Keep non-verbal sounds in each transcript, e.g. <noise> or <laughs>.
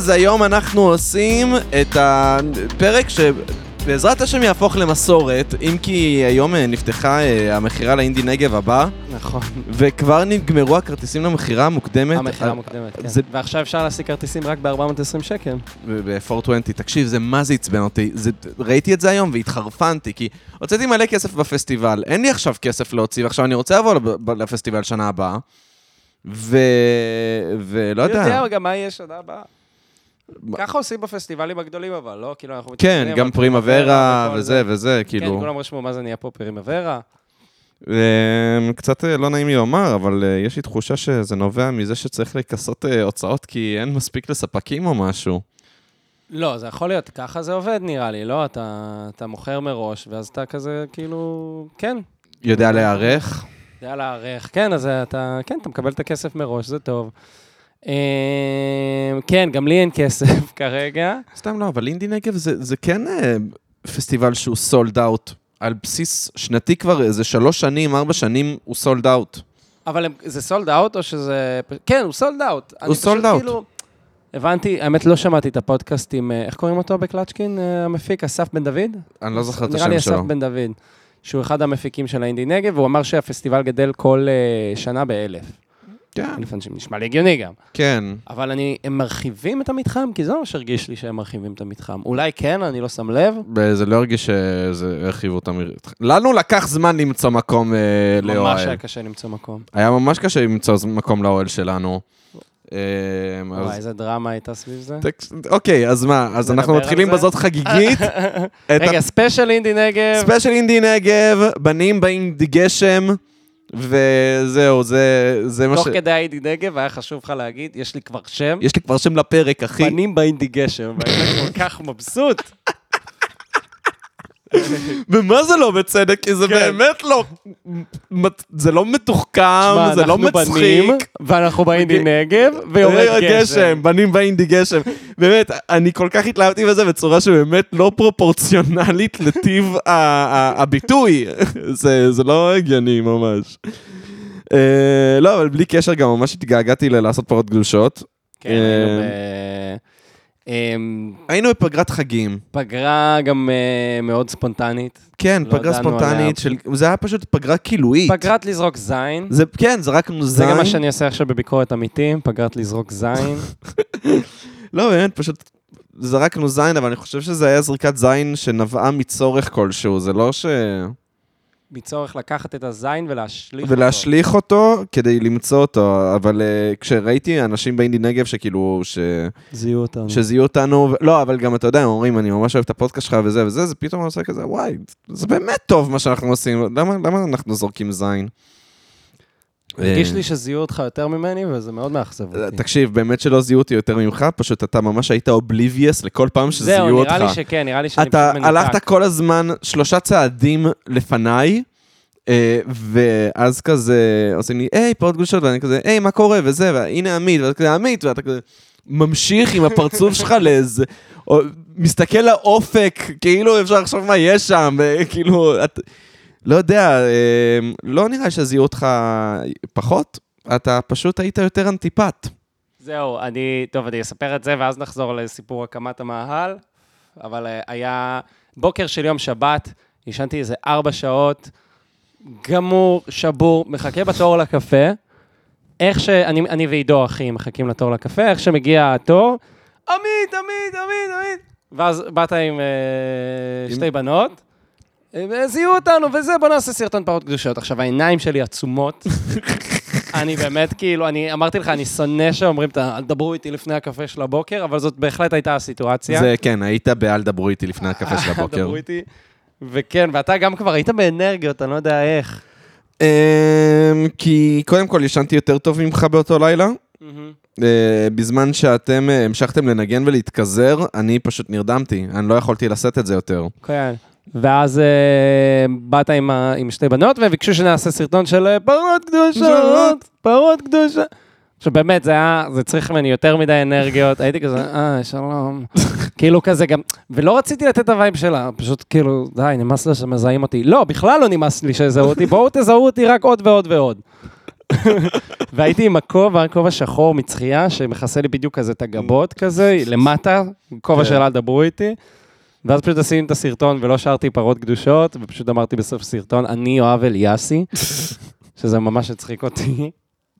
אז היום אנחנו עושים את הפרק שבעזרת השם יהפוך למסורת, אם כי היום אה, נפתחה אה, המכירה לאינדי נגב הבא, נכון. וכבר נגמרו הכרטיסים למכירה המוקדמת. המכירה מוקדמת, כן. זה- ועכשיו אפשר להשיג כרטיסים רק ב-420 שקל. ב-420. תקשיב, זה מה זה עצבן אותי. זה, ראיתי את זה היום והתחרפנתי, כי הוצאתי מלא כסף בפסטיבל. אין לי עכשיו כסף להוציא, ועכשיו אני רוצה לבוא לפסטיבל שנה הבאה. ו... ולא יודע. יודע גם מה יהיה שנה הבאה. ככה עושים בפסטיבלים הגדולים אבל, לא? כאילו אנחנו... כן, גם על פרימוורה וכל וזה זה. וזה, כן, כאילו. כולם רשמו מה זה נהיה פה פרימוורה. אמ, קצת אה, לא נעים לי לומר, אבל אה, יש לי תחושה שזה נובע מזה שצריך לכסות אה, הוצאות כי אין מספיק לספקים או משהו. לא, זה יכול להיות, ככה זה עובד נראה לי, לא? אתה, אתה מוכר מראש, ואז אתה כזה, כאילו, כן, יודע להיערך? יודע להערך. כן, אז אתה, כן, אתה מקבל את הכסף מראש, זה טוב. אה, כן, גם לי אין כסף <laughs> כרגע. סתם לא, אבל אינדי נגב זה, זה כן אה, פסטיבל שהוא sold out. על בסיס שנתי כבר איזה שלוש שנים, ארבע שנים הוא sold out. אבל זה sold out או שזה... כן, הוא sold out. הוא sold out. כאילו, הבנתי, האמת לא שמעתי את הפודקאסט עם, אה, איך קוראים אותו בקלצ'קין, אה, המפיק, אסף בן דוד? אני לא זוכר את נראה לי השם שלו. אסף בן דוד, שהוא אחד המפיקים של האינדי נגב, והוא אמר שהפסטיבל גדל כל שנה באלף. כן, לפעמים שנשמע לי הגיוני גם. כן. אבל אני, הם מרחיבים את המתחם? כי זה מה שהרגיש לי שהם מרחיבים את המתחם. אולי כן, אני לא שם לב. זה לא הרגיש שזה הרחיבו אותם. לנו לקח זמן למצוא מקום אה, ממש לאוהל. היה קשה למצוא מקום. היה ממש קשה למצוא מקום לאוהל שלנו. אז- וואי, איזה דרמה הייתה סביב זה. אוקיי, אז מה? אז אנחנו מתחילים? בזאת חגיגית. <laughs> רגע, ספיישל אינדי נגב. הספיישל אינדי נגב, בנים באים גשם, וזהו, זה זה מה ש... תוך כדי האינדי נגב, היה חשוב לך להגיד, יש לי כבר שם. יש לי כבר שם לפרק, אחי. בנים באינדי גשם, והיית כל כך מבסוט. ומה זה לא בצדק? כי זה כן. באמת לא... זה לא מתוחכם, זה לא אנחנו מצחיק. בנים, ואנחנו באינדי נגב, ויורד אה, גשם. בנים באינדי גשם. באמת, אני כל כך התלהבתי בזה בצורה שבאמת לא פרופורציונלית לטיב הביטוי. <laughs> זה זה לא הגיוני ממש. אה, לא, אבל בלי קשר גם ממש התגעגעתי ללעשות פרות קדושות. כן, היינו אה, ב- היינו בפגרת חגים. פגרה גם אה, מאוד ספונטנית. כן, לא פגרה ספונטנית של... זה היה פשוט פגרה קילואית. פגרת לזרוק זין. זה, כן, זרקנו זה זין. גם מה שאני עושה עכשיו בביקורת עמיתים, פגרת לזרוק זין. <laughs> לא, באמת, פשוט זרקנו זין, אבל אני חושב שזה היה זריקת זין שנבעה מצורך כלשהו, זה לא ש... מצורך לקחת את הזין ולהשליך אותו. ולהשליך אותו כדי למצוא אותו, אבל uh, כשראיתי אנשים באינדי נגב שכאילו, ש... זיהו אותנו. שזיהו אותנו. לא, אבל גם אתה יודע, הם אומרים, אני ממש אוהב את הפודקאסט שלך וזה וזה, זה פתאום עושה כזה, וואי, זה באמת טוב מה שאנחנו עושים, למה, למה אנחנו זורקים זין? הרגיש אה, לי שזיהו אותך יותר ממני, וזה מאוד מאכזב אותי. תקשיב, באמת שלא זיהו אותי יותר ממך, פשוט אתה ממש היית אובליביוס לכל פעם שזיהו זהו, אותך. נראה לי שכן, נראה לי שאני אתה פשוט מנותק. הלכת כל הזמן שלושה צעדים לפניי, אה, ואז כזה עושים לי, היי, פרות גדושות, ואני כזה, היי, מה קורה, וזה, והנה עמית, ואתה כזה, עמית, ואתה כזה ממשיך עם הפרצוף שלך לאיזה, מסתכל לאופק, כאילו אפשר לחשוב מה יש שם, כאילו, את, לא יודע, אה, לא נראה שזיהו אותך פחות, אתה פשוט היית יותר אנטיפט. זהו, אני, טוב, אני אספר את זה, ואז נחזור לסיפור הקמת המאהל. אבל אה, היה בוקר של יום שבת, ישנתי איזה ארבע שעות, גמור, שבור, מחכה בתור לקפה. איך ש... אני, אני ועידו, אחי, מחכים לתור לקפה, איך שמגיע התור, עמית, עמית, עמית, עמית. ואז באת עם, אה, עם- שתי בנות, אה, זיהו אותנו וזה, בוא נעשה סרטון פרות קדושות. עכשיו, העיניים שלי עצומות. <laughs> אני באמת, כאילו, אני אמרתי לך, אני שונא שאומרים, "ת- אל תדברו איתי לפני הקפה של הבוקר, אבל זאת בהחלט הייתה הסיטואציה. זה, כן, היית באל דברו איתי לפני <laughs> הקפה של הבוקר. דברו איתי. וכן, ואתה גם כבר היית באנרגיות, אני לא יודע איך. אמ, כי קודם כל ישנתי יותר טוב ממך באותו לילה. אה, בזמן שאתם אה, המשכתם לנגן ולהתכזר, אני פשוט נרדמתי, אני לא יכולתי לשאת את זה יותר. כן. ואז אה, באת עם, ה- עם שתי בנות, והם ביקשו שנעשה סרטון של אה, פרות קדושות, פרות קדושות. עכשיו באמת, זה היה, זה צריך ממני יותר מדי אנרגיות, הייתי כזה, אה, שלום. <laughs> כאילו כזה גם, ולא רציתי לתת את ה vibe שלה, פשוט כאילו, די, נמאס לה שמזהים אותי. לא, בכלל לא נמאס לי שיזהו אותי, בואו תזהו אותי רק עוד ועוד ועוד. <laughs> והייתי עם הכובע, כובע שחור מצחייה, שמכסה לי בדיוק כזה את הגבות כזה, למטה, כובע כן. של אל דברו איתי. ואז פשוט עשיתי את הסרטון ולא שרתי פרות קדושות, ופשוט אמרתי בסוף הסרטון, אני יואב אליאסי, <laughs> שזה ממש הצחיק אותי,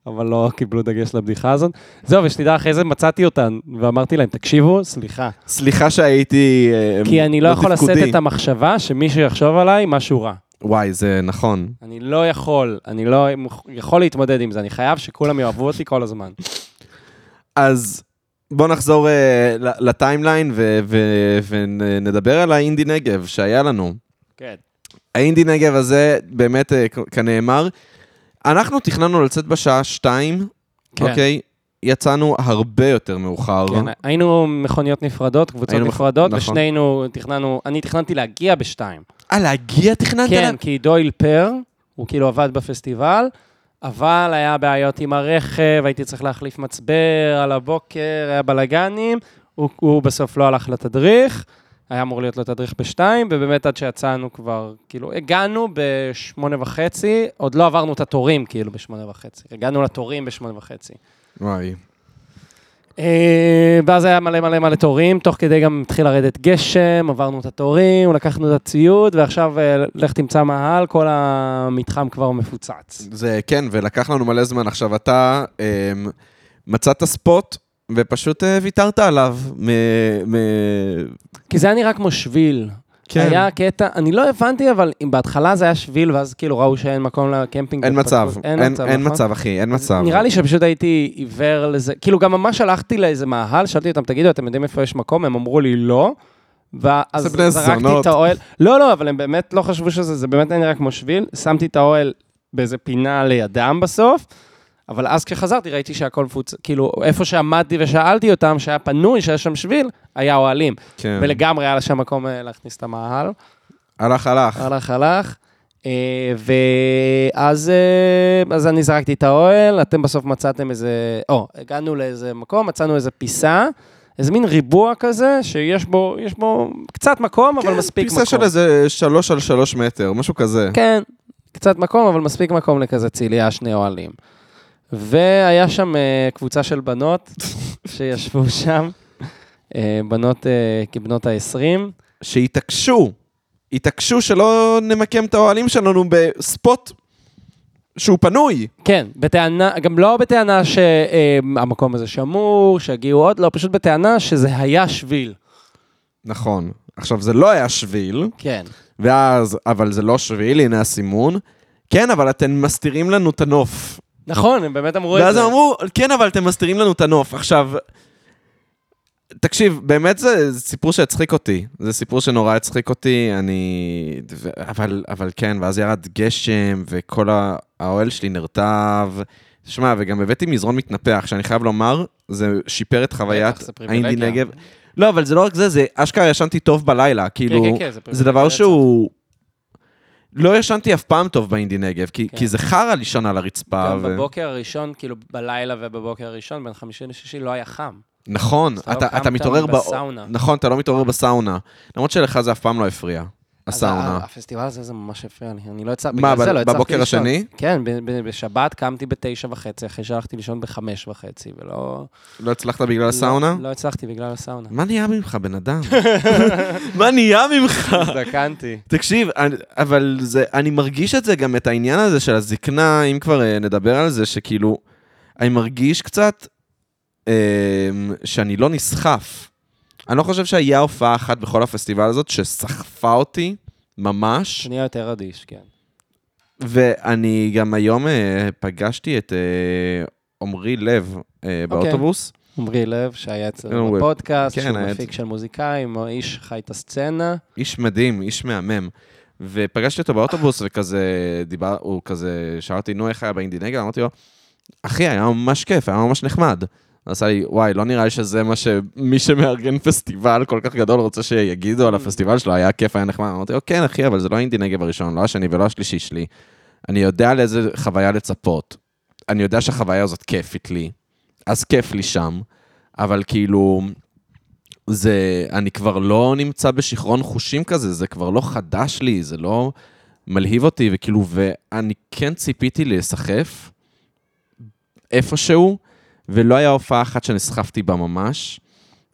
אבל לא קיבלו דגש לבדיחה הזאת. זהו, ושתדע, אחרי זה מצאתי אותן, ואמרתי להם, תקשיבו, סליחה. סליחה שהייתי... אה, כי אני לא יכול לשאת. את המחשבה שמישהו יחשוב עליי משהו רע. וואי, זה נכון. אני לא יכול, אני לא יכול להתמודד עם זה, אני חייב שכולם יאהבו אותי כל הזמן. אז בוא נחזור ל- לטיימליין ו- ו- ונדבר על האינדי נגב שהיה לנו. כן. האינדי נגב הזה, באמת, כ- כנאמר, אנחנו תכננו לצאת בשעה שתיים, כן. אוקיי? יצאנו הרבה יותר מאוחר. כן, היינו מכוניות נפרדות, קבוצות היינו נפרדות, נכון. ושנינו תכננו, אני תכננתי להגיע בשתיים. אה, להגיע תכננת? כן, אליו? כי דויל פר, הוא כאילו עבד בפסטיבל, אבל היה בעיות עם הרכב, הייתי צריך להחליף מצבר על הבוקר, היה בלאגנים, הוא, הוא בסוף לא הלך לתדריך, היה אמור להיות לו תדריך בשתיים, ובאמת עד שיצאנו כבר, כאילו, הגענו בשמונה וחצי, עוד לא עברנו את התורים, כאילו, בשמונה וחצי. הגענו לתורים בשמונה וחצי. וואי. אה, ואז היה מלא מלא מלא תורים, תוך כדי גם התחיל לרדת גשם, עברנו את התורים, לקחנו את הציוד, ועכשיו אה, לך תמצא מאהל, כל המתחם כבר מפוצץ. זה כן, ולקח לנו מלא זמן. עכשיו, אתה אה, מצאת ספוט ופשוט ויתרת עליו. מ- מ- כי זה היה נראה כמו שביל. כן. היה קטע, אני לא הבנתי, אבל אם בהתחלה זה היה שביל, ואז כאילו ראו שאין מקום לקמפינג. אין מצב, אין אין נכון? מצב, אחי, אין מצב. נראה לי שפשוט הייתי עיוור לזה, כאילו גם ממש הלכתי לאיזה מאהל, שאלתי אותם, תגידו, אתם יודעים איפה יש מקום? הם אמרו לי לא. ואז זרקתי. את האוהל, לא, לא, אבל הם באמת לא חשבו שזה, זה באמת נראה כמו שביל, שמתי את האוהל באיזה פינה לידם בסוף, אבל אז כשחזרתי ראיתי שהכל מפוצץ, כאילו, איפה שעמדתי ושאלתי אותם, שהיה פנוי, שהיה שם שביל, היה אוהלים. כן. ולגמרי היה שם מקום אה, להכניס את המאהל. הלך, הלך. הלך, הלך. אה, ואז אה, אז אני זרקתי את האוהל, אתם בסוף מצאתם איזה... או, הגענו לאיזה מקום, מצאנו איזה פיסה, איזה מין ריבוע כזה, שיש בו, יש בו קצת מקום, אבל מספיק מקום. פיסה של איזה שלוש על שלוש מטר, משהו כזה. כן, קצת מקום, אבל מספיק מקום לכזה ציליה, שני אוהלים. והיה שם אה, קבוצה של בנות <laughs> שישבו שם, אה, בנות אה, כבנות ה-20. שהתעקשו, התעקשו שלא נמקם את האוהלים שלנו בספוט שהוא פנוי. כן, בטענה, גם לא בטענה שהמקום הזה שמור, שהגיעו עוד, לא, פשוט בטענה שזה היה שביל. נכון. עכשיו, זה לא היה שביל, כן. ואז, אבל זה לא שביל, הנה הסימון. כן, אבל אתם מסתירים לנו את הנוף. נכון, הם באמת אמרו את ואז זה. הם אמרו, כן, אבל אתם מסתירים לנו את הנוף. עכשיו, תקשיב, באמת זה סיפור שהצחיק אותי. זה סיפור שנורא הצחיק אותי, אני... אבל, אבל כן, ואז ירד גשם, וכל ה- האוהל שלי נרטב. שמע, וגם הבאתי מזרון מתנפח, שאני חייב לומר, זה שיפר את חוויית זה. האינדי נגב. לא, אבל זה לא רק זה, זה אשכרה ישנתי טוב בלילה. כאילו, כן, כן, זה זה פריבילגיה דבר. שהוא... לא ישנתי אף פעם טוב באינדי נגב, כי, כן. כי זה חרא לישון על הרצפה. גם ו... בבוקר הראשון, כאילו בלילה ובבוקר הראשון, בין חמישי לשישי, לא היה חם. נכון, לא אתה, קמת אתה מתעורר ב... בסאונה. נכון, אתה לא מתעורר בסאונה. למרות שלך זה אף פעם לא הפריע, הסאונה. הפסטיבל הזה, זה ממש הפריע לי. אני לא הצלחתי, מה, לא בבוקר. השני? כן, בשבת קמתי בתשע וחצי, אחרי שהלכתי לישון בחמש וחצי, ולא... לא הצלחת בגלל הסאונה? לא, לא הצלחתי בגלל הסאונה. מה נהיה ממך, בן אדם? <laughs> מה נהיה ממך? הזדקנתי. תקשיב, אבל זה, אני מרגיש את זה, גם את העניין הזה של הזקנה, אם כבר אה, נדבר על זה, שכאילו, אני מרגיש קצת אה, שאני לא נסחף. אני לא חושב שהיה הופעה אחת בכל הפסטיבל הזאת שסחפה אותי, ממש. שנהיה יותר אדיש, כן. ואני גם היום אה, פגשתי את אה, עמרי לב אה, באוטובוס. עמרי לב, שהיה אצלנו הוא- בפודקאסט, כן, שהוא היה מפיק של מוזיקאים, איש חי את הסצנה. איש מדהים, איש מהמם. ופגשתי אותו באוטובוס, וכזה, דיבר, הוא כזה, שאלתי, נו, איך היה באינדי נגב? אמרתי לו, אחי, היה ממש כיף, היה ממש נחמד. עשה לי, וואי, לא נראה לי שזה מה שמי שמארגן פסטיבל כל כך גדול רוצה שיגידו על הפסטיבל שלו, היה כיף, היה נחמד. אמרתי לו, כן, אחי, אבל זה לא אינדי נגב הראשון, לא השני ולא השלישי שלי. אני יודע לאיזה חוויה לצפות. אני יודע שהחוויה הזאת כיפית לי, אז כיף לי שם, אבל כאילו, זה, אני כבר לא נמצא בשיכרון חושים כזה, זה כבר לא חדש לי, זה לא מלהיב אותי, וכאילו, ואני כן ציפיתי להיסחף, איפשהו, ולא היה הופעה אחת שנסחפתי בה ממש,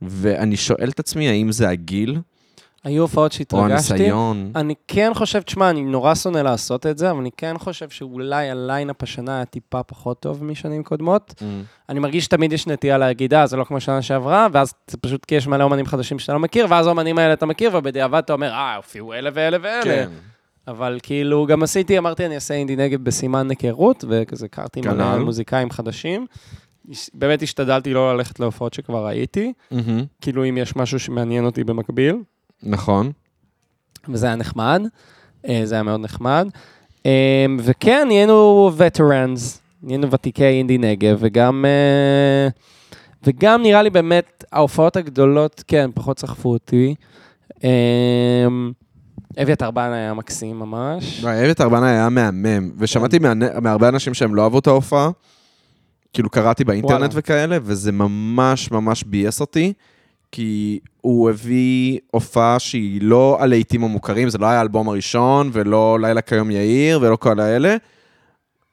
ואני שואל את עצמי האם זה הגיל, היו הופעות או שהתרגשתי. הניסיון. אני כן חושב, תשמע, אני נורא שונא לעשות את זה, אבל אני כן חושב שאולי הליינאפ השנה היה טיפה פחות טוב משנים קודמות. Mm. אני מרגיש שתמיד יש נטייה להגיד, אה, זה לא כמו שנה שעברה, ואז זה פשוט כי יש מלא אומנים חדשים שאתה לא מכיר, ואז האומנים האלה אתה מכיר, ובדיעבד אתה אומר, אה, הופיעו אלה ואלה ואלה. כן. אבל כאילו, גם עשיתי, אמרתי, אני אעשה אינדי נגב בסימן היכרות, וכזה הכרתי כנ"ל. מלא מוזיקאים חדשים. באמת השתדלתי לא ללכת להופעות שכבר ראיתי, מהמם. כאילו אם יש משהו שמעניין אותי במקביל, נכון. וזה היה נחמד, אה, זה היה מאוד נחמד. אה, וכן, נהיינו וטרנס, נהיינו ותיקי אינדי נגב, וגם, אה, וגם נראה לי באמת, ההופעות הגדולות, כן, פחות סחפו אותי. אביתר בן היה מקסים ממש. לא, איילת ארבנה היה מהמם, ושמעתי מה- מהרבה אנשים שהם לא אהבו את ההופעה, כאילו קראתי באינטרנט וואלה. וכאלה, וזה ממש ממש ביאס אותי, כי הוא הביא הופעה שהיא לא הלהיטים המוכרים, זה לא היה האלבום הראשון, ולא לילה כיום יאיר, ולא כל האלה,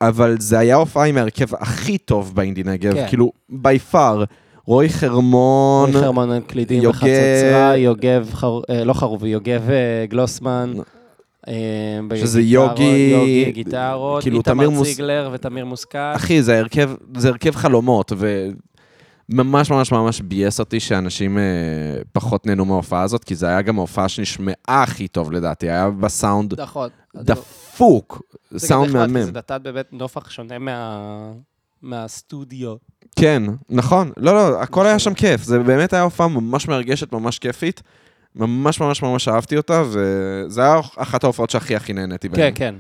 אבל זה היה הופעה עם ההרכב הכי טוב באינדי נגב, כן. כאילו, בי פאר. רועי חרמון, רועי חרמון על קלידים יוגב- וחצוצרה, יוגב, חר- אה, לא חרובי, יוגב אה, גלוסמן. אה, שזה יוגי- יוגי גיטרות, כאילו, איתמר מוס- ציגלר ותמיר מוסקת. אחי, זה הרכב, זה הרכב חלומות, וממש ממש ממש ביאס אותי שאנשים אה, פחות נהנו מההופעה הזאת, כי זה היה גם ההופעה שנשמעה הכי טוב לדעתי, היה בסאונד נכון. דפוק, סאונד מהמם. זה נתן באמת נופח שונה מה- מהסטודיו. כן, נכון, לא, לא, הכל היה שם כיף, זה באמת היה הופעה ממש מרגשת, ממש כיפית. ממש ממש ממש אהבתי אותה, וזה היה אחת ההופעות שהכי הכי נהניתי כן, בהן. כן.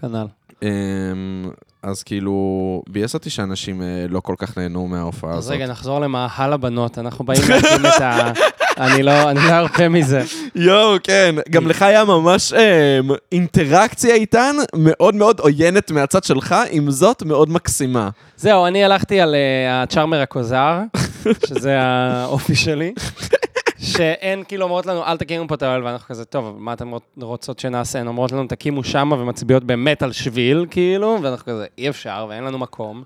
כנ"ל. אמ, אז כאילו, ביאס אותי שאנשים אה, לא כל כך נהנו מההופעה אז הזאת. רגע, נחזור למאהל הבנות, אנחנו באים להקים את ה... <laughs> אני לא אני לא ארפה מזה. יואו, כן. גם לך היה ממש אה, אינטראקציה איתן מאוד מאוד עוינת מהצד שלך, עם זאת מאוד מקסימה. זהו, אני הלכתי על אה, הצ'ארמר הכוזר, <laughs> שזה האופי שלי, שהן כאילו אומרות לנו, אל תקימו פה את האוהל, ואנחנו כזה, טוב, מה אתן רוצות שנעשה? הן אומרות לנו, תקימו שמה ומצביעות באמת על שביל, כאילו, ואנחנו כזה, אי אפשר, ואין לנו מקום.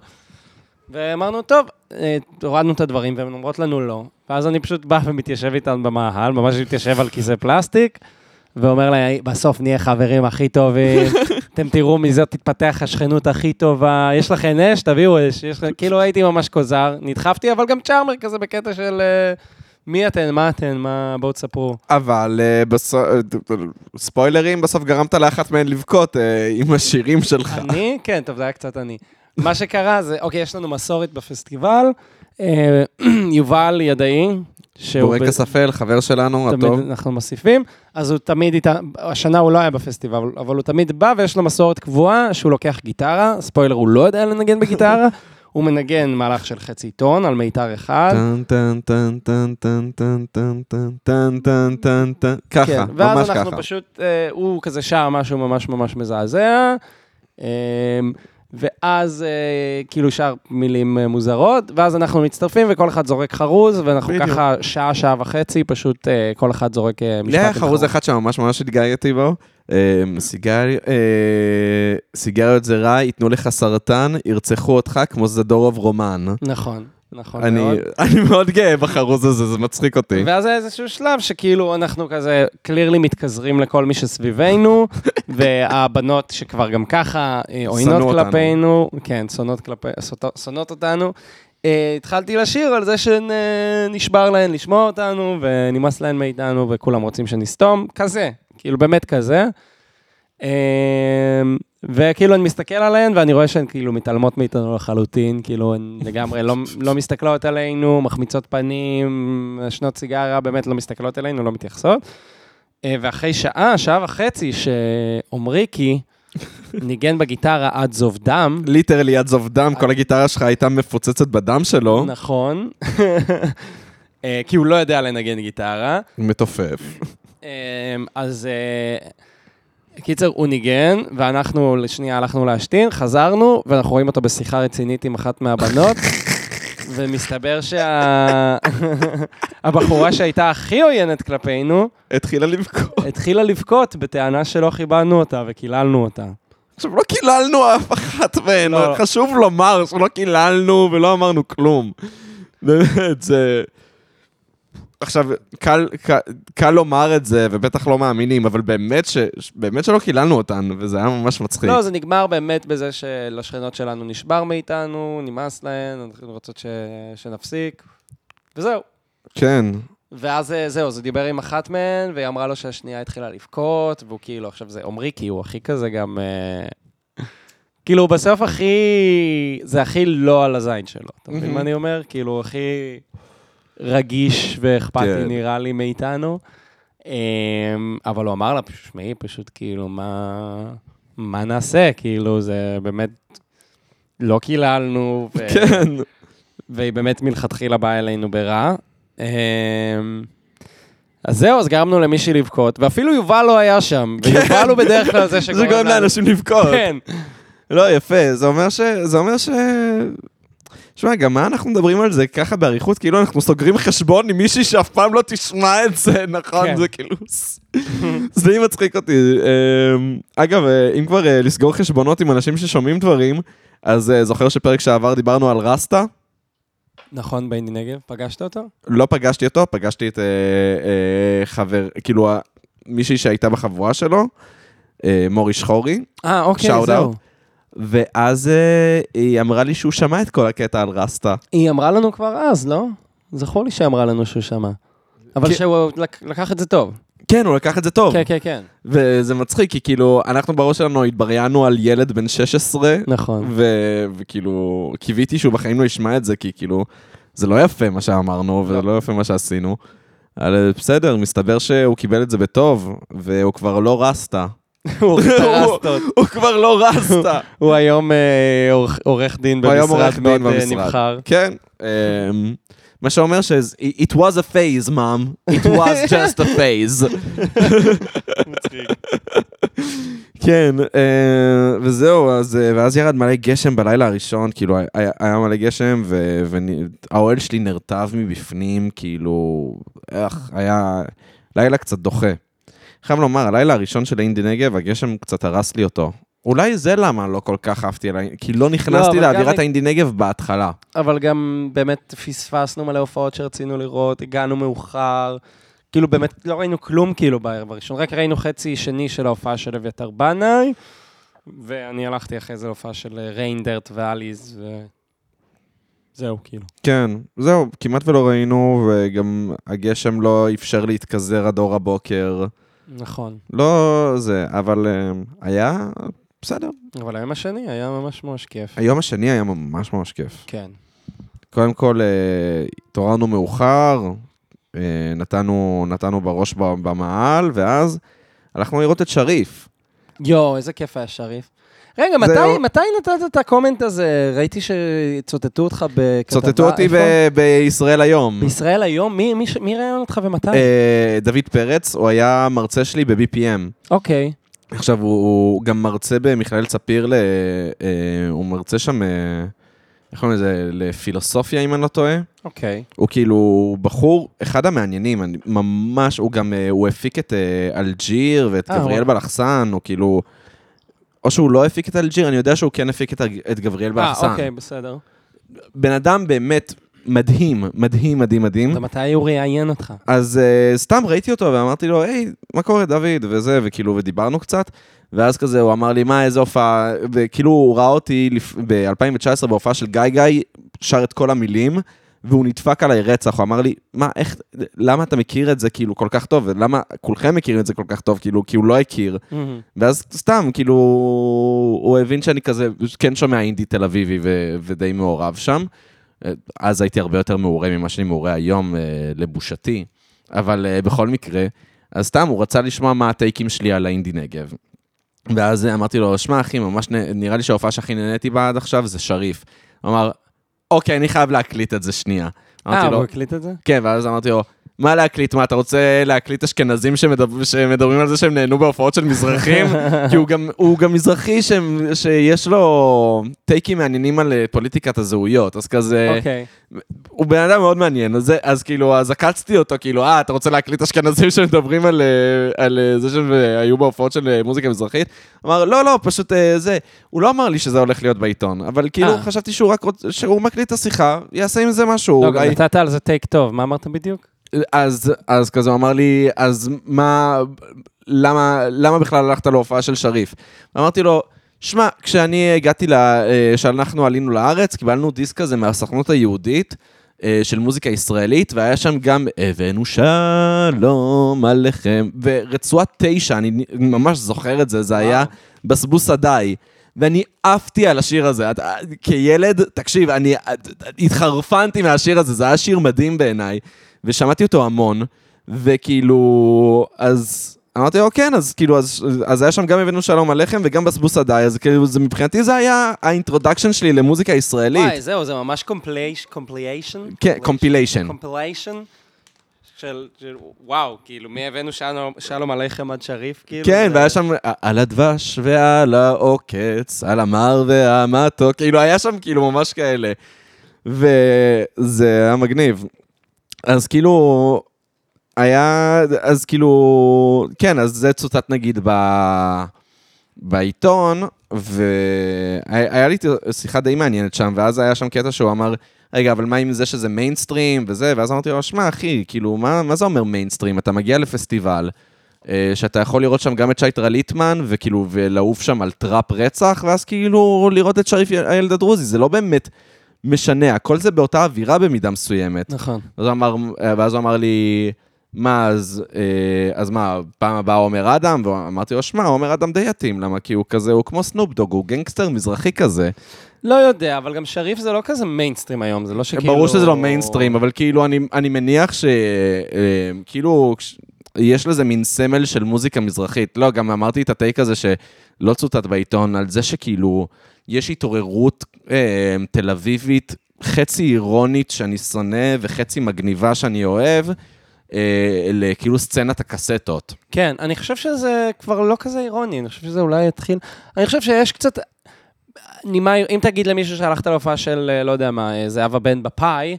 ואמרנו, טוב, אה, הורדנו את הדברים, והן אומרות לנו לא. ואז אני פשוט בא ומתיישב איתן במאהל, ממש מתיישב על כיסא פלסטיק, ואומר לה, בסוף נהיה חברים הכי טובים, <laughs> אתם תראו מזה תתפתח השכנות הכי טובה, יש לכם אש, תביאו אש, יש כאילו הייתי ממש כוזר, נדחפתי, אבל גם צ'ארמר כזה בקטע של אה, מי אתן, מה אתן, מה, בואו תספרו. אבל אה, בסוף, ספוילרים, בסוף גרמת לאחת מהן לבכות אה, עם השירים שלך. אני? כן, טוב, זה היה קצת אני. מה שקרה זה, אוקיי, יש לנו מסורת בפסטיבל, אה, <clears throat> יובל ידעי, שהוא... בורקס אפל, חבר שלנו, תמיד הטוב. אנחנו מוסיפים, אז הוא תמיד איתה, השנה הוא לא היה בפסטיבל, אבל הוא תמיד בא ויש לו מסורת קבועה שהוא לוקח גיטרה, ספוילר, הוא לא יודע לנגן בגיטרה, <laughs> הוא מנגן מהלך של חצי טון על מיתר אחד. טן טן טן טן טן טן טן טן טן טן טן טן ככה, כן, ממש ואז אנחנו ככה. פשוט, אה, הוא כזה שר משהו ממש ממש מזעזע, אה, ואז אה, כאילו שר מילים אה, מוזרות, ואז אנחנו מצטרפים וכל אחד זורק חרוז, ואנחנו בדיוק. ככה שעה, שעה וחצי, פשוט אה, כל אחד זורק אה, משפט. לי היה חרוז אחד שממש ממש התגעגעתי בו. אה, סיגרי- אה, סיגריות זה רע, ייתנו לך סרטן, ירצחו אותך כמו זדורוב רומן. נכון, נכון אני מאוד. אני מאוד גאה בחרוז הזה, זה מצחיק אותי. ואז היה איזשהו שלב שכאילו אנחנו כזה קלירלי מתכזרים לכל מי שסביבנו, <laughs> והבנות שכבר גם ככה אה, עוינות אותנו. כלפינו, כן, שונאות כלפי, שונאות- אותנו. אה, התחלתי לשיר על זה שנשבר להן לשמוע אותנו, ונמאס להן מאיתנו, וכולם רוצים שנסתום, כזה, כאילו באמת כזה. אה, וכאילו אני מסתכל עליהן, ואני רואה שהן כאילו מתעלמות מאיתנו לחלוטין, כאילו הן <laughs> לגמרי לא, לא מסתכלות עלינו, מחמיצות פנים, שנות סיגריה, באמת לא מסתכלות עלינו, לא מתייחסות. אה, ואחרי שעה, שעה וחצי, שעומריקי <laughs> ניגן בגיטרה עד זוב דם, ליטרלי עד זוב דם, כל הגיטרה שלך הייתה מפוצצת בדם שלו, נכון, <laughs> אה, כי הוא לא יודע לנגן גיטרה. מתופף. אז אה, קיצר, הוא ניגן, ואנחנו לשנייה הלכנו להשתין, חזרנו, ואנחנו רואים אותו בשיחה רצינית עם אחת מהבנות, <laughs> ומסתבר שהבחורה <laughs> שהייתה הכי עוינת כלפינו, התחילה לבכות. התחילה לבכות בטענה שלא כיבדנו אותה וקיללנו אותה. עכשיו, לא קיללנו אף אחת מהן, לא. חשוב לומר שלא קיללנו ולא אמרנו כלום. באמת, זה... עכשיו, קל, קל, קל לומר את זה, ובטח לא מאמינים, אבל באמת, ש, באמת שלא קיללנו אותן, וזה היה ממש מצחיק. לא, זה נגמר באמת בזה שלשכנות שלנו נשבר מאיתנו, נמאס להן, אנחנו רוצות ש... שנפסיק, וזהו. כן. ואז אה, זהו, זה דיבר עם אחת מהן, והיא אמרה לו שהשנייה התחילה לבכות, והוא כאילו, עכשיו זה עמרי, כי הוא הכי כזה גם... אה, כאילו, בסוף הכי... זה הכי לא על הזין שלו. אתה מבין. מה אני אומר? כאילו, הכי רגיש ואכפתי, כן. נראה לי, מאיתנו. אמ, אבל הוא אמר לה, שמעי, פשוט כאילו, מה... מה נעשה? כאילו, זה באמת... לא קיללנו. ו- כן. והיא באמת מלכתחילה באה אלינו ברע. אמ, אז זהו, אז גרמנו למישהי לבכות, ואפילו יובל לא היה שם, ויובל הוא בדרך כלל זה <laughs> שגורם לאנשים לבכות. כן. לא, יפה, זה אומר ש... זה אומר ש... שמע, גם מה אנחנו מדברים על זה ככה באריכות? כאילו אנחנו סוגרים חשבון עם מישהי שאף פעם לא תשמע את זה, <laughs> נכון? כן. זה כאילו... <laughs> זה די מצחיק אותי. אמ, אגב, אה, אם כבר אה, לסגור חשבונות עם אנשים ששומעים דברים, אז אה, זוכר שפרק שעבר דיברנו על רסטה? נכון, בייני נגב, פגשת אותו? לא פגשתי אותו, פגשתי את אה, אה, חבר, כאילו, מישהי שהייתה בחבורה שלו, אה, מורי שחורי, אה, אוקיי, זהו. out. ואז אה, היא אמרה לי שהוא שמע את כל הקטע על רסטה. היא אמרה לנו כבר אז, לא? זכור לי שאמרה לנו שהוא שמע. אבל כן. שהוא לק- לקח את זה טוב. כן, הוא לקח את זה טוב. כן, כן, כן. וזה מצחיק, כי כאילו, אנחנו בראש שלנו התבריינו על ילד בן 16, נכון. ו- וכאילו, קיוויתי שהוא בחיים לא ישמע את זה, כי כאילו, זה לא יפה מה שאמרנו, וזה לא יפה מה שעשינו. אבל בסדר, מסתבר שהוא קיבל את זה בטוב, והוא כבר לא רסטה. הוא רסטות. הוא כבר לא רסטה. הוא היום אה, עורך- עורך דין הוא היום במשרד עורך מאוד אה. נבחר. כן. אמ, מה שאומר ש- it was a phase, mom. It was <laughs> just a phase. כן, אה, וזהו, אז, ואז ירד מלא גשם בלילה הראשון, כאילו, היה, היה מלא גשם, והאוהל שלי נרטב מבפנים, כאילו, איך, היה לילה קצת דוחה. חייב לומר, הלילה הראשון של האינדי נגב, הגשם קצת הרס לי אותו. אולי זה למה לא כל כך אהבתי כי לא נכנסתי אבל לאווירת האינדי נגב בהתחלה. אבל גם באמת פספסנו מלא הופעות שרצינו לראות, הגענו מאוחר. כאילו באמת לא ראינו כלום כאילו בערב הראשון, רק ראינו חצי שני של ההופעה של אביתר בנאי, ואני הלכתי אחרי זה להופעה של אה, ריינדרט ואליז, וזהו, כאילו. כן, זהו, כמעט ולא ראינו, וגם הגשם לא אפשר להתכזר עד אור הבוקר. נכון. לא זה, אבל אה, היה בסדר. אבל היום השני היה ממש ממש כיף. היום השני היה ממש ממש כיף. כן. קודם כל, אה, התעוררנו מאוחר, אה, נתנו, נתנו בראש במעל, ואז הלכנו לראות את שריף. יואו, איזה כיף היה שריף. רגע. מתי, מתי נתת את הקומנט הזה? ראיתי שצוטטו אותך בכתבה. צוטטו אותי? ב- בישראל היום. בישראל היום? מי, מי, מי ראיין אותך ומתי? אה, דוד פרץ, הוא היה מרצה שלי ב-BPM. אוקיי. עכשיו, הוא, הוא גם מרצה במכללת ספיר, ל, אה, הוא מרצה שם, אה, איך קוראים לזה, לפילוסופיה, אם אני לא טועה. אוקיי. הוא כאילו בחור, אחד המעניינים, אני, ממש, הוא גם, אה, הוא הפיק את אה, אלג'יר ואת אה, גבריאל. בלחסן, הוא כאילו, או שהוא לא הפיק את אלג'יר, אני יודע שהוא כן הפיק את, את גבריאל אה, בלחסן. אוקיי, בסדר. בן אדם באמת מדהים, מדהים, מדהים, מדהים. ומתי הוא ראיין אותך? אז uh, סתם ראיתי אותו ואמרתי לו, היי, מה קורה דוד? וזה, וכאילו, ודיברנו קצת. ואז כזה, הוא אמר לי, מה, איזה הופעה, וכאילו, הוא ראה אותי לפ... ב-2019 בהופעה של גיא גיא, שר את כל המילים, והוא נדפק עליי רצח. הוא אמר לי, מה, איך, למה אתה מכיר את זה כאילו כל כך טוב? ולמה כולכם מכירים את זה כל כך טוב? כאילו, כי הוא לא הכיר. ואז סתם, כאילו, הוא הבין שאני כזה, כן שומע אינדי תל אביבי ו- ודי מעורב שם. אז הייתי הרבה יותר מעורה ממה שאני מעורה היום, אה, לבושתי. אבל אה, בכל מקרה, אז סתם, הוא רצה לשמוע מה הטייקים שלי על האינדי נגב. ואז אמרתי לו, שמע אחי, ממש נ- נראה לי שההופעה שהכי נהניתי בה עד עכשיו זה שריף. הוא אמר, אוקיי, אני חייב להקליט את זה שנייה. אה, אמרתי לו, הוא הקליט את זה? כן, ואז אמרתי לו, מה להקליט? מה, אתה רוצה להקליט אשכנזים שמדבר, שמדברים על זה שהם נהנו בהופעות של מזרחים? <laughs> כי הוא גם, הוא גם מזרחי שהם, שיש לו טייקים מעניינים על אה, פוליטיקת הזהויות, אז כזה... אוקיי. הוא בן אדם מאוד מעניין, אז, אז כאילו, אז עקצתי אותו, כאילו, אה, אתה רוצה להקליט אשכנזים <laughs> שמדברים על, אה, על אה, זה שהם היו בהופעות של מוזיקה מזרחית? אמר, לא, לא, פשוט זה. הוא לא אמר לי שזה הולך להיות בעיתון, אבל כאילו. חשבתי שהוא רק רוצה, שהוא מקליט את השיחה, יעשה עם זה משהו. לא, גם נתת על זה טייק טוב, מה אמרת בדיוק? אז, אז כזה הוא אמר לי, אז מה, למה, למה בכלל הלכת להופעה של שריף? אמרתי לו, שמע, כשאני הגעתי, אה, כשאנחנו עלינו לארץ, קיבלנו דיסק כזה מהסוכנות היהודית. אה, של מוזיקה ישראלית, והיה שם גם הבאנו שלום עליכם, ורצועת תשע, אני ממש זוכר את זה, זה היה בסבוס עדיי. ואני עפתי על השיר הזה. את- כילד, תקשיב, אני התחרפנתי מהשיר הזה, זה היה שיר מדהים בעיניי. ושמעתי אותו המון, וכאילו, אז אמרתי לו, כן, אז כאילו, אז, אז היה שם גם הבאנו שלום עליכם וגם בסבוס עדיי, אז כאילו, זה, מבחינתי זה היה ה introduction שלי למוזיקה ישראלית. וואי, זהו, זה ממש compilation? כן, compilation. compilation? של, של, וואו, כאילו, מי הבאנו שלום, שלום עליכם עד שריף, כאילו? כן, זה- והיה שם על הדבש ועל העוקץ, על המר והמתוק, כאילו, היה שם כאילו ממש כאלה. וזה היה מגניב. אז כאילו, היה, אז כאילו, כן, אז זה צוטט נגיד ב... בעיתון, והיה לי שיחה די מעניינת שם, ואז היה שם קטע שהוא אמר, רגע, אבל מה עם זה שזה מיינסטרים וזה? ואז אמרתי לו, שמע, אחי, כאילו, מה, מה זה אומר מיינסטרים? אתה מגיע לפסטיבל, אה, שאתה יכול לראות שם גם את שייטרה ליטמן, וכאילו, ולעוף שם על טראפ רצח, ואז כאילו לראות את שריף הילד הדרוזי, זה לא באמת משנה, הכל זה באותה אווירה במידה מסוימת. נכון. אז הוא אמר, ואז הוא אמר לי, מה, אז, אה, אז מה, פעם הבאה עומר אדם? ואמרתי לו, שמע, עומר אדם די יתאים, למה? כי הוא כזה, הוא כמו Snoop Dogg, הוא גנגסטר מזרחי כזה. לא יודע, אבל גם שריף זה לא כזה מיינסטרים היום, זה לא שכאילו... ברור שזה לא מיינסטרים, אבל כאילו, אני, אני מניח ש... אה, כאילו, יש לזה מין סמל של מוזיקה מזרחית. לא, גם אמרתי את הטייק הזה שלא צוטט בעיתון, על זה שכאילו, יש התעוררות אה, תל אביבית, חצי אירונית שאני שונא וחצי מגניבה שאני אוהב, אה, לכאילו סצנת הקסטות. כן, אני חושב שזה כבר לא כזה אירוני, אני חושב שזה אולי יתחיל... אני חושב שיש קצת... נימה, אם תגיד למישהו שהלכת להופעה של, אה, לא יודע מה, אה, זהבה בן בפאי,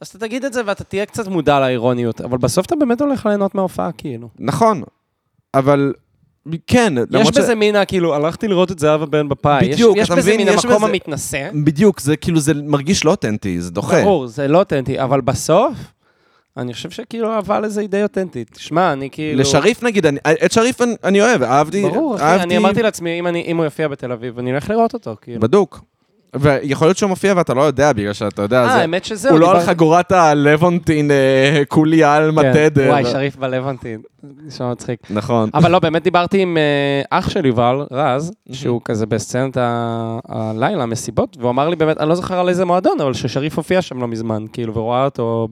אז אתה תגיד את זה ואתה תהיה קצת מודע לאירוניות, אבל בסוף אתה באמת הולך ליהנות מההופעה, כאילו. נכון, אבל כן, יש למרות ש- בזה מין, ה- כאילו, הלכתי לראות את זהבה בן בפאי. יש- בדיוק, יש אתה בזה מבין? מין יש המקום בזה- המתנשא. בדיוק, זה כאילו, זה מרגיש לא אותנטי, זה דוחה. ברור, זה לא אותנטי, אבל בסוף, אני חושב שכאילו האהבה לזה היא די אותנטית. שמע, אני כאילו... לשריף נגיד, אני, את שריף אני, אני אוהב, אהבתי, ברור, אחי, אהבתי אני אמרתי לעצמי, אם, אני, אם הוא יופיע בתל אביב, אני אלך לראות אותו, כאילו. בדוק. ויכול להיות שהוא מופיע ואתה לא יודע, בגלל שאתה יודע, אה, זה, האמת שזהו. הוא לא על חגורת הלוונטין אה, כולי עלמא כן, תדר. וואי, שריף בלוונטין, נשמע מצחיק. נכון. אבל לא, באמת דיברתי עם אה, אח של יובל, רז, שהוא כזה בסצנת הלילה, המסיבות, והוא אמר לי באמת, אני לא זוכר על איזה מועדון, אבל ששריף הופיע שם לא מזמן, כאילו, והוא ראה אותו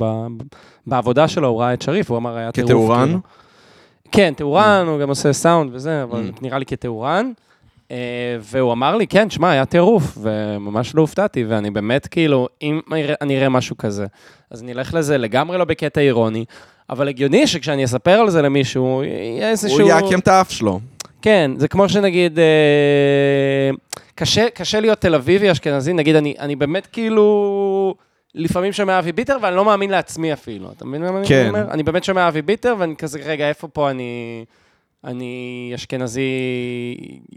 בעבודה שלו, הוא ראה את שריף, הוא אמר, היה טירוף. כתאורן? כאילו. כן, תאורן, הוא גם עושה סאונד וזה, אבל Mm. נראה לי כתאורן. אה, והוא אמר לי, כן, שמע, היה טירוף, וממש לא הופתעתי, ואני באמת, כאילו, אם אני אראה- משהו כזה, אז אני אלך לזה לגמרי לא בקטע אירוני, אבל הגיוני שכשאני אספר על זה למישהו, יהיה איזשהו... הוא יעקם את האף שלו. כן, זה כמו שנגיד, אה, קשה, קשה להיות תל אביבי אשכנזי, נגיד, אני, אני באמת כאילו, לפעמים שומע אבי ביטר, ואני לא מאמין לעצמי אפילו. אתה מבין מה כן. אני אומר? אני באמת שומע אבי ביטר, ואני כזה, רגע, איפה פה אני... אני אשכנזי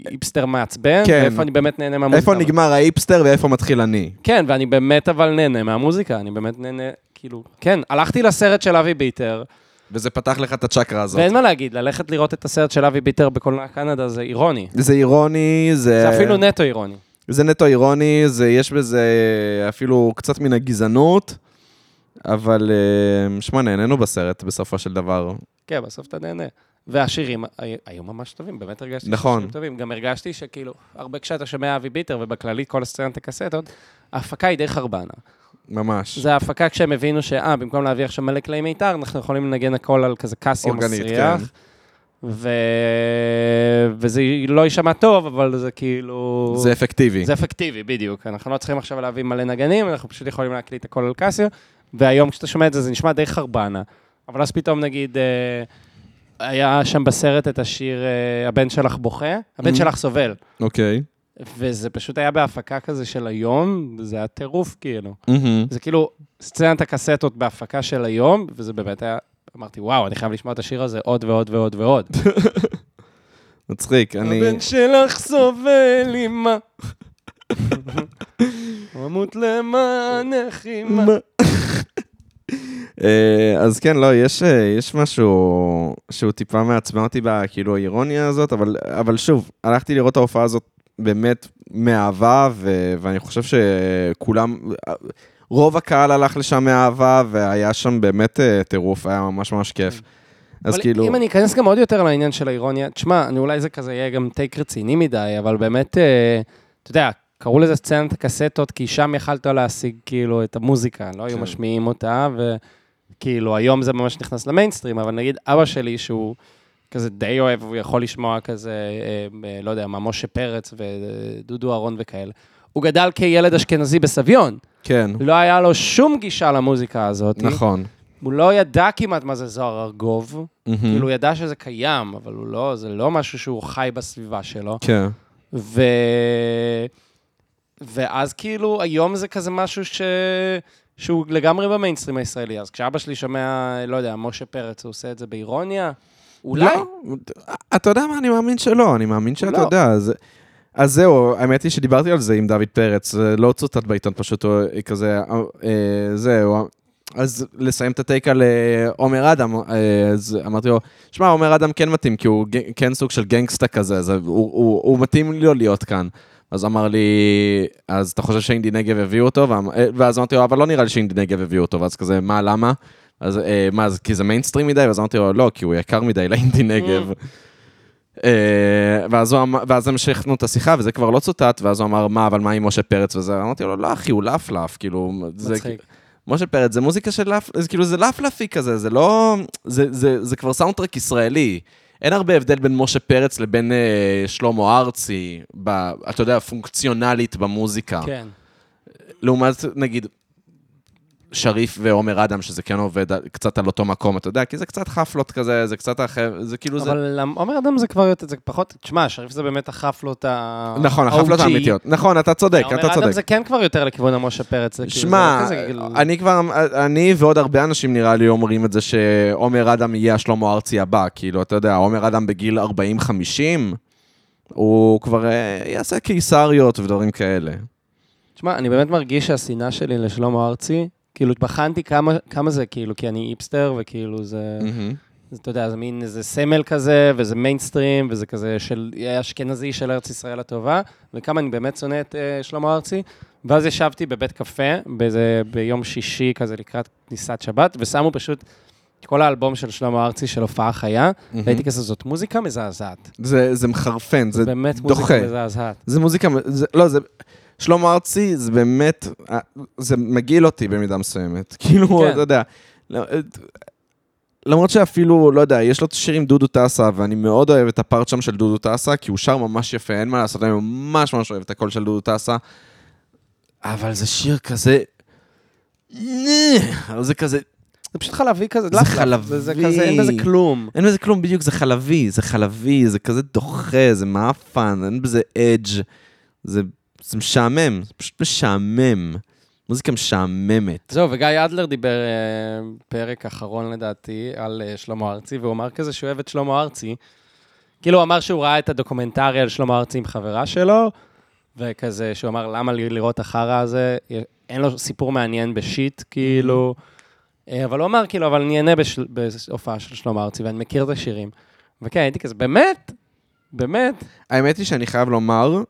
היפסטר מעצבן, כן. ואיפה אני באמת נהנה מהמוזיקה. איפה נגמר האיפסטר ואיפה מתחיל אני. כן, ואני באמת אבל נהנה מהמוזיקה, אני באמת נהנה, כאילו, כן, הלכתי לסרט של אבי ביטר, וזה פתח לך את הצ'קרה הזאת. ואין מה להגיד, ללכת לראות את הסרט של אבי ביטר בקולנוע קנדה זה אירוני. זה אירוני, זה... זה אפילו נטו אירוני. זה נטו אירוני, זה, יש בזה אפילו קצת מן הגזענות, אבל אה, שמע, נהנינו בסרט בסופו של דבר. כן, בסוף אתה נהנה. והשירים הי- היו ממש טובים, באמת הרגשתי נכון. שהשירים טובים. גם הרגשתי שכאילו, הרבה כשאתה שומע אבי ביטר, ובכללי כל הסצנת הקסטות, ההפקה היא די חרבנה. ממש. זה ההפקה כשהם הבינו שאה, במקום להביא עכשיו מלא כלי מיתר, אנחנו יכולים לנגן הכל על כזה אורגנית, מסריח. כן. ו... וזה לא יישמע טוב, אבל זה כאילו... זה אפקטיבי. זה אפקטיבי, בדיוק. אנחנו לא צריכים עכשיו להביא מלא נגנים, אנחנו פשוט יכולים להקליט הכל על קסיו, והיום כשאתה שומע את זה, זה נשמע די חרבנה. אבל אז פתאום נגיד, אה, היה שם בסרט את השיר אה, הבן שלך בוכה, הבן Mhm. שלך סובל. אוקיי. וזה פשוט היה בהפקה כזה של היום, וזה היה טירוף כאילו. מהמם. זה כאילו סצנת הקסטות בהפקה של היום, וזה באמת היה, אמרתי, וואו, אני חייב לשמוע את השיר הזה עוד ועוד ועוד ועוד. <laughs> מצחיק, אני... הבן שלך סובל אימא. <laughs> אמות למענך אימא. אה, אז כן, לא, יש, אה, יש משהו שהוא טיפה מעצבן אותי בכאילו האירוניה הזאת, אבל, אבל שוב, הלכתי לראות את ההופעה הזאת באמת מאהבה, ו, ואני חושב שכולם, רוב הקהל הלך לשם מאהבה, והיה שם באמת אה, טירוף, היה ממש ממש כיף. אז אבל כאילו... אם אני אכנס גם עוד יותר לעניין של האירוניה, תשמע, אני אולי זה כזה יהיה גם טייק רציני מדי, אבל באמת, אתה יודע, קראו לזה סצנת הקסטות, כי שם יכלת להשיג כאילו את המוזיקה, לא היו כן. משמיעים אותה, וכאילו היום זה ממש נכנס למיינסטרים, אבל נגיד אבא שלי, שהוא כזה די אוהב, הוא יכול לשמוע כזה, אה, אה, לא יודע, מה, משה פרץ ודודו אהרון וכאלה. הוא גדל כילד אשכנזי בסביון, כן, לא היה לו שום גישה למוזיקה הזאת. נכון. הוא לא ידע כמעט מה זה זוהר ארגוב, מהמם. כאילו, הוא ידע שזה קיים, אבל הוא לא, זה לא משהו שהוא חי בסביבה שלו. כן. ו... ואז כאילו, היום זה כזה משהו ש... שהוא לגמרי במיינסטרים הישראלי. אז כשאבא שלי שומע, לא יודע, משה פרץ, הוא עושה את זה באירוניה? אולי. לא, אתה יודע מה, אני מאמין שלא, אני מאמין שאתה לא. יודע. אז, אז זהו, האמת היא שדיברתי על זה עם דוד פרץ, זה לא צוטט בעיתון, פשוט הוא כזה, אה, זהו. אז לסיים את הטייק על אה, עומר אדם, אה, אז אמרתי לו, שמע, עומר אדם כן מתאים, כי הוא כן סוג של גנגסטה כזה, אז הוא, הוא, הוא מתאים לו להיות כאן. אז אמר לי, אז אתה חושב שאינדי נגב הביאו אותו? אה, ואז אמרתי לו, אבל לא נראה לי שאינדי נגב הביאו אותו, ואז כזה, מה, למה? אז אה, מה, אז כי זה מיינסטרים מדי? ואז אמרתי לו, לא, כי הוא יקר מדי לאינדי נגב. אה, ואז, הוא אמר- ואז המשכנו את השיחה, וזה כבר לא צוטט, ואז הוא אמר, מה, אבל מה עם משה פרץ וזה? אמרתי לו, לא, אחי, הוא לפלף, כאילו, מצחיק. משה פרץ, זה מוזיקה של. זה כאילו, זה לפלפי כזה, זה לא... זה, זה, זה כבר סאונדטרק ישראלי. אין הרבה הבדל בין משה פרץ לבין אה, שלמה ארצי, ב, אתה יודע, פונקציונלית במוזיקה. כן. לעומת, נגיד, שריף ועומר אדם, שזה כן עובד קצת על אותו מקום, אתה יודע, כי זה קצת חפלות כזה, זה קצת אחר, זה כאילו זה... אבל עומר אדם זה כבר יותר, זה פחות, תשמע, שריף זה באמת החפלות ה... נכון, החפלות. האמיתיות. נכון, אתה צודק, אתה עומר אדם צודק. זה כן כבר יותר לכיוון המשה פרץ. כאילו, שמע, כאילו- אני כבר, אני ועוד הרבה אנשים נראה לי אומרים את זה שעומר אדם יהיה השלמה ארצי הבא, כאילו, אתה יודע, עומר אדם בגיל 40-50, הוא כבר אה, יעשה קיסריות ודברים כאלה. תשמע, אני באמת מרגיש שהשנאה שלי לשלמה ארצי, כאילו, בחנתי כמה, כמה זה, כאילו, כי אני איפסטר, וכאילו, זה, זה, אתה יודע, זה מין איזה סמל כזה, וזה מיינסטרים, וזה כזה של אשכנזי של ארץ ישראל הטובה, וכמה אני באמת שונא את uh, שלמה ארצי. ואז ישבתי בבית קפה, באיזה, ביום שישי כזה לקראת כניסת שבת, ושמו פשוט את כל האלבום של שלמה ארצי של הופעה חיה, והייתי כזה, זאת מוזיקה מזעזעת. זה, זה מחרפן, זה באמת דוחה. מוזיקה מזעזעת. זה מוזיקה, זה, לא, זה... שלמה ארצי זה באמת, אה, זה מגעיל אותי במידה מסוימת. <laughs> כאילו, כן. אתה יודע, למרות שאפילו, לא יודע, יש לו את השיר עם דודו טסה, ואני מאוד אוהב את הפארט שם של דודו טסה, כי הוא שר ממש יפה, אין מה לעשות, אני ממש ממש אוהב את הקול של דודו טסה, אבל זה שיר כזה... זה כזה, זה פשוט חלבי כזה, זה. חלבי. זה, זה כזה, אין בזה כלום. אין בזה כלום, בדיוק, זה חלבי, זה חלבי, זה כזה דוחה, זה מאפן, אין בזה אדג', זה, זה משעמם, זה פשוט משעמם. מוזיקה משעממת. זהו, וגיא אדלר דיבר אה, פרק אחרון לדעתי על אה, שלמה ארצי, והוא אמר כזה שהוא אוהב את שלמה ארצי. כאילו, הוא אמר שהוא ראה את הדוקומנטרי על שלמה ארצי עם חברה שלו, וכזה, שהוא אמר, למה לי לראות את החרא הזה? אין לו סיפור מעניין בשיט, כאילו. אה, אבל הוא אמר, כאילו, אבל אני בשל- בהופעה של שלמה ארצי, ואני מכיר את השירים. וכן, הייתי כזה, באמת? באמת? האמת היא שאני חייב לומר,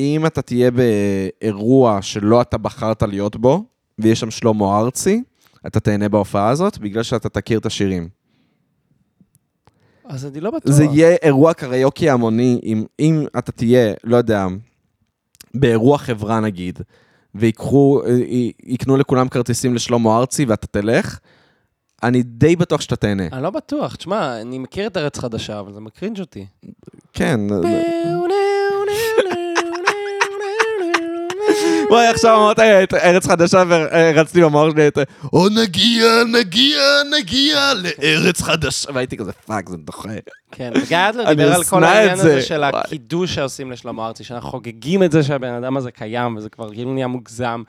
שאם אתה תהיה באירוע שלא אתה בחרת להיות בו, ויש שם שלמה ארצי, אתה תהנה בהופעה הזאת, בגלל שאתה תכיר את השירים. אז אני לא בטוח. זה יהיה אירוע קריוקי המוני, אם, אם אתה תהיה, לא יודע, באירוע חברה נגיד, ויקחו, אה, י- יקנו לכולם כרטיסים לשלמה ארצי ואתה תלך, אני די בטוח שאתה תהנה. אני לא בטוח. תשמע, אני מכיר את ארץ חדשה, אבל זה מקרינג' אותי. כן. וואי, עכשיו אמרת את ארץ חדשה ורצתי במאור שלי את... או נגיע, נגיע, נגיע לארץ חדשה. והייתי כזה, fuck, זה דוחה. כן, וגיא אני דיבר על כל העניין זה. הזה של. הקידוש שעושים לשלמה ארצי, שאנחנו חוגגים את זה שהבן אדם הזה קיים, וזה כבר כאילו נהיה מוגזם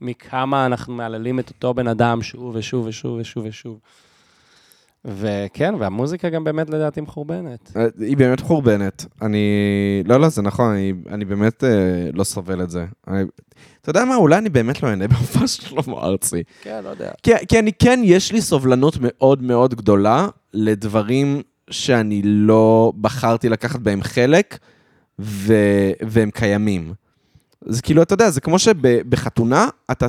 מכמה אנחנו מהללים את אותו בן אדם שוב ושוב ושוב ושוב ושוב. וכן, והמוזיקה גם באמת לדעתי מחורבנת. אה, היא באמת חורבנת. אני... לא, לא, זה נכון, אני, אני באמת אה, לא סובל את זה. אני... אתה יודע מה, אולי אני באמת לא אענה <laughs> בהופעה של שלמה ארצי. כן, לא יודע. כי, כי אני כן, יש לי סובלנות מאוד מאוד גדולה לדברים שאני לא בחרתי לקחת בהם חלק, ו... והם קיימים. זה כאילו, אתה יודע, זה כמו שבחתונה אתה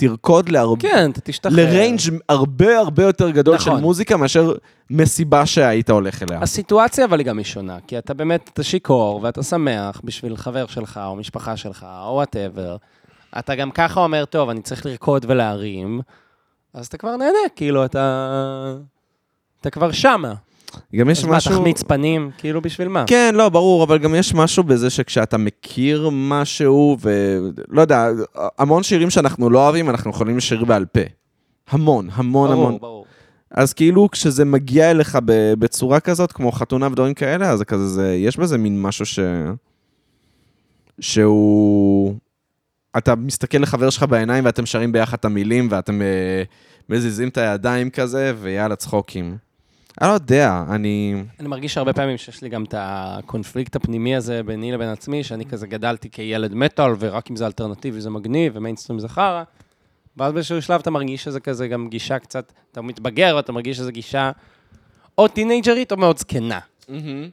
תרקוד להרבה... כן, אתה תשתחרר. ל range הרבה הרבה יותר גדול נכון. של מוזיקה מאשר מסיבה שהיית הולך אליה. הסיטואציה אבל היא גם היא שונה, כי אתה באמת, אתה שיכור ואתה שמח בשביל חבר שלך או משפחה שלך או whatever. אתה גם ככה אומר, טוב, אני צריך לרקוד ולהרים, אז אתה כבר נהנה, כאילו, אתה... אתה כבר שמה. גם יש אז מה, משהו... תחמיץ פנים? כאילו, בשביל מה? כן, לא, ברור, אבל גם יש משהו בזה שכשאתה מכיר משהו, ולא יודע, המון שירים שאנחנו לא אוהבים, אנחנו יכולים לשיר בעל פה. המון, המון, המון. ברור, ברור. אז כאילו, כשזה מגיע אליך בצורה כזאת, כמו חתונה ודברים כאלה, אז זה כזה, זה, יש בזה מין משהו ש... שהוא... אתה מסתכל לחבר שלך בעיניים ואתם שרים ביחד את המילים, ואתם אה, מזיזים את הידיים כזה, ויאללה, צחוקים. אני לא יודע, אני... אני מרגיש הרבה פעמים שיש לי גם את הקונפליקט הפנימי הזה ביני לבין עצמי, שאני כזה גדלתי כילד מטאל, ורק אם זה אלטרנטיבי זה מגניב, ומיינסטרים זה חרא. ואז באיזשהו שלב אתה מרגיש שזה כזה גם גישה קצת, אתה מתבגר ואתה מרגיש שזה גישה או טינאייג'רית או מאוד זקנה.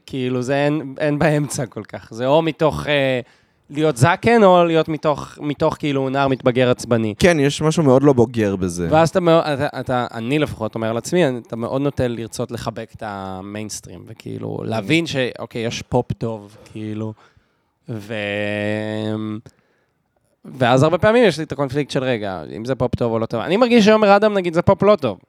כאילו, זה אין, אין באמצע כל כך. זה או מתוך אה, להיות זקן, או להיות מתוך, מתוך כאילו נער מתבגר עצבני. כן, יש משהו מאוד לא בוגר בזה. ואז אתה מאוד, אתה, אתה, אני לפחות אומר לעצמי, אתה מאוד נוטה לרצות לחבק את המיינסטרים, וכאילו, להבין שאוקיי, יש פופ טוב, כאילו, ו... ואז הרבה פעמים יש לי את הקונפליקט של רגע, אם זה פופ טוב או לא טוב. אני מרגיש שעומר אדם, נגיד, זה פופ לא טוב.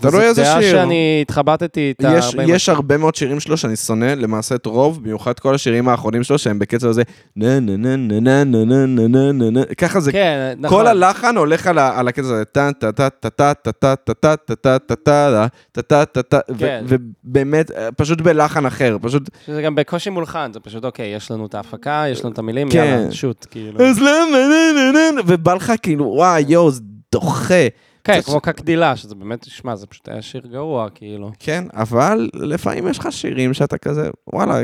תלוי איזה זו שיר. דעה שאני התחבטתי איתה יש, הרבה... יש הרבה מאוד שירים שלו שאני שונא, למעשה את רוב, במיוחד כל השירים האחרונים שלו, שהם בקצב הזה, נה נה נה נה נה נה נה נה נה נה נה ככה זה, כן, נכון. כל הלחן הולך על ה- על הקצב הזה, טה טה טה טה טה טה טה טה טה טה טה טה טה טה טה טה כן. ובאמת, אה, פשוט בלחן אחר, פשוט, שזה גם בקושי מולחן, זה פשוט, אוקיי, יש לנו את ההפקה, יש לנו את המילים, כן. יאללה, שוט, כאילו. אז למה ובא לך כאילו, וואי, יואו, זה דוחה. כן, כמו קקדילה, שזה באמת, שמע, זה פשוט היה שיר גרוע, כאילו. כן, אבל לפעמים יש לך שירים שאתה כזה, וואלה,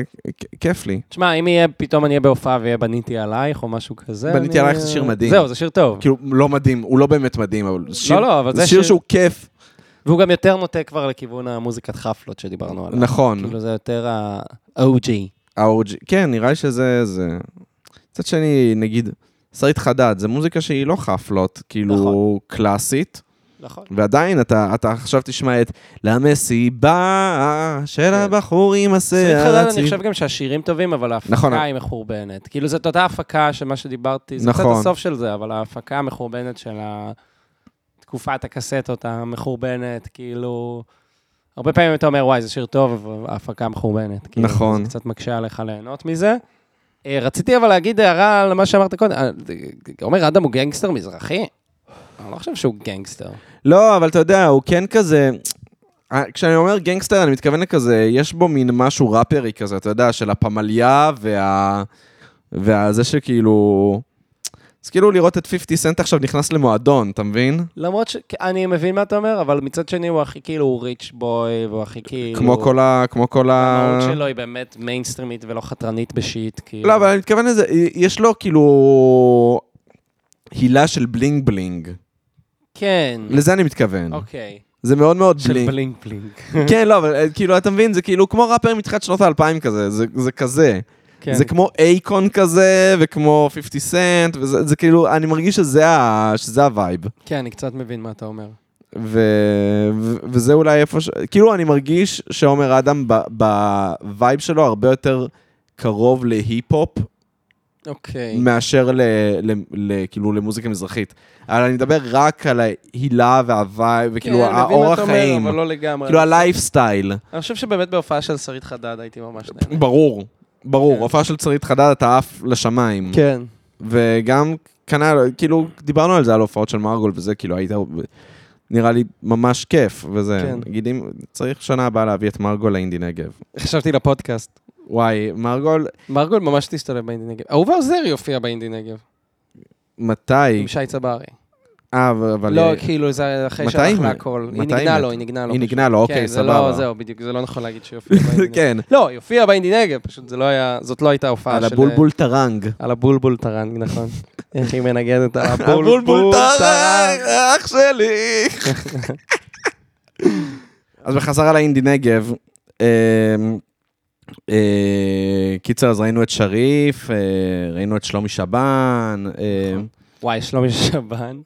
כיף לי. תשמע, אם יהיה, פתאום אני אהיה בהופעה ויהיה בניתי עלייך או משהו כזה, בניתי אני- עלייך זה שיר מדהים. זהו, זה שיר טוב. כאילו, לא מדהים, הוא לא באמת מדהים, אבל זה שיר, לא, אבל זה שיר שהוא כיף. והוא גם יותר נוטה כבר לכיוון המוזיקת חפלות שדיברנו עליה. נכון. כאילו, זה יותר ה-OG. ה-OG, כן, נראה לי שזה... זה... מצד שני, נגיד, שרית חדד, זה מוזיקה שהיא לא חפלות, כאילו נכון. קלאסית, נכון. ועדיין אתה, אתה עכשיו תשמע את למסיבה של כן. הבחור עם השיער אני. חושב גם שהשירים טובים, אבל נכון. ההפקה היא מחורבנת. כאילו, זאת אותה הפקה של מה שדיברתי, זה קצת נכון. הסוף של זה, אבל ההפקה המחורבנת של תקופת הקסטות המחורבנת, כאילו... הרבה פעמים אתה אומר, וואי, זה שיר טוב, אבל ההפקה מחורבנת. כאילו, נכון. זה קצת מקשה עליך ליהנות מזה. אה, רציתי אבל להגיד הערה על מה שאמרת קודם. אה, עומר אדם הוא גנגסטר מזרחי? אני לא חושב שהוא גנגסטר. לא, אבל אתה יודע, הוא כן כזה... אה, כשאני אומר גנגסטר, אני מתכוון לכזה, יש בו מין משהו ראפרי כזה, אתה יודע, של הפמליה וה... והזה שכאילו... אז כאילו לראות את 50 סנט עכשיו נכנס למועדון, אתה מבין? למרות שאני מבין מה אתה אומר, אבל מצד שני הוא הכי כאילו, הוא rich boy, והוא הכי כאילו... כמו כל ה... כמו כל ה... המהות שלו היא באמת מיינסטרימית ולא חתרנית ב shit, כאילו. לא, אבל אני מתכוון לזה, יש לו כאילו... הילה של bling bling. כן. לזה אני מתכוון. אוקיי. זה מאוד מאוד של bling. bling bling. <laughs> כן, לא, אבל אה, כאילו, אתה מבין, זה כאילו כמו ראפר מתחילת שנות האלפיים כזה, זה- זה כזה. כן. זה כמו אייקון כזה, וכמו 50 סנט, וזה זה כאילו, אני מרגיש שזה ה- שזה ה vibe. כן, אני קצת מבין מה אתה אומר. ו... ו... וזה אולי איפה ש... כאילו, אני מרגיש שעומר אדם ב- ב vibe שלו הרבה יותר קרוב להיפ-הופ אוקיי. מאשר ל... ל... ל... כאילו למוזיקה מזרחית. אבל אני מדבר רק על ההילה וה vibe, וכאילו כן, מבין מה האורח אתה אומר, חיים. אבל לא לגמרי. כאילו הלייפסטייל. אני חושב שבאמת בהופעה של שרית חדד הייתי ממש נהנה. ברור, ברור. כן. הופעה של צרית חדד, אתה עף לשמיים. כן. וגם כנ"ל, כאילו, דיברנו על זה, על הופעות של מרגול וזה, כאילו, היית... נראה לי ממש כיף, וזה, כן. נגיד אם צריך שנה הבאה להביא את מרגול לאינדי נגב. חשבתי לפודקאסט. וואי, מרגול, מרגול ממש תשתלב באינדי נגב. אהובה עוזרי הופיע באינדי נגב, מתי? עם שי צברי. אה, אבל... לא, כאילו, זה אחרי שהלך להכל. היא נגנה? לו, היא נגנה לו. היא. נגנה לו, אוקיי, כן, זה סבבה. לא, זהו, בדיוק, זה לא נכון להגיד שהיא הופיעה באינדי נגב. <laughs> כן, לא, היא הופיעה באינדי נגב, פשוט זה לא היה, זאת לא הייתה הופעה על של... הבולבול טרנג. על הבולבול טרנג, נכון. <laughs> איך היא מנגנת על הבולבול טרנג. אח שלי. <laughs> אז בחזרה לאינדי נגב, אמ, אה, קיצר, אז ראינו את שריף, אה, ראינו את שלומי שבן. אה, וואי, שלומי שבן.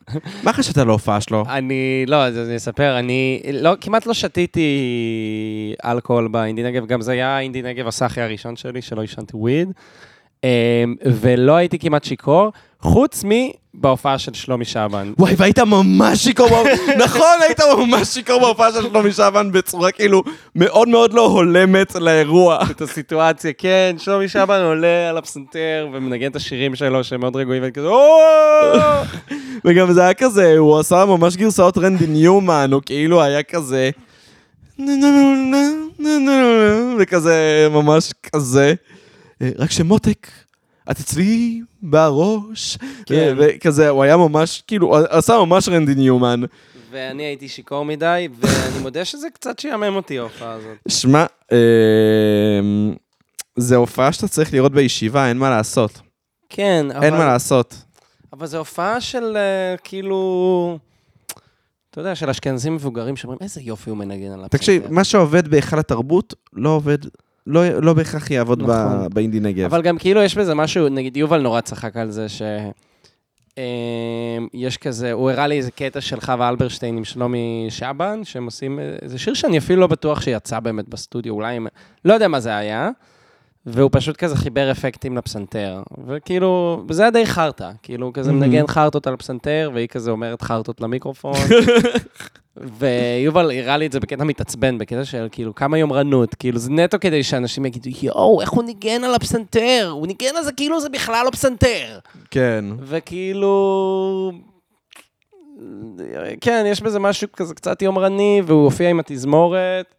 מה חשבת על ההופעה שלו? אני, לא, אז אני אספר, אני לא, כמעט לא שתיתי אלכוהול באינדי נגב, גם זה היה אינדי נגב הסאחי הראשון שלי, שלא עישנתי וויד, ולא הייתי כמעט שיכור, חוץ מבהופעה של שלומי שבן. וואי, והיית ממש שיכור, בהופ- <laughs> נכון, היית ממש שיכור בהופעה של שלומי שבן בצורה כאילו מאוד מאוד לא הולמת לאירוע. <laughs> את הסיטואציה, כן, שלומי שבן עולה על הפסנתר ומנגן את השירים שלו שהם מאוד רגועים וכזה, "או!" <laughs> וגם זה היה כזה, הוא עשה ממש גרסאות רנדי ניומן, הוא כאילו היה כזה... וכזה, ממש כזה. אה, רק שמותק, את אצלי בראש. כן. וכזה, הוא היה ממש, כאילו, עשה ממש רנדי ניומן. ואני הייתי שיכור מדי, ואני מודה שזה קצת שיאמם אותי ההופעה הזאת. שמע, אה, זה הופעה שאתה צריך לראות בישיבה, אין מה לעשות. כן, אבל... אין מה לעשות. אבל זו הופעה של אה, כאילו... אתה יודע, של אשכנזים מבוגרים שאומרים, איזה יופי הוא מנגן על הפסנתר. תקשיב, מה שעובד בהיכל התרבות, לא עובד, לא, לא בהכרח יעבוד ב- נכון. באינדי נגב. אבל גם כאילו יש בזה משהו, נגיד יובל נורא צחק על זה ש... אה, יש כזה, הוא הראה לי איזה קטע של חווה אלברשטיין עם שלומי שבן, שהם עושים איזה שיר שאני אפילו לא בטוח שיצא באמת בסטודיו, אולי הם... לא יודע מה זה היה, והוא פשוט כזה חיבר אפקטים לפסנתר. וכאילו, זה היה די חרטא, כאילו, כזה מהמם. מנגן חרטות על הפסנתר, והיא כזה אומרת חרטות למיקרופון. <laughs> ויובל הראה לי את זה בקטע מתעצבן, בקטע של כאילו כמה יומרנות, כאילו זה נטו כדי שאנשים יגידו, יואו, איך הוא ניגן על הפסנתר? הוא ניגן על זה כאילו זה בכלל לא פסנתר. כן. וכאילו... כן, יש בזה משהו כזה קצת יומרני, והוא הופיע עם התזמורת,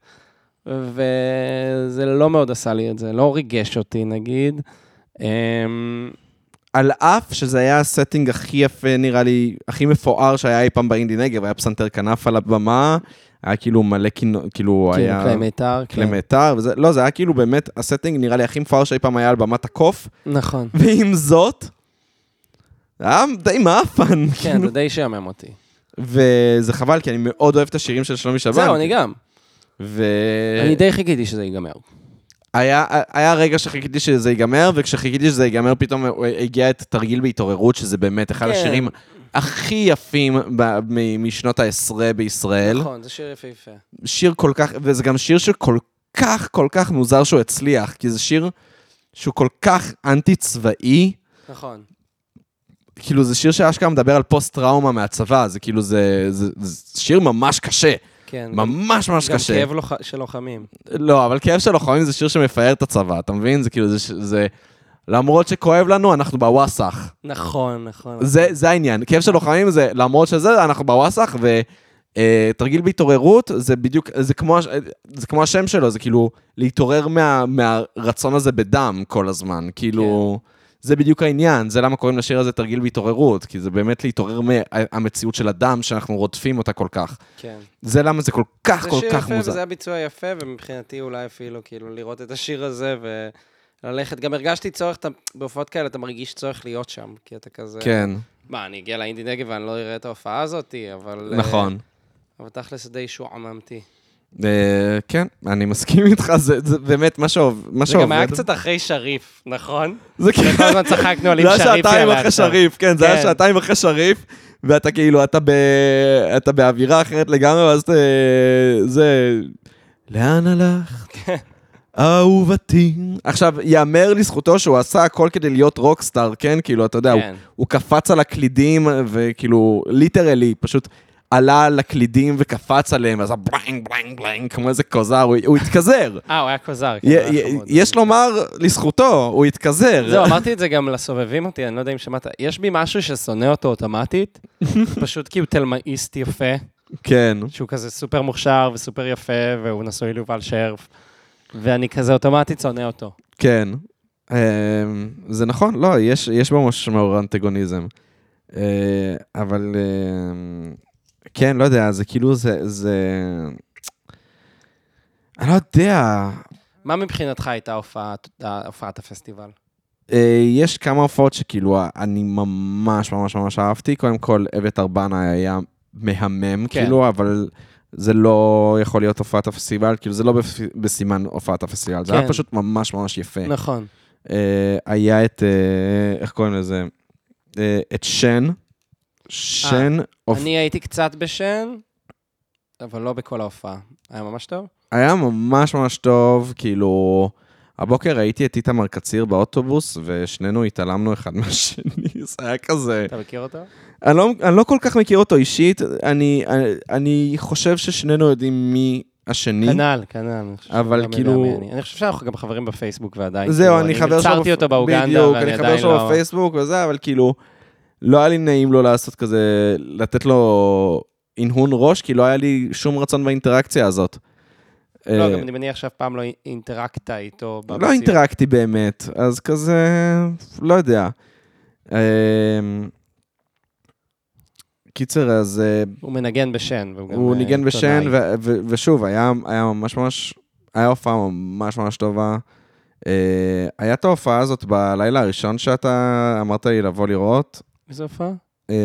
וזה לא מאוד עשה לי את זה, לא ריגש אותי נגיד. אמ, על אף שזה היה ה setting הכי יפה, נראה לי, הכי מפואר שהיה אי פעם באינדי נגב, היה פסנתר כנף על הבמה, היה כאילו מלא כינו, כאילו כאילו, היה... כלי מיתר, כלי כן. מיתר, וזה, לא, זה היה כאילו באמת ה setting נראה לי הכי מפואר שאי פעם היה על במת הקוף, נכון. ועם זאת, היה די מאפן. כן, כאילו. זה די שעמם אותי. וזה חבל, כי אני מאוד אוהב את השירים של שלומי שבן. זהו, אני גם. ו... אני די חיכיתי שזה ייגמר. היה, היה רגע שחיכיתי שזה ייגמר, וכשחיכיתי שזה ייגמר, פתאום הגיע את תרגיל בהתעוררות, שזה באמת אחד כן. השירים הכי יפים ב- מ- משנות העשרה בישראל. נכון, זה שיר יפהפה. שיר כל כך, וזה גם שיר שכל כך, כל כך מוזר שהוא הצליח, כי זה שיר שהוא כל כך אנטי-צבאי. נכון. כאילו, זה שיר שאשכרה מדבר על פוסט-טראומה מהצבא, זה כאילו, זה, זה, זה שיר ממש קשה. כן. ממש ממש גם קשה. כאב לוח- של לוחמים. לא, אבל כאב של לוחמים זה שיר שמפאר את הצבא, אתה מבין? זה כאילו, זה... זה... למרות שכואב לנו, אנחנו בוואסאח. נכון, נכון. זה, זה העניין. כאב של לוחמים זה, למרות שזה, אנחנו בוואסאח, ותרגיל בהתעוררות, זה בדיוק, זה כמו, זה כמו השם שלו, זה כאילו להתעורר מה, מהרצון הזה בדם כל הזמן. כאילו, זה בדיוק העניין, זה למה קוראים לשיר הזה תרגיל בהתעוררות, כי זה באמת להתעורר מהמציאות של הדם, שאנחנו רודפים אותה כל כך. כן. זה למה זה כל כך זה כל כך יפה מוזר. וזה היה ביצוע יפה, ומבחינתי אולי אפילו כאילו לראות את השיר הזה וללכת. גם הרגשתי צורך, אתה- בהופעות כאלה אתה מרגיש צורך להיות שם, כי אתה כזה... כן, מה, אני אגיע לאינדי נגב ואני לא אראה את ההופעה הזאת, אבל... אה, נכון. אבל תכלס זה די שועממתי. אה, כן, אני מסכים <laughs> איתך, זה באמת מה שעוב- מה זה שעובד. גם היה קצת אחרי שריף, נכון? זה כאילו- כל הזמן צחקנו על אם זה היה שריף שעתיים אחרי. שריף, כן, זה היה כן. שעתיים אחרי שריף, ואתה כאילו, אתה באווירה אחרת לגמרי, ואז. זה... לאן הלכת? אהובתי. עכשיו, יאמר לזכותו שהוא עשה הכל כדי להיות רוקסטאר, כן? כאילו, אתה יודע, הוא- כן. הוא קפץ על הקלידים, וכאילו, literally, פשוט עלה לקלידים וקפץ עליהם, ואז בלנג, בלנג, בלנג, כמו איזה כוזר, הוא, הוא התכזר. <laughs> אה, הוא היה כוזר. כן, י- י-. יש לומר לזכותו, הוא התכזר. זהו, <laughs> אמרתי את זה גם לסובבים אותי, אני לא יודע אם שמעת. יש בי משהו ששונא אותו אוטומטית, <laughs> פשוט כי הוא תלמאיסט יפה, כן. שהוא כזה סופר מוכשר וסופר יפה, והוא נשוי ליובל שרף, ואני כזה אוטומטית שונא אותו. כן. אה, זה נכון, לא, יש, יש בו משמעור אנטגוניזם. אה, אבל אה, כן, לא יודע, זה כאילו, זה... זה... אני לא יודע. מה מבחינתך הייתה הופעת, הופעת הפסטיבל? אה, יש כמה הופעות שכאילו אני ממש ממש ממש אהבתי. קודם כל, אביתר בנה היה מהמם, כן. כאילו, אבל זה לא יכול להיות הופעת הפסטיבל, כאילו זה לא בסימן הופעת הפסטיבל, זה היה כן. פשוט ממש ממש יפה. נכון. אה, היה את, אה, איך קוראים לזה? את שן. שן, אופ- אני הייתי קצת בשן, אבל לא בכל ההופעה. היה ממש טוב? היה ממש ממש טוב, כאילו... הבוקר ראיתי את איתמר קציר באוטובוס, ושנינו התעלמנו אחד <laughs> מהשני, זה היה כזה... אתה מכיר אותו? אני לא, אני לא כל כך מכיר אותו אישית, אני, אני, אני חושב ששנינו יודעים מי השני. כנ"ל, כנ"ל. אני אבל כאילו- אני. אני חושב שאנחנו גם חברים בפייסבוק ועדיין. זהו, כאילו, אני חבר שלו... יצרתי בפ- אותו באוגנדה, בדיוק, אני חבר שלו לא... בפייסבוק וזה, אבל כאילו, לא היה לי נעים לו לעשות כזה, לתת לו הנהון ראש, כי לא היה לי שום רצון באינטראקציה הזאת. לא, אה, גם אני מניח שאף פעם לא אינטראקת איתו. לא. אינטראקטי באמת, אז כזה, לא יודע. אה, קיצר, אז אה, הוא מנגן בשן. הוא ניגן בשן, ושוב, היה ממש ממש, היה הופעה ממש ממש טובה. היה את ההופעה הזאת בלילה הראשון שאתה אמרת לי לבוא לראות. איזה הופעה? אה,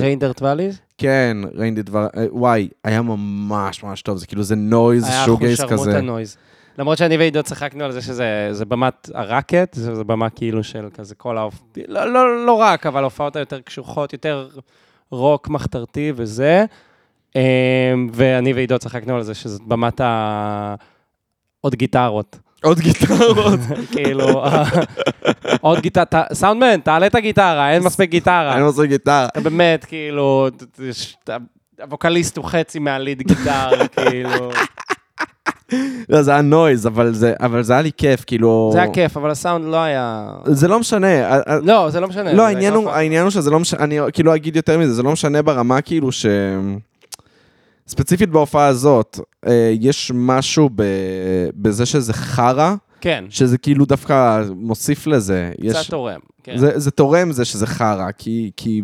ריינדרט ואליז? כן, ראיתי דבר, אה, וואי, היה ממש ממש טוב, זה כאילו זה נויז, היה שוגייס אחוז כזה. שרמוטה נויז. למרות שאני ועידו צחקנו על זה שזה זה במת הרקט, זה, זה במה כאילו של כזה כל ההופעות, לא, לא, לא רק, אבל ההופעות היותר קשוחות, יותר רוק מחתרתי וזה. אמ, ואני ועידו צחקנו על זה שזאת במת ה... עוד גיטרות. עוד גיטרות. <laughs> כאילו, עוד גיטרה, סאונדמן, תעלה את הגיטרה, אין מספיק גיטרה. אני עושה גיטרה. אתה באמת, כאילו, הווקליסט הוא חצי מהליד גיטר, <laughs> כאילו. לא, זה היה נויז, אבל זה אבל זה היה לי כיף, כאילו... זה היה כיף, אבל הסאונד לא היה... זה לא משנה. ה- ה- לא, זה לא משנה. לא, העניין הוא, הופעה. העניין הוא שזה לא משנה, אני כאילו אגיד יותר מזה, זה לא משנה ברמה כאילו ש... ספציפית בהופעה הזאת, אה, יש משהו ב... בזה שזה חרא, כן, שזה כאילו דווקא מוסיף לזה. יש... קצת תורם. כן. זה, זה תורם זה שזה חרא, כי, כי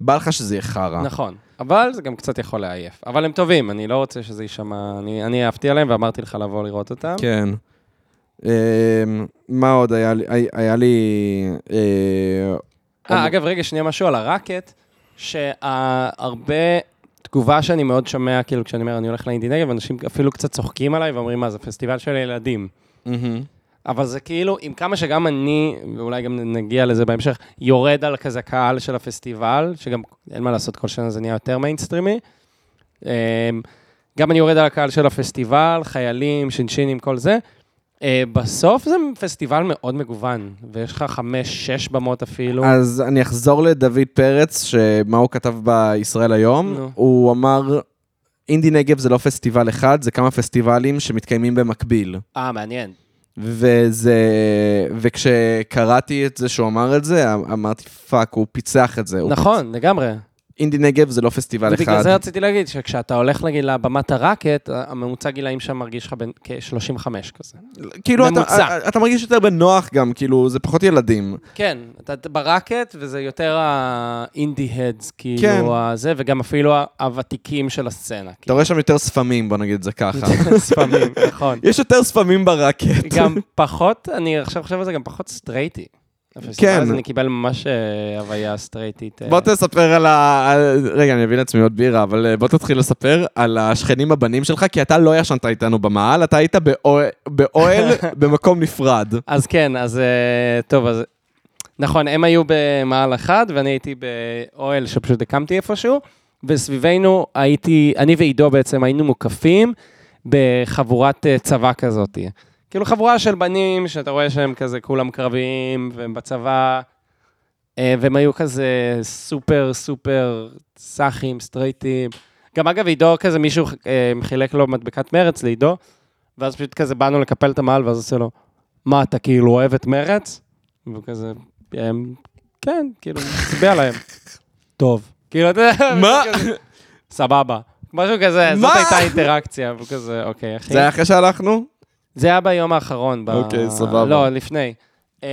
בא לך שזה יהיה חרא. נכון, אבל זה גם קצת יכול לעייף. אבל הם טובים, אני לא רוצה שזה יישמע... אני אני אהבתי עליהם ואמרתי לך לבוא לראות אותם. כן. אה, מה עוד היה לי? היה- היה לי... אה, אה, אגב, רגע, שנייה משהו על הרקט, שהרבה תגובה שאני מאוד שומע, כאילו, כשאני אומר, אני הולך לאינדי נגב, אנשים אפילו קצת צוחקים עליי ואומרים, מה, זה פסטיבל של ילדים. מהמם. אבל זה כאילו, עם כמה שגם אני, ואולי גם נגיע לזה בהמשך, יורד על כזה קהל של הפסטיבל, שגם אין מה לעשות, כל שנה זה נהיה יותר מיינסטרימי. אמ, גם אני יורד על הקהל של הפסטיבל, חיילים, שינשינים, כל זה. אה, בסוף זה פסטיבל מאוד מגוון, ויש לך חמש, שש במות אפילו. אז אני אחזור לדוד פרץ, שמה הוא כתב בישראל היום. נו. הוא אמר, אינדי נגב זה לא פסטיבל אחד, זה כמה פסטיבלים שמתקיימים במקביל. אה, מעניין. וזה... וכשקראתי את זה שהוא אמר את זה, אמרתי, fuck, הוא פיצח את זה. נכון, לגמרי. אינדי נגב זה לא פסטיבל ובגלל אחד. זה רציתי להגיד, שכשאתה הולך נגיד לבמת הרקט, הממוצע גילאים שם מרגיש לך בן כ-35 כזה. כאילו, אתה, ממוצע. אתה מרגיש יותר בנוח גם, כאילו, זה פחות ילדים. כן, אתה ברקט, וזה יותר ה indie heads, כן. כאילו, הזה, וגם אפילו הוותיקים של הסצנה. אתה רואה שם יותר שפמים, בוא נגיד את זה ככה. <laughs> כאילו, שפמים, נכון. יש יותר שפמים ברקט. גם פחות, אני עכשיו חושב על זה, גם פחות סטרייטי. כן. הזה אני קיבל ממש אה, הוויה סטרייטית. אה. בוא תספר על ה... רגע, אני אביא לעצמי עוד בירה, אבל אה, בוא תתחיל לספר על השכנים הבנים שלך, כי אתה לא ישנת איתנו במעל, אתה היית באוהל- <laughs> במקום נפרד. אז כן, אז טוב, אז נכון, הם היו במעל אחד, ואני הייתי באוהל שפשוט הקמתי איפשהו, וסביבנו הייתי, אני ועידו בעצם היינו מוקפים בחבורת צבא כזאת. כאילו חבורה של בנים שאתה רואה שהם כזה כולם קרביים, והם בצבא, אה, והם היו כזה סופר סופר סאחים, סטרייטים. גם אגב, עידו כזה, מישהו אה, חילק לו מדבקת מרץ לעידו, ואז פשוט כזה באנו לקפל את המעל, ואז עושה לו, מה, אתה כאילו אוהב את מרץ? והוא כזה, "אמ, כן, כאילו, מצביע להם. <laughs> טוב. כאילו, אתה יודע, <laughs> מה? סבבה. משהו כזה, זאת? הייתה אינטראקציה, והוא כזה, אוקיי, אחי. זה היה אחרי שהלכנו? זה היה ביום האחרון. ב... אוקיי, סבבה. לא, לפני. אמ,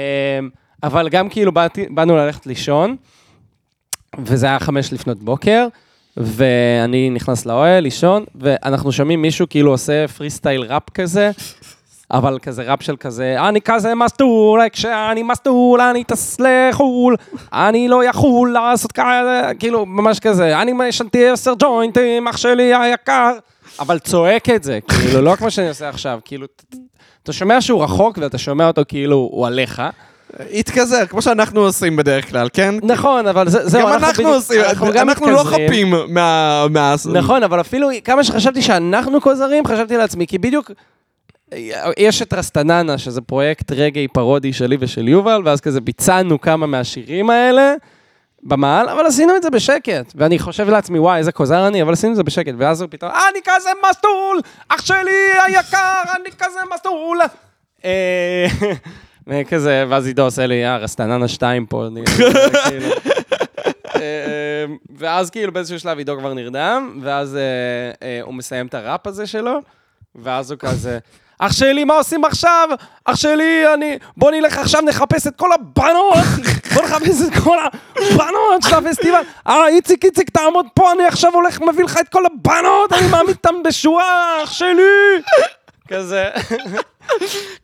אבל גם כאילו באתי, באנו ללכת לישון, וזה היה חמש לפנות בוקר, ואני נכנס לאוהל לישון, ואנחנו שומעים מישהו כאילו עושה פרי סטייל ראפ כזה, אבל כזה ראפ של כזה, אני כזה מסטול, כשאני מסטול, אני טס לחו"ל, אני לא יכול לעשות כאלה, כאילו, ממש כזה, אני ישנתי עשר ג'וינטים, אח שלי היקר, אבל צועק את זה, כאילו, לא כמו שאני עושה עכשיו, כאילו, אתה שומע שהוא רחוק ואתה שומע אותו כאילו הוא עליך. התכזר, כמו שאנחנו עושים בדרך כלל, כן? נכון, אבל זה- זהו, גם אנחנו בדיוק- עושים, גם אנחנו לא. חפים מה... מה- נכון, אבל אפילו כמה שחשבתי שאנחנו כוזרים, חשבתי לעצמי, כי בדיוק... יש את רסטננה, שזה פרויקט רגעי פרודי שלי ושל יובל, ואז כזה ביצענו כמה מהשירים האלה במעל, אבל עשינו את זה בשקט. ואני חושב לעצמי, וואי, איזה כוזר אני, אבל עשינו את זה בשקט. ואז הוא פתאום, אני כזה מסטול, אח שלי היקר, אני כזה מסטול. אה, וכזה, ואז עידו עושה לי, אה, רסטננה 2 פה. אני- <laughs> כאילו. ואז כאילו באיזשהו שלב עידו כבר נרדם, ואז אה, אה, הוא מסיים את הראפ הזה שלו, ואז הוא כזה, אח שלי, מה עושים עכשיו? אח שלי, אני... בוא נלך עכשיו, נחפש את כל הבנות! <laughs> בוא נחפש את כל הבנות של הפסטיבל! אה, איציק, איציק, תעמוד פה, אני עכשיו הולך, מביא לך את כל הבנות, אני מעמיד אותם בשורה, אח שלי! כזה,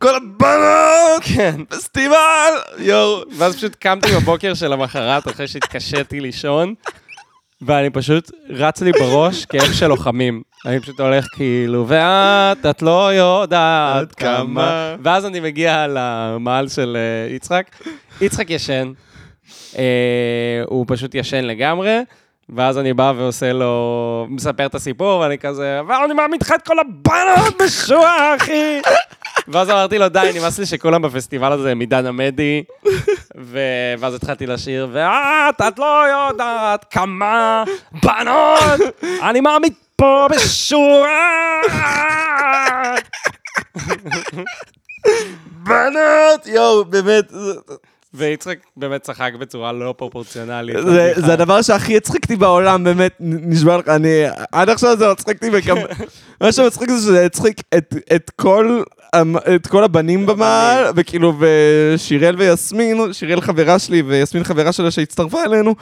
כל הבנות! כן. פסטיבל! יואו. ואז פשוט קמתי בבוקר של המחרת, אחרי שהתקשיתי לישון, ואני פשוט, רץ לי בראש כאב של לוחמים. אני פשוט הולך כאילו, ואת, את לא יודעת כמה. ואז אני מגיע למעל של אה, יצחק. יצחק ישן. אה, הוא פשוט ישן לגמרי. ואז אני בא ועושה לו, מספר את הסיפור, ואני כזה, ואני מעמיד לך את כל הבנות בשורה, אחי. ואז אמרתי לו, די, נמאס לי שכולם בפסטיבל הזה הם עידן עמדי. ו- ואז התחלתי לשיר, ואת, את לא יודעת כמה בנות אני מעמיד פה בשורה. בנות! יואו, באמת. ויצחק באמת צחק בצורה לא פרופורציונלית. זה, זה הדבר שהכי הצחיקתי בעולם, באמת, נשבע לך, אני, עד עכשיו זה מצחיק אותי, וגם, <laughs> מה שמצחיק זה שזה הצחיק את, את כל, את כל הבנים במעל, וכאילו, ושיראל ויסמין, שיראל חברה שלי ויסמין חברה שלה שהצטרפה אלינו,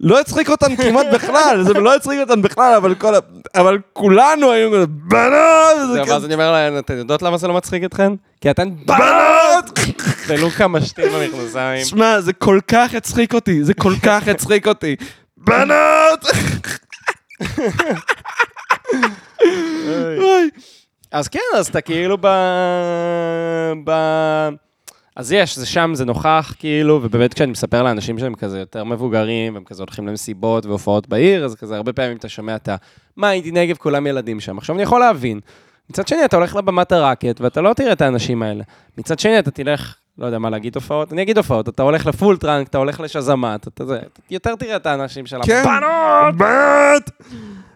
לא הצחיק אותן כמעט <laughs> בכלל, זה לא הצחיק אותן בכלל, אבל כל, ה- אבל כולנו היינו כזה, בנות! זה ואז אני אומר להן, אתן יודעות למה זה לא מצחיק אתכן? כי אתן בנות! בנות! ולוקה משתין במכנסיים. שמע, זה כל כך הצחיק אותי, זה כל כך הצחיק אותי. בנות! <laughs> אוי. אז כן, אז אתה כאילו ב... ב... אז יש, זה שם, זה נוכח, כאילו, ובאמת כשאני מספר לאנשים שהם כזה יותר מבוגרים, והם כזה הולכים למסיבות והופעות בעיר, אז כזה הרבה פעמים אתה שומע את ה... מה, אינדי נגב, כולם ילדים שם. עכשיו, אני יכול להבין. מצד שני, אתה הולך לבמת הרקט, ואתה לא תראה את האנשים האלה. מצד שני, אתה תלך, לא יודע מה להגיד הופעות, אני אגיד הופעות, אתה הולך לפול טראנק, אתה הולך לשזמת, אתה זה, יותר תראה את האנשים של כן. הבנות!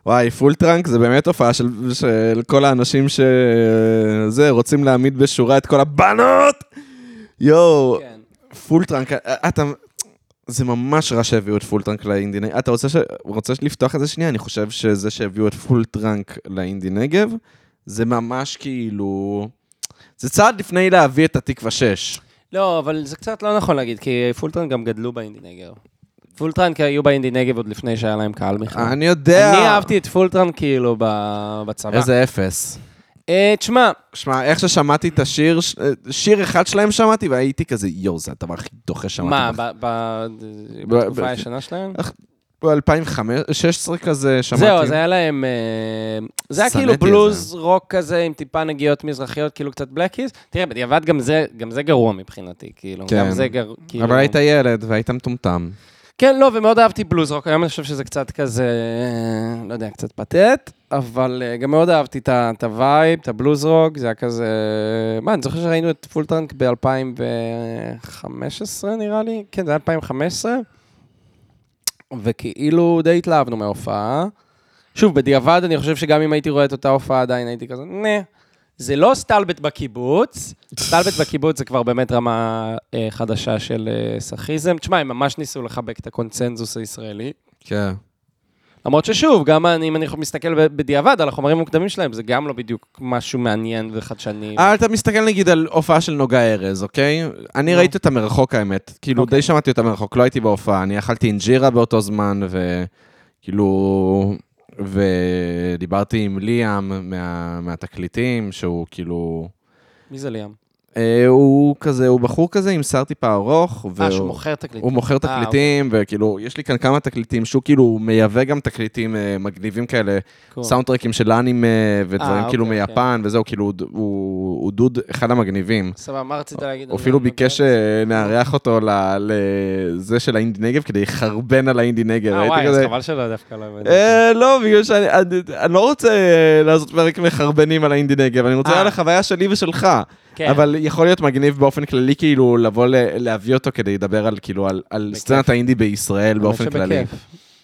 וואי, פול טראנק זה באמת הופעה של, של כל האנשים שזה, רוצים להעמיד בשורה את כל הבנות! יואו, כן. פול טראנק, אתה... זה ממש רע שהביאו את פול טראנק לאינדי נגב. אתה רוצה, ש... רוצה לפתוח את זה שנייה? אני חושב שזה שהביאו את פול טראנק לאינדי נגב, זה ממש כאילו... זה צעד לפני להביא את התקווה 6. לא, אבל זה קצת לא נכון להגיד, כי פול טראנק גם גדלו באינדי נגב. פול טראנק היו באינדי נגב עוד לפני שהיה להם קהל בכלל. אני יודע... אני אהבתי את פול טראנק כאילו בצבא. איזה אפס. אה, תשמע, שמע, איך ששמעתי את השיר, ש- שיר אחד שלהם שמעתי, והייתי כזה, יואו, זה הדבר הכי דוחה ששמעתי. מה, בחיים." ב- ב- ב- בתקופה הישנה שלהם? ב-2016 כזה שמעתי. זהו, אז היה להם... אה, זה היה כאילו. בלוז רוק כזה עם טיפה נגיעות מזרחיות, כאילו קצת Black Keys. תראה, בדיעבד גם זה- גם זה גרוע מבחינתי, כאילו. כן. גם זה גרוע. אבל היית ילד והיית מטומטם. כן, לא, ומאוד אהבתי בלוז רוק, היום אני חושב שזה קצת כזה, לא יודע, קצת פתטי, אבל אה, גם מאוד אהבתי את ה vibe, את הבלוז רוק, זה היה כזה... מה, אני זוכר שראינו את פול טראנק ב-2015 נראה לי, כן, זה היה 2015, וכאילו די התלהבנו מההופעה. שוב, בדיעבד אני חושב שגם אם הייתי רואה את אותה הופעה עדיין הייתי כזה, nah. זה לא סטלבט בקיבוץ, סטלבט בקיבוץ זה כבר באמת רמה אה, חדשה של אה, סאחיזם. תשמע, הם ממש ניסו לחבק את הקונצנזוס הישראלי. כן. למרות ששוב, גם אני, אם אני מסתכל בדיעבד על החומרים המוקדמים שלהם, זה גם לא בדיוק משהו מעניין וחדשני. אה, אתה מסתכל נגיד על הופעה של נוגה ארז, אוקיי? אני נו. ראיתי אותה מרחוק האמת. כאילו, אוקיי. די שמעתי אותה מרחוק, לא הייתי בהופעה. אני אכלתי אינג'ירה באותו זמן, וכאילו... ודיברתי עם ליאם מה... מהתקליטים, שהוא כאילו... מי זה ליאם? אה, הוא כזה, הוא בחור כזה עם שיער טיפה ארוך. אה, שהוא מוכר תקליטים. הוא מוכר אה, תקליטים, וכאילו, יש לי כאן כמה תקליטים שהוא כאילו מייבא גם תקליטים אה, מגניבים כאלה, cool. סאונדטרקים של אנימה ודברים כאילו אוקיי, מיפן, וזהו, כאילו, הוא- דוד אחד המגניבים. סבבה, מה רצית להגיד? הוא אפילו? ביקש שנארח אותו לזה של האינדי נגב, כדי לחרבן על האינדי נגב. אה, וואי, אז חבל שלא דווקא לא הבאתי. אה, לא, בגלל שאני אני- אני לא רוצה לעשות פרק מחרבנים על האינדי נגב, אני רוצה. על החוויה שלי ושלך. כן. אבל יכול להיות מגניב באופן כללי, כאילו, לבוא ל- להביא אותו כדי לדבר על, כאילו, על- על. סצנת האינדי בישראל באופן כללי.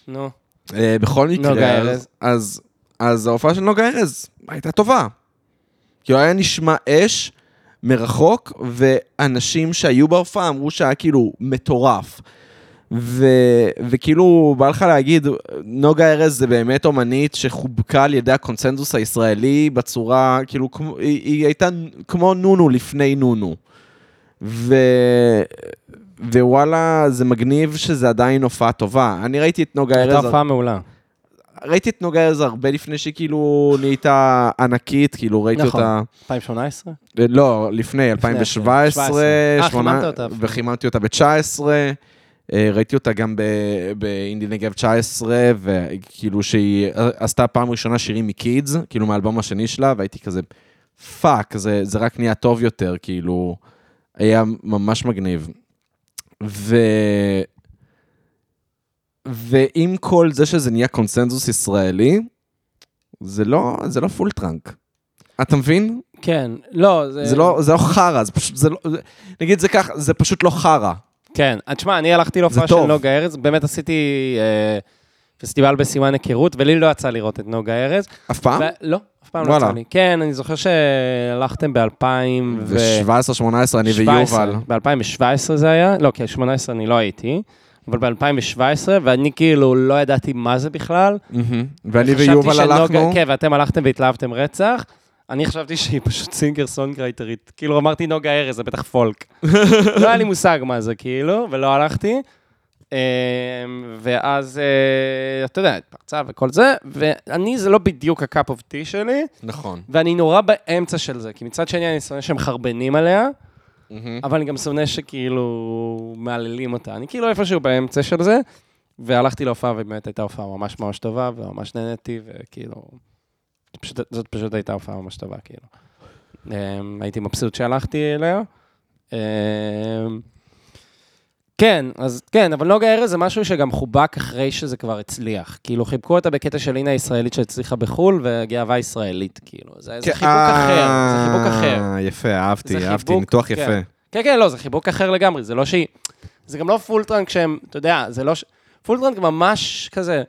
נו. אה, בכל מקרה, אז-. אז, אז ההופעה של נוגה ארז הייתה טובה. כאילו היה נשמע אש מרחוק, ואנשים שהיו בהופעה אמרו שהיה כאילו מטורף. ו, וכאילו, בא לך להגיד, נוגה ארז זה באמת אומנית שחובקה על ידי הקונצנזוס הישראלי בצורה, כאילו, כמו, היא, היא הייתה כמו נונו לפני נונו. ו... ווואלה, זה מגניב שזה עדיין הופעה טובה. אני ראיתי את נוגה ארז... הייתה הופעה מעולה. ראיתי את נוגה ארז הרבה לפני שהיא כאילו נהייתה ענקית, כאילו ראיתי נכון. אותה... 2018? לא, לפני, 2017, 17. אה, שמונה- חיממת אותה. וחיממתי אותה ב-19. ראיתי אותה גם באינדי נגב 19, וכאילו שהיא עשתה פעם ראשונה שירים מ Kids, כאילו מהאלבום השני שלה, והייתי כזה, fuck, זה, זה רק נהיה טוב יותר, כאילו, היה ממש מגניב. ו... ועם כל זה שזה נהיה קונסנזוס ישראלי, זה לא, זה לא פול טראנק. אתה מבין? כן. לא, זה... זה לא, זה לא חרא, זה פשוט, זה לא, זה- נגיד זה ככה, זה פשוט לא חרא. כן. אז תשמע, אני הלכתי להופעה של. נוגה ארז, באמת עשיתי אה, פסטיבל בסימן היכרות, ולי לא יצא לראות את נוגה ארז. אף פעם? ו- לא, אף פעם לא וואלה. יצא לי. כן, אני זוכר שהלכתם ב-2000 ו... ו-17, 18, אני ויובל. ב-2017 זה היה? לא, כי 2018 אני לא הייתי, אבל ב-2017, ואני כאילו לא ידעתי מה זה בכלל. ואני ויובל הלכנו. כן, ואתם הלכתם והתלהבתם רצח. אני חשבתי שהיא פשוט singer songwriter ית. כאילו אמרתי נוגה ארז, זה בטח פולק. לא היה לי מושג מה זה, כאילו, ולא הלכתי. אמ, ואז, אה, אתה יודע, התפרצה וכל זה, ואני, זה לא בדיוק ה cup of tea שלי, נכון. ואני נורא באמצע של זה, כי מצד שני אני שונא שמחרבנים עליה. אבל אני גם שונא שכאילו מהללים אותה. אני כאילו איפשהו באמצע של זה, והלכתי להופעה, ובאמת הייתה הופעה ממש ממש טובה, וממש נהניתי, וכאילו... פשוט, זאת פשוט הייתה הופעה ממש טובה, כאילו. אמ, הייתי מבסוט שהלכתי אליה. אמ, כן, אז כן, אבל נוגה ארז זה משהו שגם חובק אחרי שזה כבר הצליח. כאילו, חיבקו אותה בקטע של הנה הישראלית שהצליחה בחו"ל, וגאווה ישראלית, כאילו. זה, זה כן, חיבוק אחר, זה חיבוק אה, אחר. יפה, אהבתי, אהבתי, חיבוק, ניתוח כן. יפה. כן, כן, לא, זה חיבוק אחר לגמרי, זה לא שהיא... זה גם לא Full Trunk שהם, אתה יודע, זה לא ש... Full Trunk ממש כזה,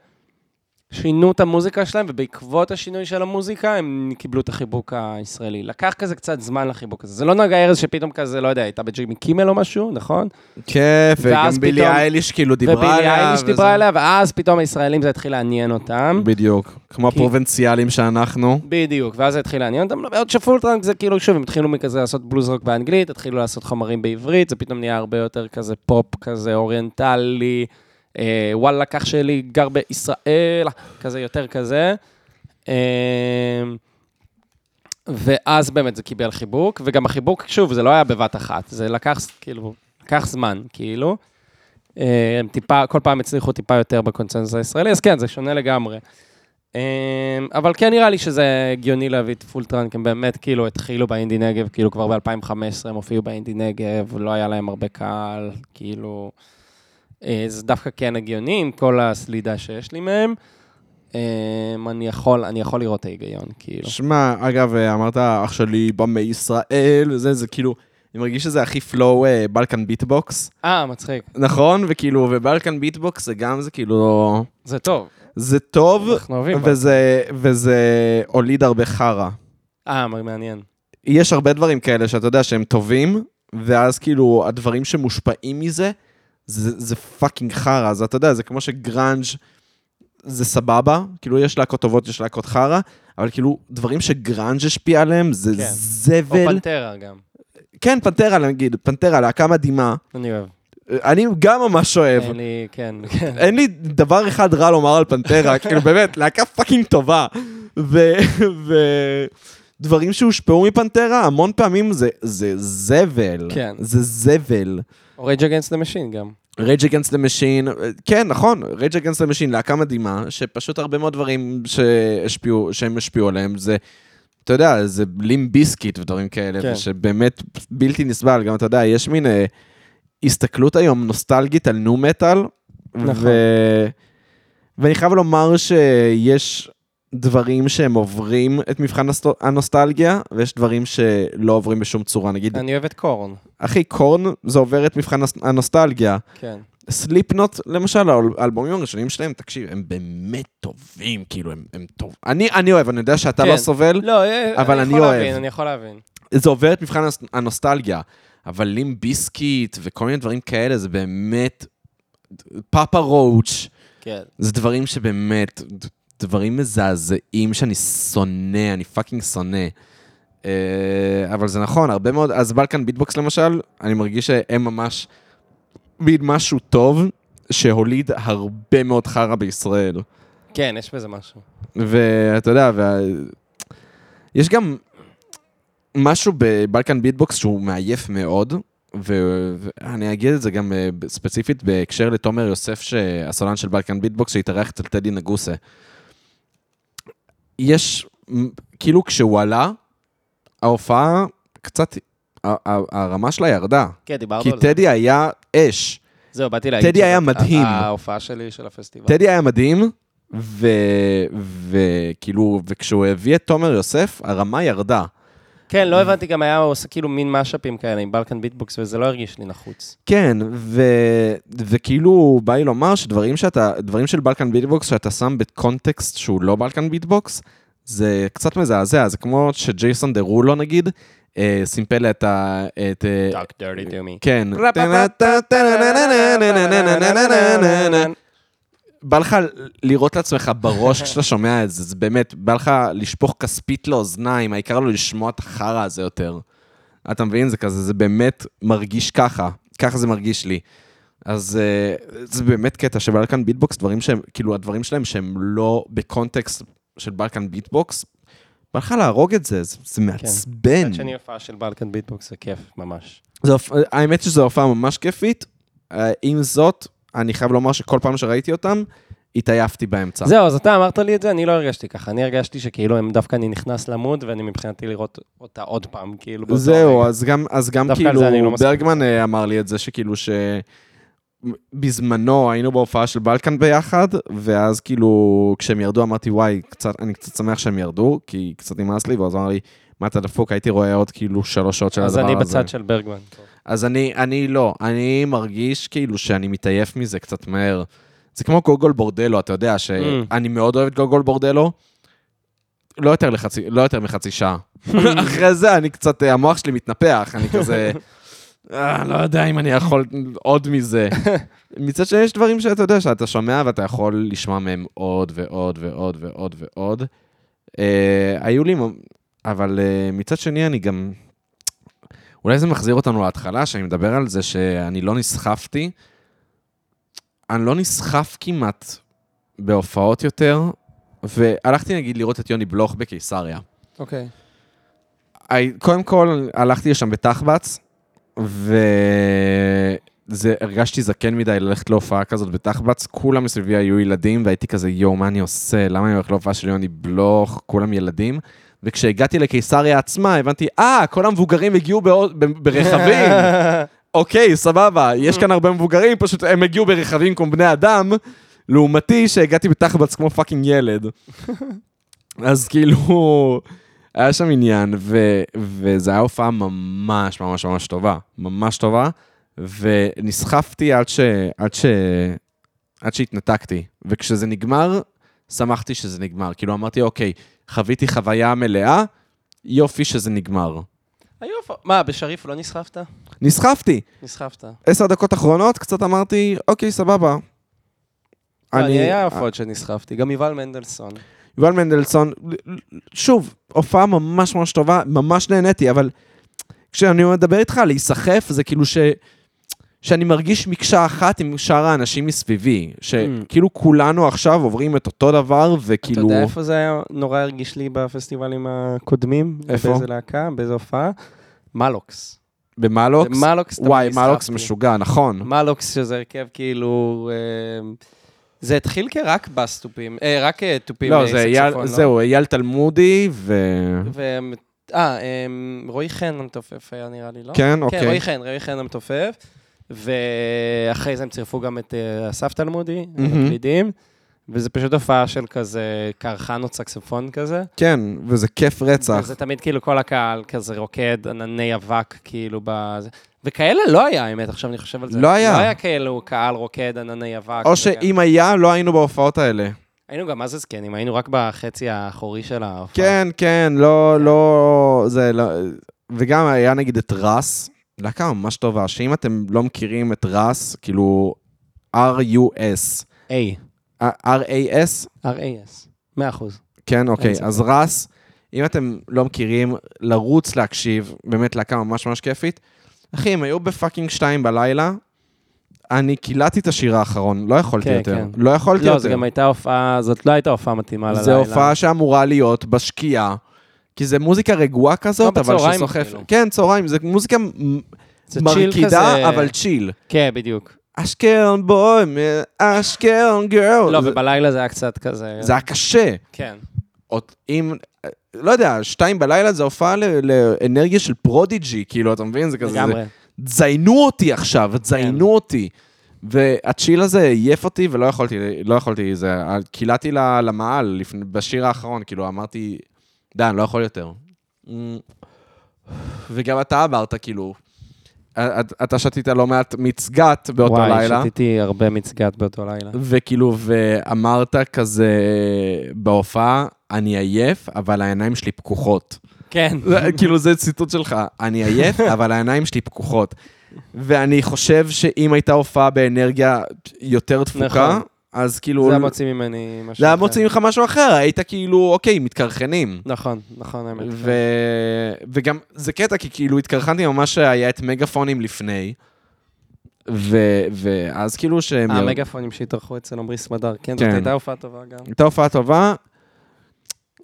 שינו את המוזיקה שלהם, ובעקבות השינוי של המוזיקה, הם קיבלו את החיבוק הישראלי. לקח כזה קצת זמן לחיבוק הזה. זה לא נגה ארז שפתאום כזה, לא יודע, הייתה בג'ימי קימל או משהו, נכון? ואז וגם בילי אייליש כאילו דיברה עליה. ובילי אייליש דיברה עליה, ואז פתאום הישראלים זה התחיל לעניין אותם. בדיוק, כמו הפרובינציאלים שאנחנו. בדיוק, ואז זה התחיל לעניין אותם, בעוד ש Full Trunk זה כאילו, שוב, הם התחילו מכזה לעשות בלוז רוק באנגלית, התחילו לעשות חומרים בעברית, זה פתאום נהיה הרבה יותר כזה פופ כזה אוריינטלי, אה, וואלה, אח שלי גר בישראל, כזה יותר כזה. אה, ואז באמת זה קיבל חיבוק, וגם החיבוק, שוב, זה לא היה בבת אחת, זה לקח, כאילו, לקח זמן, כאילו. אה, הם טיפה, כל פעם הצליחו טיפה יותר בקונצנזוס הישראלי, אז כן, זה שונה לגמרי. אבל כן נראה לי שזה הגיוני להביא את Full Trunk, הם באמת כאילו התחילו באינדי נגב, כאילו כבר ב-2015 הם הופיעו באינדי נגב, לא היה להם הרבה קהל, כאילו... אה, זה דווקא כן הגיוני עם כל הסלידה שיש לי מהם. אמ, אני יכול, אני יכול לראות את ההיגיון, כאילו. שמע, אגב, אמרת אח שלי בא מישראל, וזה, זה כאילו, אני מרגיש שזה הכי flow Balkan Beat Box, אה, מצחיק. נכון? וכאילו, ו Balkan Beat Box זה גם, זה כאילו, זה טוב. זה טוב. וזה, וזה הוליד הרבה חרא. אה, מעניין. יש הרבה דברים כאלה שאתה יודע שהם טובים, ואז כאילו הדברים שמושפעים מזה, זה, זה fucking חרא. אז אתה יודע, זה כמו שגראנג' זה סבבה, כאילו יש להקות טובות, יש להקות חרא, אבל כאילו דברים שגראנג' השפיע עליהם זה כן. או זבל. Pantera גם. כן, Pantera נגיד, Pantera, להקה מדהימה. אני אוהב. אני גם ממש אוהב. אין לי, כן, כן. אין לי דבר אחד רע לומר על Pantera, <laughs> כאילו באמת, להקה fucking טובה. ו... ו... דברים שהושפעו מ Pantera, המון פעמים זה, זה זבל. כן. זה זבל. או Rage Against the Machine גם. Rage Against the Machine, כן, נכון, Rage Against the Machine, להקה מדהימה, שפשוט הרבה מאוד דברים שהשפיעו, שהם השפיעו עליהם, זה, אתה יודע, זה Limp Bizkit ודברים כאלה, כן. שבאמת בלתי נסבל, גם אתה יודע, יש מין אה, הסתכלות היום נוסטלגית על nu metal, נכון. ו... ואני חייב לומר שיש דברים שהם עוברים את מבחן הנוסטלגיה, ויש דברים שלא עוברים בשום צורה. נגיד, אני אוהב את קורן. אחי, קורן זה עובר את מבחן הנוסטלגיה. כן. סליפנוט, למשל, האל- האלבומים הראשונים שלהם, תקשיב, הם באמת טובים, כאילו, הם, הם טוב. אני, אני אוהב, אני יודע שאתה כן. לא סובל, לא, אה, אבל אני יכול אוהב. להבין, אני יכול להבין. זה עובר את מבחן הנוס- הנוסטלגיה. אבל לים ביסקיט וכל מיני דברים כאלה, זה באמת... Papa Roach, כן. זה דברים שבאמת, דברים מזעזעים שאני שונא, אני fucking שונא. אה, אבל זה נכון, הרבה מאוד, אז Balkan Beat Box למשל, אני מרגיש שהם ממש מין משהו טוב, שהוליד הרבה מאוד חרא בישראל. כן, יש בזה משהו. ואתה יודע, וה... יש גם משהו ב Balkan Beat Box שהוא מעייף מאוד, ו- ואני אגיד את זה גם אה, ספציפית בהקשר לתומר יוסף, הסולן של בלקן ביטבוקס, שהתארח אצל טדי נגוסה. יש, כאילו כשהוא עלה, ההופעה קצת, הרמה שלה ירדה. כן, דיברנו כי על זה. טדי היה אש. זהו, באתי להגיד... טדי היה מדהים. ההופעה שלי של הפסטיבל. טדי היה מדהים, וכאילו, וכשהוא הביא את תומר יוסף, הרמה ירדה. כן, לא הבנתי, גם היה עושה כאילו מין משאפים כאלה עם Balkan Beat Box, וזה לא הרגיש לי נחוץ. כן, ו... וכאילו בא לי לומר שדברים שאתה, דברים של Balkan Beat Box שאתה שם בקונטקסט שהוא לא Balkan Beat Box, זה קצת מזעזע, זה כמו שג'ייסון דה רולו נגיד, אה, סימפל את ה... את, אה, Talk dirty to me. כן. בא לך לראות לעצמך בראש <laughs> כשאתה שומע את זה, זה באמת, בא לך לשפוך כספית לאוזניים, העיקר לא לשמוע את החרא הזה יותר. אתה מבין? זה כזה, זה באמת מרגיש ככה, ככה זה מרגיש לי. אז אה, זה באמת קטע ש Balkan Beat Box, דברים שהם, כאילו הדברים שלהם שהם לא בקונטקסט של Balkan Beat Box, בא לך להרוג את זה, זה, זה מעצבן. מצד שני, הופעה של Balkan Beat Box זה כיף, ממש. זה, הופ- האמת שזו הופעה ממש כיפית. אה, עם זאת, אני חייב לומר שכל פעם שראיתי אותם, התעייפתי באמצע. זהו, אז אתה אמרת לי את זה, אני לא הרגשתי ככה. אני הרגשתי שכאילו הם דווקא אני נכנס למוד, ואני מבחינתי לראות אותה עוד פעם, כאילו. זהו. אז גם, אז גם כאילו, אני לא. ברגמן אה, אמר לי את זה, שכאילו ש... בזמנו היינו בהופעה של בלקן ביחד, ואז כאילו, כשהם ירדו אמרתי, וואי, קצת, אני קצת שמח שהם ירדו, כי קצת נמאס לי, ואז אמר לי, מה אתה דפוק, הייתי רואה עוד כאילו שלוש שעות של אז הדבר אני הזה. בצד של ברגמן. אז אני, אני לא, אני מרגיש כאילו שאני מתעייף מזה קצת מהר. זה כמו גוגול בורדלו, אתה יודע שאני מאוד אוהב את גוגול בורדלו, לא יותר, לחצי, לא יותר מחצי שעה. <laughs> אחרי זה אני קצת, אה, המוח שלי מתנפח, אני כזה, <laughs> אה, לא יודע אם אני יכול עוד מזה. <laughs> מצד שני, יש דברים שאתה יודע, שאתה שומע ואתה יכול לשמוע מהם עוד ועוד ועוד ועוד ועוד. אה, היו לי, אבל אה, מצד שני, אני גם... אולי זה מחזיר אותנו להתחלה, שאני מדבר על זה שאני לא נסחפתי. אני לא נסחף כמעט בהופעות יותר, והלכתי נגיד לראות את יוני בלוך בקיסריה. אוקיי. הי- קודם כל, הלכתי לשם בתחבץ, וזה, הרגשתי זקן מדי ללכת להופעה כזאת בתחבץ, כולם מסביבי היו ילדים, והייתי כזה, יואו, מה אני עושה? למה אני הולך להופעה של יוני בלוך? כולם ילדים. וכשהגעתי לקיסריה עצמה, הבנתי, אה, כל המבוגרים הגיעו בעוד- ב- ברכבים. <laughs> אוקיי, סבבה, יש כאן הרבה מבוגרים, פשוט הם הגיעו ברכבים כמו בני אדם, לעומתי שהגעתי בתחבץ כמו fucking ילד. <laughs> אז כאילו, היה שם עניין, ו, וזה היה הופעה ממש ממש ממש טובה, ממש טובה, ונסחפתי עד, ש, עד, ש, עד שהתנתקתי. וכשזה נגמר, שמחתי שזה נגמר. כאילו, אמרתי, אוקיי, חוויתי חוויה מלאה, יופי שזה נגמר. היו הופעות. מה, בשריף לא נסחפת? נסחפתי. נסחפת. עשר דקות אחרונות, קצת אמרתי, אוקיי, סבבה. אני... אני היה הופעות שנסחפתי, גם יובל מנדלסון. יובל מנדלסון, שוב, הופעה ממש ממש טובה, ממש נהניתי, אבל כשאני מדבר איתך על להיסחף, זה כאילו ש... שאני מרגיש מקשה אחת עם שאר האנשים מסביבי. שכאילו כולנו עכשיו עוברים את אותו דבר, וכאילו... אתה יודע איפה זה היה נורא הרגיש לי בפסטיבלים הקודמים? איפה? באיזה להקה? באיזה הופעה? מלוקס. במלוקס? מלוקס תמיד וואי. מלוקס משוגע, נכון. מלוקס שזה הרכב כאילו... אה, זה התחיל כרק בסטופים, אה, רק אה, תופים לא, זה אייל, סקסופון, זהו, אייל תלמודי, ו... ו... אה, רועי חן המתופף היה נראה לי, לא? כן, כן, אוקיי. רועי חן, רועי חן המתופף. ואחרי זה הם צירפו גם את אה, אסף תלמודי, מהמם. מקלידים. וזה פשוט הופעה של כזה קרחנות סקסופון כזה. כן, וזה כיף רצח. וזה תמיד כאילו כל הקהל כזה רוקד, ענני אבק, כאילו בזה. וכאלה לא היה, האמת, עכשיו אני חושב על זה. לא היה. לא היה כאלו קהל רוקד, ענני אבק. או. שאם היה, לא היינו בהופעות האלה. היינו גם מה זה זקנים, היינו רק בחצי האחורי של ההופעה. כן, כן, לא, לא, זה לא... וגם היה נגיד את רס, להקה ממש טובה, שאם אתם לא מכירים את רס, כאילו R-U-S, A, R-A-S, R-A-S, מאה אחוז. כן, אוקיי. אז רס, אם אתם לא מכירים, לרוץ להקשיב, באמת להקה ממש ממש כיפית. אחי, הם היו ב fucking שתיים בלילה, אני קיללתי את השיר האחרון, לא יכולתי כן, יותר. כן. לא יכולתי לא, יותר. זו גם הייתה הופעה, זאת לא הייתה הופעה מתאימה ללילה. זו הופעה שאמורה להיות בשקיעה, כי זה מוזיקה רגועה כזאת, אבל שסוחפת. כאילו. כן, צהריים, זה מוזיקה מרקידה, אבל chill. כן, בדיוק. אשקלון boy, אשקלון girl. לא, ובלילה זה היה קצת כזה... זה היה קשה. כן. עוד אם, לא יודע, שתיים בלילה זה הופעה לאנרגיה של Prodigy, כאילו, אתה מבין? זה כזה, לגמרי. תזיינו אותי עכשיו, תזיינו כן. אותי. והצ'יל הזה עייף אותי ולא יכולתי, לא יכולתי, זה, קילעתי למעל בשיר האחרון, כאילו, אמרתי, אני לא יכול יותר. Mm. וגם אתה אמרת, כאילו, את- אתה שתית לא מעט מצגת באותו וואי, לילה. שתיתי הרבה מצגת באותו לילה. וכאילו, ואמרת כזה בהופעה, אני עייף, אבל העיניים שלי פקוחות. כן. כאילו, זה ציטוט שלך, אני עייף, <laughs> אבל העיניים שלי פקוחות. ואני חושב שאם הייתה הופעה באנרגיה יותר תפוקה, נכון. אז כאילו... זה היה מוציא ממני משהו זה היה אחר. מוציא ממך משהו אחר, היית כאילו, אוקיי, מתקרחנים. נכון, נכון, האמת. ו... וגם, זה קטע, כי כאילו התקרחנתי ממש, היה את מגפונים לפני, ו... ואז כאילו שהם... המגפונים שהתארחו אצל עמרי סמדר. כן, זאת כן. הייתה הופעה טובה גם. הייתה הופעה טובה,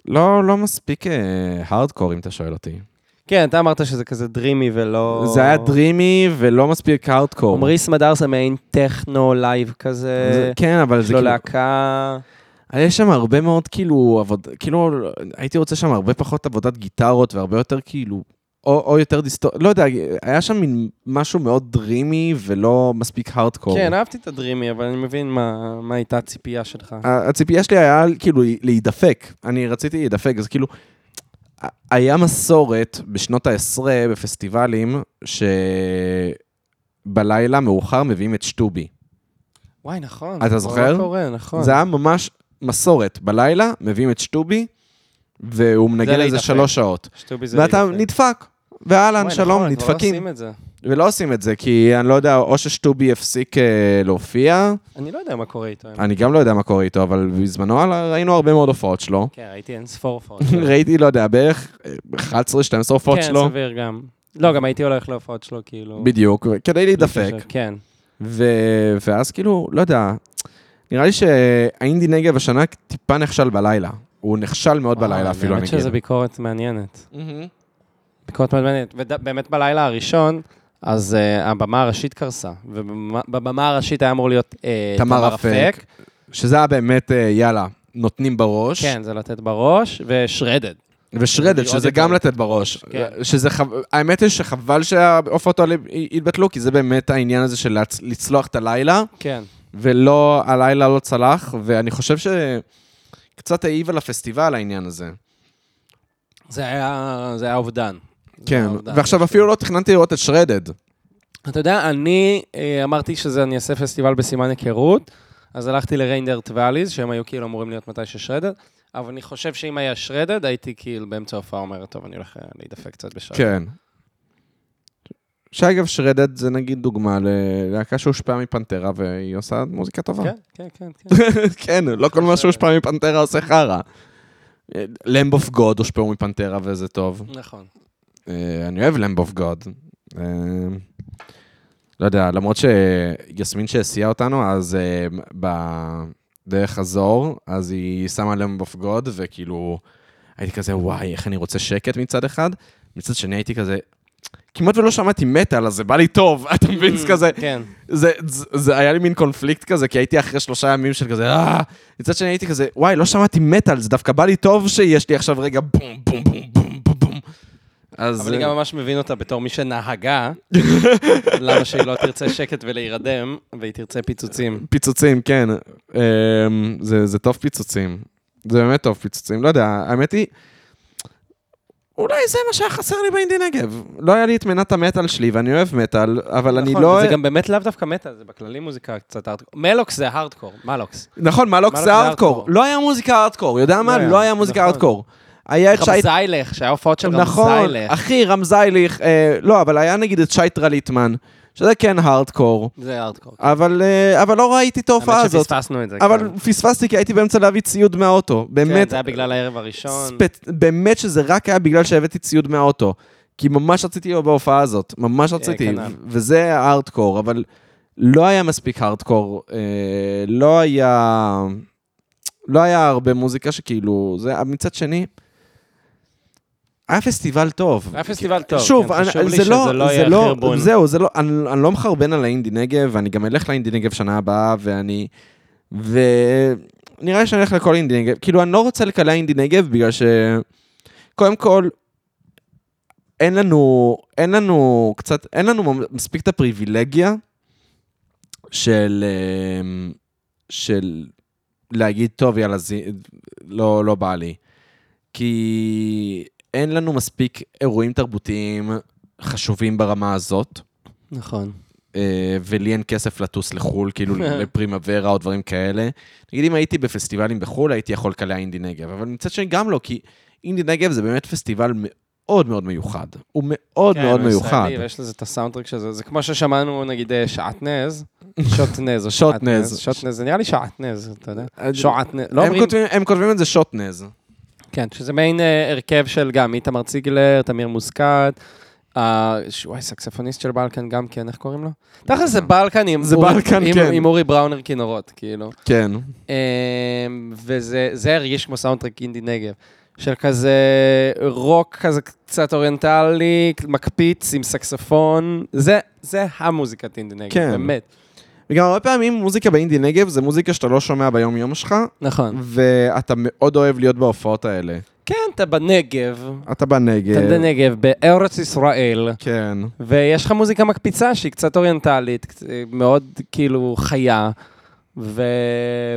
לא, לא מספיק אה, הארדקור, אם אתה שואל אותי. כן, אתה אמרת שזה כזה dreamy ולא... זה היה dreamy ולא מספיק הארדקור. עמרי סמדר זה מעין טכנו live כזה. זה- כן, אבל זה לא כאילו... להקה... יש שם הרבה מאוד כאילו עבוד... כאילו, הייתי רוצה שם הרבה פחות עבודת גיטרות והרבה יותר כאילו... או, או יותר דיסטור... לא יודע, היה שם מין משהו מאוד dreamy ולא מספיק הארדקור. כן, אהבתי את הדרימי, אבל אני מבין מה מה הייתה הציפייה שלך. הציפייה שלי היה כאילו להידפק. אני רציתי להידפק, אז כאילו... היה מסורת בשנות העשרה בפסטיבלים, שבלילה מאוחר מביאים את שטובי. וואי, נכון. אתה זה זוכר? לא קורה, נכון. זה היה ממש מסורת. בלילה מביאים את שטובי, והוא מנגן איזה. שלוש שעות. שטובי זה ואתה. נדפק, ואהלן, וואי, שלום, נכון, כבר לא נדפקים. עושים את זה. ולא עושים את זה, כי אני לא יודע, או ששטובי הפסיק אה, להופיע, אני לא יודע מה קורה איתו. האמת. אני גם לא יודע מה קורה איתו, אבל בזמנו ראינו הרבה מאוד הופעות שלו. כן, ראיתי אין ספור הופעות. <laughs> ראיתי, לא יודע, בערך 11-12 הופעות כן, שלו. סביר גם. לא, גם הייתי הולך להופעות שלו, כאילו... בדיוק, כדי להידפק. כן. ו- ואז כאילו, לא יודע, נראה לי שהאינדי נגב השנה טיפה נכשל בלילה. הוא נכשל מאוד בלילה אפילו, אני אגיד. שזו ביקורת מעניינת. ביקורת מאוד מעניינת. ובאמת בלילה הראשון, אז uh, הבמה הראשית קרסה. ובבמה הראשית היה אמור להיות uh, תמר אפק. שזה היה באמת, אה, יאללה, נותנים בראש. כן, זה לתת בראש, ושרדד. ושרדד, שזה. גם לתת בראש. כן. שזה חו... האמת היא שחבל שההופעות האלה יתבטלו, כי זה באמת העניין הזה של לצלוח את הלילה, כן. ולא, הלילה לא צלח, ואני חושב שקצת העיב על הפסטיבל העניין הזה. זה היה, זה היה אובדן. כן. ועכשיו אפילו לא תכננתי לראות את שרדד. אתה יודע, אני אה, אמרתי שזה, אני אעשה פסטיבל בסימן היכרות, אז הלכתי לריינדרט ואליז, שהם היו כאילו אמורים להיות מתי ששרדד, אבל אני חושב שאם היה שרדד, הייתי כאילו באמצע ההופעה אומר, טוב, אני הולך אה, להידפק קצת בשרדד. כן. שאגב, שרדד זה נגיד דוגמה ללהקה שהושפעה מפנטרה והיא עושה מוזיקה טובה. כן, כן, כן, כן. <laughs> כן, לא כל מה שהושפע מפנטרה עושה חרא. Lamb of God הושפעו מ Pantera וזה טוב. נכון. אה, אני אוהב Lamb of God. לא יודע, למרות שיסמין שהסיעה אותנו, אז אה, בדרך חזור, אז היא שמה Lamb of God, וכאילו, הייתי כזה, וואי, איך אני רוצה שקט מצד אחד. מצד שני הייתי כזה, כמעט ולא שמעתי מטאל, אז זה בא לי טוב, <laughs> אתה מבין? זה כזה, כן. זה, זה, זה היה לי מין קונפליקט כזה, כי הייתי אחרי שלושה ימים של כזה, אה... מצד שני הייתי כזה, וואי, לא שמעתי מטאל, זה דווקא בא לי טוב שיש לי עכשיו רגע בום, בום, בום, בום, בום, בום. אז... אבל אני גם ממש מבין אותה בתור מי שנהגה, <laughs> למה שהיא לא תרצה שקט ולהירדם, והיא תרצה פיצוצים. פיצוצים, כן. אמ, זה, זה טוב פיצוצים. זה באמת טוב פיצוצים. לא יודע, האמת היא, אולי זה מה שהיה חסר לי באינדי נגב. לא היה לי את מנת המטאל שלי, ואני אוהב מטאל, אבל אני נכון, לא... וזה גם באמת לאו דווקא מטאל, זה בכללי מוזיקה קצת הארדקור. מלוקס זה הארדקור, מלוקס. נכון, מלוק מלוק זה זה הארדקור. לא היה מוזיקה הארדקור, יודע מה? היה, לא היה מוזיקה נכון. היה את שי... רמזיילך, שהיה הופעות של נכון, רמזיילך. אחי, רמזייליך, אה, לא, אבל היה נגיד את שי טרליטמן, שזה כן הארדקור, זה הארדקור. אבל, אה, אבל לא ראיתי את ההופעה האמת הזאת. שפספסנו את זה. אבל כן. פספסתי כי הייתי באמצע להביא ציוד מהאוטו. כן, באמת, זה היה בגלל הערב הראשון. ספט, באמת שזה רק היה בגלל שהבאתי ציוד מהאוטו. כי ממש רציתי להיות בהופעה הזאת, ממש רציתי, כנ"ל. וזה הארדקור, אבל לא היה מספיק הארדקור, אה, לא היה... לא היה הרבה מוזיקה שכאילו, זה, מצד שני, היה פסטיבל טוב. היה פסטיבל טוב. שוב, כן, אני, חשוב לי זה שזה לא, לא זה יהיה לא, חרבון. זהו, זה לא, אני, אני לא מחרבן על האינדי נגב, ואני גם אלך לאינדי נגב שנה הבאה, ואני, ונראה לי שאני אלך לכל אינדי נגב, כאילו, אני לא רוצה לקלע אינדי נגב, בגלל ש... קודם כל, אין לנו, אין לנו קצת, אין לנו מספיק את הפריבילגיה של, אמ, של להגיד, טוב, יאללה, זה, לא, לא בא לי. כי אין לנו מספיק אירועים תרבותיים חשובים ברמה הזאת, נכון. אה, ולי אין כסף לטוס לחו"ל, כאילו <laughs> לפרימוורה או דברים כאלה. נגיד, אם הייתי בפסטיבלים בחו"ל, הייתי יכול לקלע אינדי נגב, אבל מצד שני גם לא, כי אינדי נגב זה באמת פסטיבל מאוד מאוד מיוחד. הוא מאוד כן, מאוד הוא מיוחד. ישראלי, ויש לזה את הסאונדטרק של זה. זה כמו ששמענו, נגיד, אה, שעטנז, שוטנז או. <laughs> שעטנז. שוטנז, זה נראה לי שעטנז, אתה יודע. אה, שועטנז. לא הם כותבים את זה שוטנז. כן, שזה מעין אה, הרכב של גם איתמר ציגלר, תמיר מוסקת, אה, ש- וואי, סקספוניסט של בלקן גם כן, איך קוראים לו? תכל'ס זה בלקן עם זה אורי- בלקן, עם- כן. עם אורי בראונר כינורות, כאילו. כן. אמ, וזה זה הרגיש כמו סאונדטרק אינדי נגב. של כזה רוק כזה קצת אוריינטלי, מקפיץ עם סקספון. זה, זה המוזיקת אינדי נגב, כן. באמת. וגם הרבה פעמים מוזיקה באינדי נגב זה מוזיקה שאתה לא שומע ביום-יום שלך, נכון. ואתה מאוד אוהב להיות בהופעות האלה. כן, אתה בנגב, אתה בנגב. אתה בנגב, בארץ ישראל, כן. ויש לך מוזיקה מקפיצה שהיא קצת אוריינטלית, מאוד כאילו חיה, ו...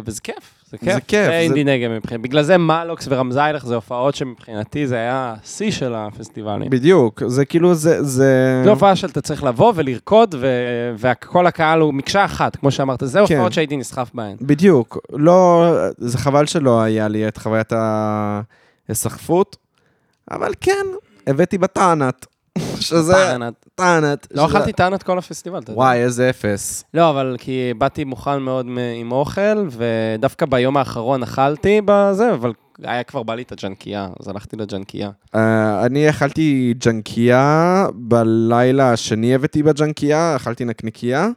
וזה כיף. זה כיף, זה כיף, זה זה- אינדי נגב מבחינתי. בגלל זה מלוקס ורמזיילך זה הופעות שמבחינתי זה היה השיא של הפסטיבלים. בדיוק, זה כאילו, זה... זה... הופעה שאתה צריך לבוא ולרקוד, ו- וכל הקהל הוא מקשה אחת, כמו שאמרת. זה כן. הופעות שהייתי נסחף בהן. בדיוק. לא, זה חבל שלא היה לי את חוויית ההיסחפות, אבל כן, הבאתי בטענת. שזה... טענת. טענת. לא שזה- אכלתי טענת כל הפסטיבל, אתה יודע. וואי, איזה אפס. לא, אבל כי באתי מוכן מאוד עם אוכל, ודווקא ביום האחרון אכלתי בזה, אבל היה כבר בא לי את הג'נקייה, אז הלכתי לג'נקייה. Uh, אני אכלתי ג'נקייה, בלילה השני הבאתי בג'נקייה, אכלתי נקניקייה,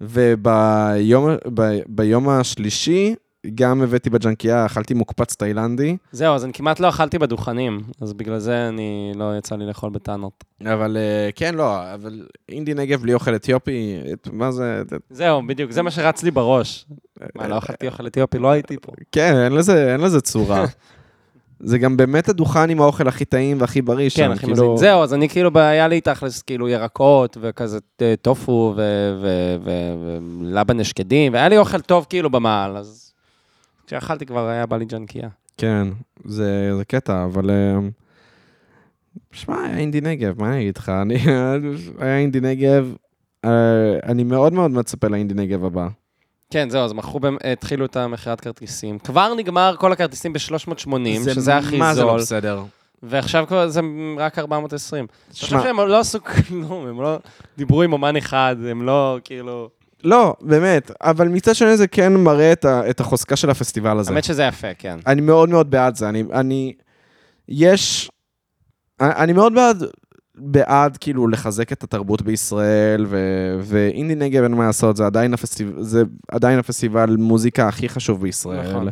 וביום ב, ביום השלישי גם הבאתי בג'נקייה, אכלתי מוקפץ תאילנדי, זהו, אז אני כמעט לא אכלתי בדוכנים, אז בגלל זה אני לא יצא לי לאכול בטענות. אבל uh, כן, לא, אבל אינדי נגב בלי אוכל אתיופי, את- מה זה... זהו, בדיוק, זה מה שרץ לי בראש. מה, לא אכלתי אוכל אתיופי? לא הייתי פה. כן, אין לזה, אין לזה צורה. <laughs> זה גם באמת הדוכן עם האוכל הכי טעים והכי בריא שם, כן, הכי כאילו... מזין. זהו, אז אני כאילו, היה לי תכלס כאילו ירקות וכזה אה, טופו ולבן שקדים, והיה לי אוכל טוב כאילו במעל, אז כשאכלתי כבר היה בא לי ג'נקייה. כן, זה, זה קטע, אבל... אמ, שמע, היה אינדי נגב, מה אני אגיד לך? אני, <laughs> היה אינדי נגב, אה, אני מאוד מאוד מצפה לאינדי נגב הבא. כן, זהו, אז מכרו, התחילו את המכירת כרטיסים. כבר נגמר כל הכרטיסים ב-380, שזה הכי מה זה לא זול, בסדר? ועכשיו כבר זה רק 420. אני חושב שמע, שהם לא עשו כלום, הם לא דיברו עם אומן אחד, הם לא, כאילו... לא, באמת, אבל מצד שני זה כן מראה את, ה, את החוזקה של הפסטיבל הזה. האמת שזה יפה, כן. אני מאוד מאוד בעד זה. אני, אני, יש, אני מאוד בעד, בעד כאילו לחזק את התרבות בישראל, ו, ואינדי נגב אין מה לעשות, זה עדיין, הפסטיב, זה עדיין הפסטיבל מוזיקה הכי חשוב בישראל. נכון.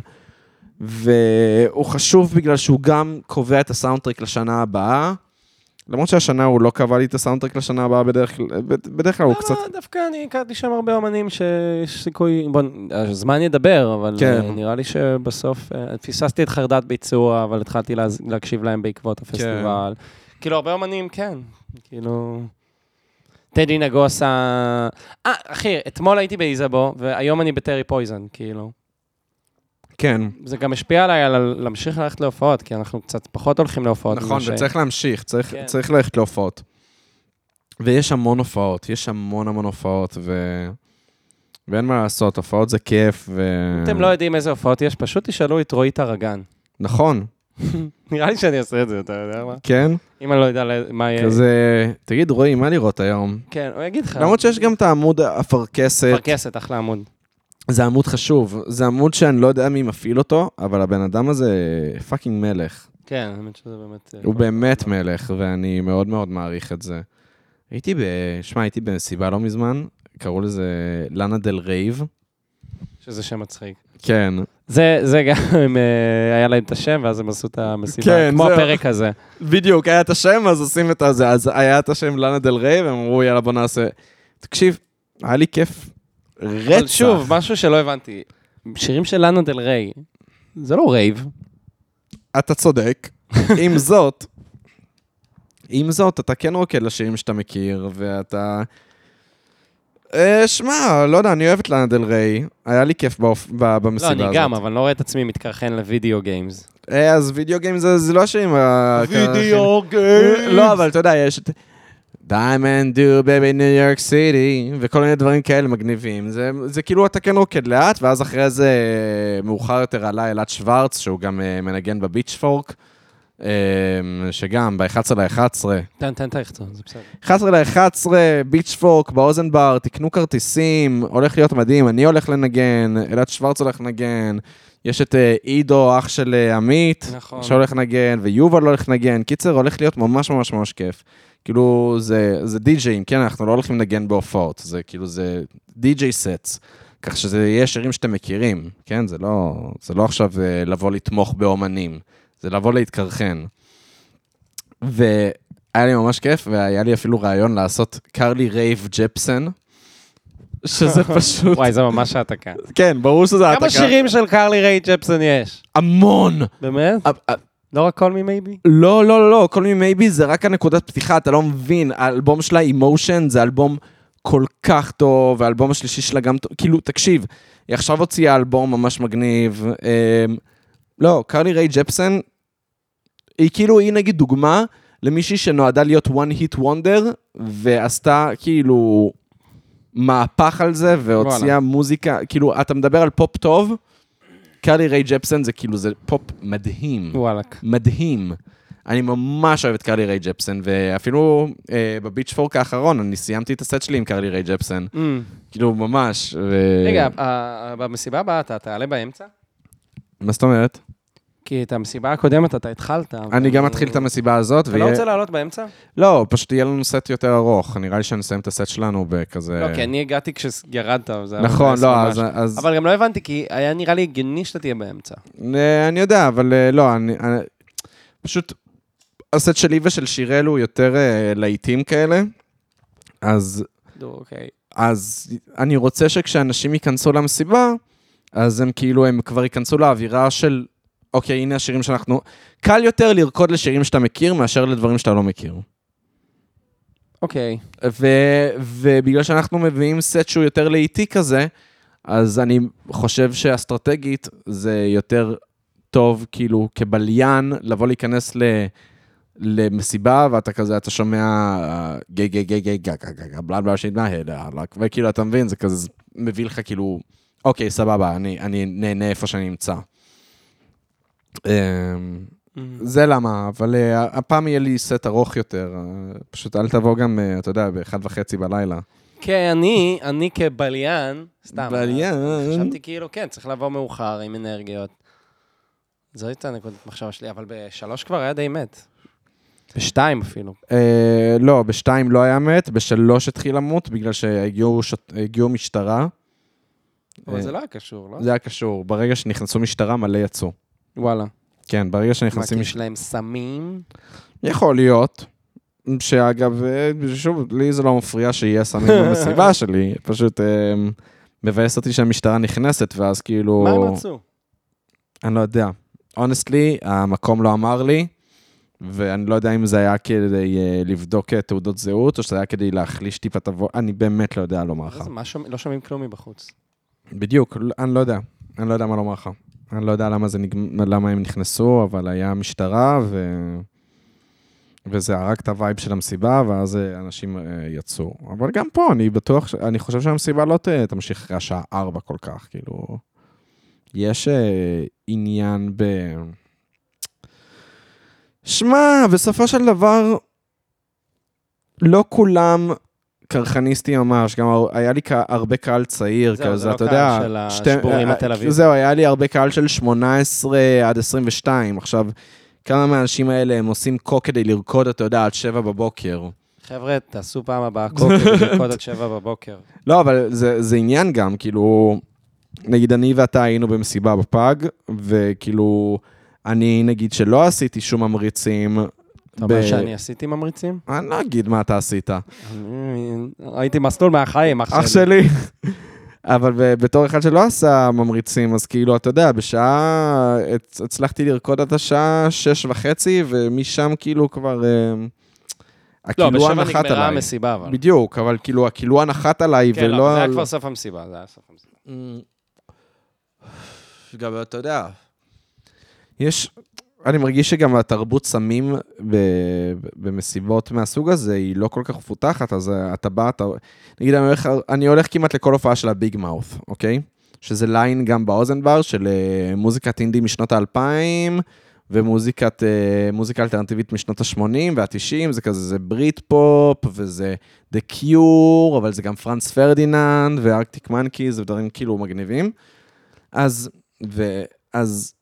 והוא חשוב בגלל שהוא גם קובע את הסאונדטרק לשנה הבאה. למרות שהשנה הוא לא קבע לי את הסאונדטרק לשנה הבאה בדרך כלל, בדרך כלל הוא קצת... לא, דווקא אני הכרתי שם הרבה אומנים שיש סיכוי, בוא, הזמן ידבר, אבל כן. אה, נראה לי שבסוף, אה, פספסתי את חרדת ביצוע, אבל התחלתי להקשיב להם בעקבות הפסטיבל. כאילו, הרבה אומנים, כן, כאילו... טדי נגוסה... אה, אחי, אתמול הייתי באיזבו, והיום אני בטרי פויזן, כאילו. כן, זה גם השפיע עליי על להמשיך ללכת להופעות, כי אנחנו קצת פחות הולכים להופעות. נכון, ממה ש- וצריך להמשיך, צריך, כן. צריך ללכת להופעות. ויש המון הופעות, יש המון המון הופעות, ו... ואין מה לעשות, הופעות זה כיף, ו... אתם לא יודעים איזה הופעות יש, פשוט תשאלו את רועי טרגן. נכון, <laughs> נראה לי שאני אעשה את זה, אתה יודע מה? כן? אם אני לא יודע מה יהיה... כזה, תגיד, רועי, מה לראות היום? כן, הוא יגיד לך. למרות שיש גם את העמוד אפרכסת, פרקסת, אחלה עמוד. זה עמוד חשוב, זה עמוד שאני לא יודע מי מפעיל אותו, אבל הבן אדם הזה fucking מלך. כן, האמת שזה באמת... אה, הוא כל- באמת מלך, ואני מאוד מאוד מעריך את זה. הייתי ב... שמע, הייתי במסיבה לא מזמן, קראו לזה Lana Del Rave. שזה שם מצחיק. כן. זה, זה גם, <laughs> הם, אה, היה להם את השם, ואז הם עשו את המסיבה. כן, כמו זהו. הפרק הזה. בדיוק, היה את השם, אז עושים את הזה. אז היה את השם לאנה דל ריי, והם אמרו, יאללה, בוא נעשה... תקשיב, היה לי כיף רצח. אבל שוב, משהו שלא הבנתי. שירים של לאנה דל ריי, זה לא רייב. אתה צודק. עם <laughs> זאת, עם זאת, אתה כן רוקד לשירים שאתה מכיר, ואתה... אה, שמע, לא יודע, אני אוהב את לאנה דל ריי. היה לי כיף באופ- ב- במסיבה לא, הזאת. אני גם, אבל אני לא רואה את עצמי מתקרחן ל Video Games. אה, אז Video Games זה זה לא השירים ה... Games! לא, אבל אתה יודע, יש את... Diamond do baby New York City, וכל מיני דברים כאלה מגניבים. זה, זה כאילו אתה כן רוקד לאט, ואז אחרי זה מאוחר יותר עלה אלעד שוורץ, שהוא גם אה, מנגן בביץ' פורק, אה, שגם ב-11 ל-11. תן, תן את היחצון, זה בסדר. 11 ל-11, ביץ' פורק באוזן בר, תקנו כרטיסים, הולך להיות מדהים, אני הולך לנגן, אלעד שוורץ הולך לנגן, יש את אה, עידו, אח של אה, עמית, נכון. שהולך לנגן, ויובל הולך לנגן. קיצר, הולך להיות ממש ממש ממש כיף. כאילו, זה, זה די-ג'אים, כן, אנחנו לא הולכים לנגן בהופעות, זה כאילו, זה DJ sets. כך שזה יהיה שירים שאתם מכירים, כן? זה לא, זה לא עכשיו אה, לבוא לתמוך באומנים, זה לבוא להתקרחן. והיה לי ממש כיף, והיה לי אפילו רעיון לעשות Carly Rave Jepsen, שזה <laughs> פשוט... וואי, זה ממש העתקה. כן, ברור שזה העתקה. כמה שירים של קרלי ריי ג'פסון יש? המון! באמת? אה, אה, לא רק Call Me Maybe? לא, לא, לא, Call Me Maybe זה רק הנקודת פתיחה, אתה לא מבין. האלבום שלה, Emotion, זה אלבום כל כך טוב, והאלבום השלישי שלה גם טוב. כאילו, תקשיב, היא עכשיו הוציאה אלבום ממש מגניב. אמ, לא, קרלי ריי ג'פסון, היא כאילו, היא נגיד דוגמה למישהי שנועדה להיות one hit wonder, ועשתה כאילו מהפך על זה, והוציאה וואלה. מוזיקה, כאילו, אתה מדבר על פופ טוב, קרלי ריי ג'פסון זה כאילו, זה פופ מדהים. וואלה. מדהים. אני ממש אוהב את קרלי ריי ג'פסון, ואפילו אה, בביץ' פורק האחרון, אני סיימתי את הסט שלי עם קרלי ריי ג'פסון. Mm. כאילו, ממש. ו... רגע, במסיבה הבאה אתה תעלה באמצע? מה זאת אומרת? כי את המסיבה הקודמת אתה התחלת. אני גם מתחיל את המסיבה הזאת, אתה לא רוצה לעלות באמצע? לא, פשוט יהיה לנו סט יותר ארוך. נראה לי שנסיים את הסט שלנו בכזה... לא, כי אני הגעתי כשירדת. נכון, לא. אז... אבל גם לא הבנתי, כי היה נראה לי הגיוני שאתה תהיה באמצע. אה, אני יודע, אבל אה, לא, אני... אני... פשוט... הסט שלי ושל שיראל הוא יותר אה, להיטים כאלה, אז אוקיי. אז אני רוצה שכשאנשים ייכנסו למסיבה, אז הם כאילו, הם כבר ייכנסו לאווירה של, אוקיי, הנה השירים שאנחנו... קל יותר לרקוד לשירים שאתה מכיר מאשר לדברים שאתה לא מכיר. אוקיי. ו- ובגלל שאנחנו מביאים סט שהוא יותר לאיטי כזה, אז אני חושב שאסטרטגית זה יותר טוב, כאילו, כבליין, לבוא להיכנס ל... למסיבה, ואתה כזה, אתה שומע גיי גיי גיי גי גי גי גי בלה בלה שהתנהל, אה, וכאילו, אתה מבין, זה כזה מביא לך כאילו, אוקיי, סבבה, אני נהנה איפה שאני נמצא. אמ, זה למה, אבל אה, הפעם יהיה לי סט ארוך יותר. אה, פשוט אל תבוא גם, אה, אתה יודע, באחד וחצי בלילה. כן, אני, אני כבליין, סתם. בליין. חשבתי כאילו, כן, צריך לבוא מאוחר עם אנרגיות. זו הייתה נקודת מחשבה שלי, אבל בשלוש כבר היה די מת. בשתיים אפילו. אה, לא, בשתיים לא היה מת, בשלוש התחיל למות, בגלל שהגיעו משטרה. אבל זה לא היה קשור, לא? זה היה קשור. ברגע שנכנסו משטרה, מלא יצאו. וואלה. כן, ברגע מה, שנכנסים כי משטרה... יש להם סמים? יכול להיות. שאגב, אה, שוב, לי זה לא מפריע שיהיה סמים <laughs> במסיבה שלי, פשוט אה, מבאס אותי שהמשטרה נכנסת, ואז כאילו... מה הם רצו? אני לא יודע. אונסטלי, המקום לא אמר לי, ואני לא יודע אם זה היה כדי אה, לבדוק תעודות זהות, או שזה היה כדי להחליש טיפה את הוו... אני באמת לא יודע לומר לך. מה מה שומע- לא שומעים כלום מבחוץ. בדיוק, לא- אני לא יודע. אני לא יודע מה לומר לך. אני לא יודע למה, זה נג... למה הם נכנסו, אבל היה משטרה, ו... וזה הרג את ה vibe של המסיבה, ואז אה, אנשים אה, יצאו. אבל גם פה, אני בטוח. אני חושב שהמסיבה לא ת... תמשיך אחרי השעה ארבע כל כך, כאילו... יש אה, עניין ב... שמע, בסופו של דבר, לא כולם קרחניסטים ממש, גם היה לי הרבה קהל צעיר זהו, זה כזה, לא אתה קהל יודע. של שתי- השבורים אה, התל אביב. זהו, היה לי הרבה קהל של 18 עד 22. עכשיו, כמה מהאנשים האלה הם עושים קוק כדי לרקוד, אתה יודע, עד 7 בבוקר. חבר'ה, תעשו פעם הבאה קוק כדי לרקוד עד שבע בבוקר. <laughs> לא, אבל זה, זה עניין גם, כאילו, נגיד אני ואתה היינו במסיבה בפאג, וכאילו, אני נגיד שלא עשיתי שום ממריצים. אתה אומר שאני עשיתי ממריצים? אני לא אגיד מה אתה עשית. הייתי מסלול מהחיים, אח אח שלי. שלי. אבל בתור אחד שלא עשה ממריצים, אז כאילו, אתה יודע, בשעה, הצ- הצלחתי לרקוד עד השעה שש וחצי, ומשם כאילו כבר, אה, לא, בשבע נגמרה. המסיבה, אבל. בדיוק, אבל כאילו, הקילואן נחת עליי, כן, לא, ולא... זה היה כבר סוף המסיבה, זה היה סוף המסיבה. גם, אתה יודע, יש... אני מרגיש שגם התרבות סמים במסיבות מהסוג הזה היא לא כל כך מפותחת, אז אה, אתה בא, אתה... נגיד, אני הולך, אני הולך כמעט לכל הופעה של ה Big Mouth, אוקיי? שזה ליין גם באוזן בר של אה, מוזיקת אינדי משנות האלפיים, ומוזיקת, אה, מוזיקה אלטרנטיבית משנות ה-80 וה-90, זה כזה, זה Brit pop, וזה The Cure, אבל זה גם Franz Ferdinand ו Arctic Monkeys ודברים כאילו מגניבים. אז, ואז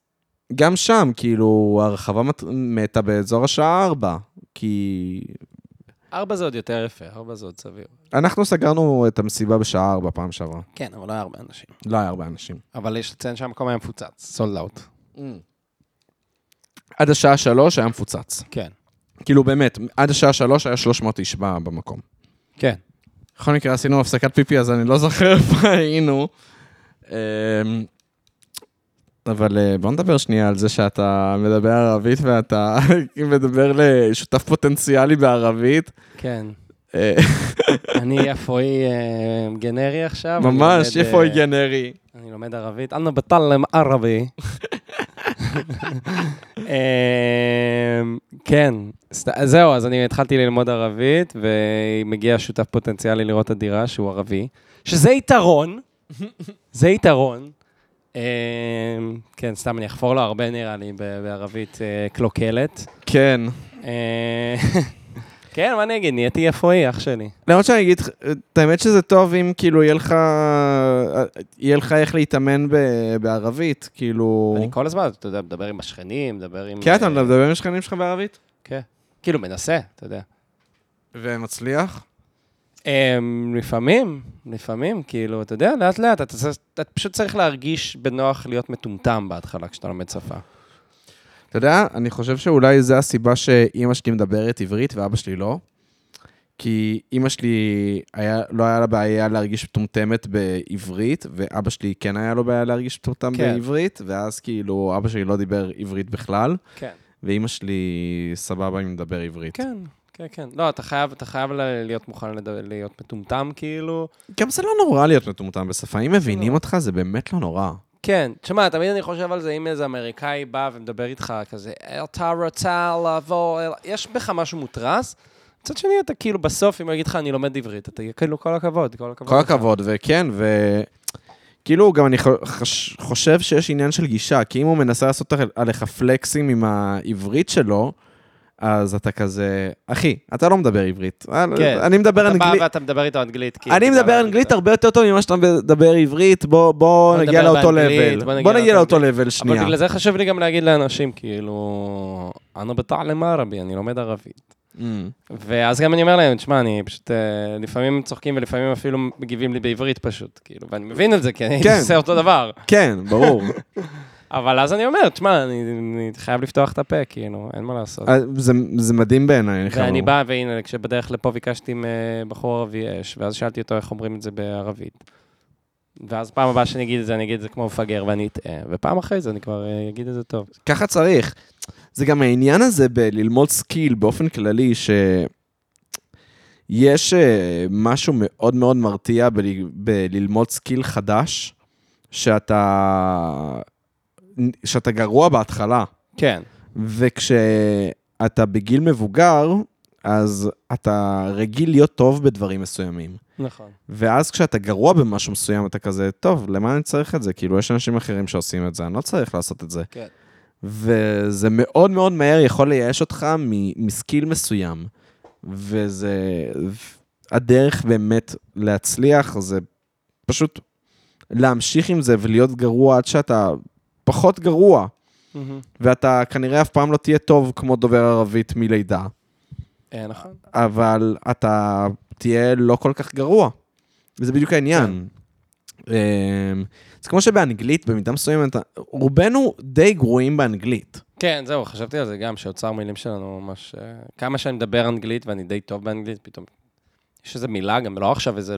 גם שם, כאילו, הרחבה מת- מתה באזור השעה 4, כי ארבע זה עוד יותר יפה, ארבע זה עוד סביר. אנחנו סגרנו את המסיבה בשעה 4 פעם שעברה. כן, אבל לא היה הרבה אנשים. לא היה הרבה אנשים. אבל יש לציין שהמקום היה מפוצץ, סולד אאוט. עד השעה 3 היה מפוצץ. כן. כאילו, באמת, עד השעה 3 היה 300 איש במקום. כן. בכל מקרה, עשינו הפסקת פיפי, אז אני לא זוכר איפה היינו. אבל אה, בוא נדבר שנייה על זה שאתה מדבר ערבית ואתה <laughs> מדבר לשותף פוטנציאלי בערבית. כן. אה, <laughs> אני יפואי אה, גנרי עכשיו. ממש, היא גנרי? אני לומד ערבית. אנא בטלם ערבי. <laughs> אמ, כן, זהו, אז אני התחלתי ללמוד ערבית, ומגיע שותף פוטנציאלי לראות את הדירה, שהוא ערבי, שזה יתרון, זה יתרון. אמ, כן, סתם, אני אחפור לו הרבה נראה לי בערבית אה, קלוקלת. כן. אה, <laughs> כן, מה אני אגיד, נהייתי יפואי, אח שלי. למרות שאני אגיד, את האמת שזה טוב אם כאילו יהיה לך, יהיה לך איך להתאמן ב- בערבית, כאילו... אני כל הזמן, אתה יודע, מדבר עם השכנים, מדבר עם... כן, אתה אה, מדבר עם שכנים שלך בערבית? כן. כאילו, מנסה, אתה יודע. ומצליח? Um, לפעמים, לפעמים, כאילו, אתה יודע, לאט לאט, אתה, אתה פשוט צריך להרגיש בנוח להיות מטומטם בהתחלה כשאתה לומד שפה. אתה יודע, אני חושב שאולי זו הסיבה שאימא שלי מדברת עברית ואבא שלי לא. כי אימא שלי, היה, לא היה לה בעיה להרגיש מטומטמת בעברית, ואבא שלי כן היה לו בעיה להרגיש מטומטם כן. בעברית, ואז כאילו אבא שלי לא דיבר עברית בכלל, כן. ואימא שלי סבבה אם מדבר עברית. כן, כן, כן. לא, אתה חייב, אתה חייב להיות מוכן לדבר, להיות מטומטם, כאילו. גם זה לא נורא להיות מטומטם בשפה, אם מבינים אותך זה באמת לא נורא. כן, תשמע, תמיד אני חושב על זה, אם איזה אמריקאי בא ומדבר איתך כזה, אתה רוצה לבוא, אל-" יש בך משהו מותרס. מצד שני, אתה כאילו בסוף, אם הוא יגיד לך, אני לומד עברית, אתה כאילו, כל הכבוד, כל הכבוד. כל לך." הכבוד, וכן, ו... כאילו, גם אני חש- חושב שיש עניין של גישה, כי אם הוא מנסה לעשות עליך פלקסים עם העברית שלו, אז אתה כזה, אחי, אתה לא מדבר עברית. כן. אני מדבר אתה בא אנגלית. ואתה מדבר איתו אנגלית. כאילו, אני מדבר אנגלית הרבה יותר טוב ממה שאתה מדבר עברית, בוא, נגיע לאותו לבל. בוא נגיע לאותו לבל אבל שנייה. בגלל זה חשוב לי גם להגיד לאנשים, כאילו, אני בתעלם ערבי, אני לומד ערבית. Mm. ואז גם אני אומר להם, תשמע, אני פשוט, אה, לפעמים צוחקים ולפעמים אפילו מגיבים לי בעברית פשוט, כאילו, ואני מבין את זה, כי אני כן. עושה אותו דבר. כן, ברור. <laughs> אבל אז אני אומר, תשמע, אני, אני חייב לפתוח את הפה, כאילו, אין מה לעשות. אה, זה- זה מדהים בעיניי, אני חייב ואני. בא, והנה, כשבדרך לפה ביקשתי מבחור ערבי אש, ואז שאלתי אותו איך אומרים את זה בערבית. ואז פעם הבאה שאני אגיד את זה, אני אגיד את זה כמו מפגר ואני אטעה, ופעם אחרי זה אני כבר אה, אגיד את זה טוב. ככה צריך. זה גם העניין הזה בללמוד skill באופן כללי, שיש אה, משהו מאוד מאוד מרתיע בל... בללמוד skill חדש, שאתה, שאתה גרוע בהתחלה, כן, וכשאתה בגיל מבוגר, אז אתה רגיל להיות טוב בדברים מסוימים. נכון. ואז כשאתה גרוע במשהו מסוים, אתה כזה, טוב, למה אני צריך את זה? כאילו, יש אנשים אחרים שעושים את זה, אני לא צריך לעשות את זה. כן. וזה מאוד מאוד מהר יכול לייאש אותך מסקיל מסוים. וזה... הדרך באמת להצליח זה פשוט להמשיך עם זה ולהיות גרוע עד שאתה פחות גרוע. מהמם. ואתה כנראה אף פעם לא תהיה טוב כמו דובר ערבית מלידה, אה, נכון. אבל אתה תהיה לא כל כך גרוע. וזה בדיוק העניין. אמ, זה כמו שבאנגלית, במידה מסוימת, רובנו די גרועים באנגלית. כן, זהו, חשבתי על זה גם, שאוצר מילים שלנו ממש... אה, כמה שאני מדבר אנגלית ואני די טוב באנגלית, פתאום יש איזו מילה, גם לא עכשיו איזה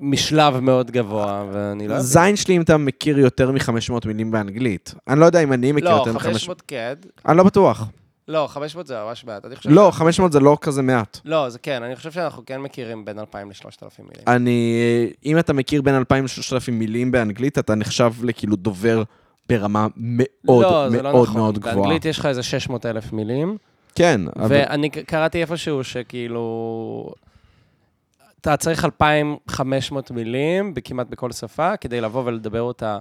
משלב מאוד גבוה, ואני לא יודע. זין שלי אם אתה מכיר יותר מ-500 מילים באנגלית. אני לא יודע אם אני מכיר לא, יותר מ-500. 500 כן. אני לא בטוח. לא, 500 זה ממש מעט. אני חושב לא, 500 זה לא כזה מעט. לא, זה כן, אני חושב שאנחנו כן מכירים בין 2,000 ל-3,000 מילים. אני, אם אתה מכיר בין 2,000 ל-3,000 מילים באנגלית, אתה נחשב לכאילו דובר ברמה מאוד לא, זה לא מאוד נכון. מאוד גבוהה. באנגלית יש לך איזה 600 אלף מילים, כן, אבל... ואני קראתי איפשהו שכאילו... אתה צריך 2,500 מילים כמעט בכל שפה, כדי לבוא ולדבר אותה,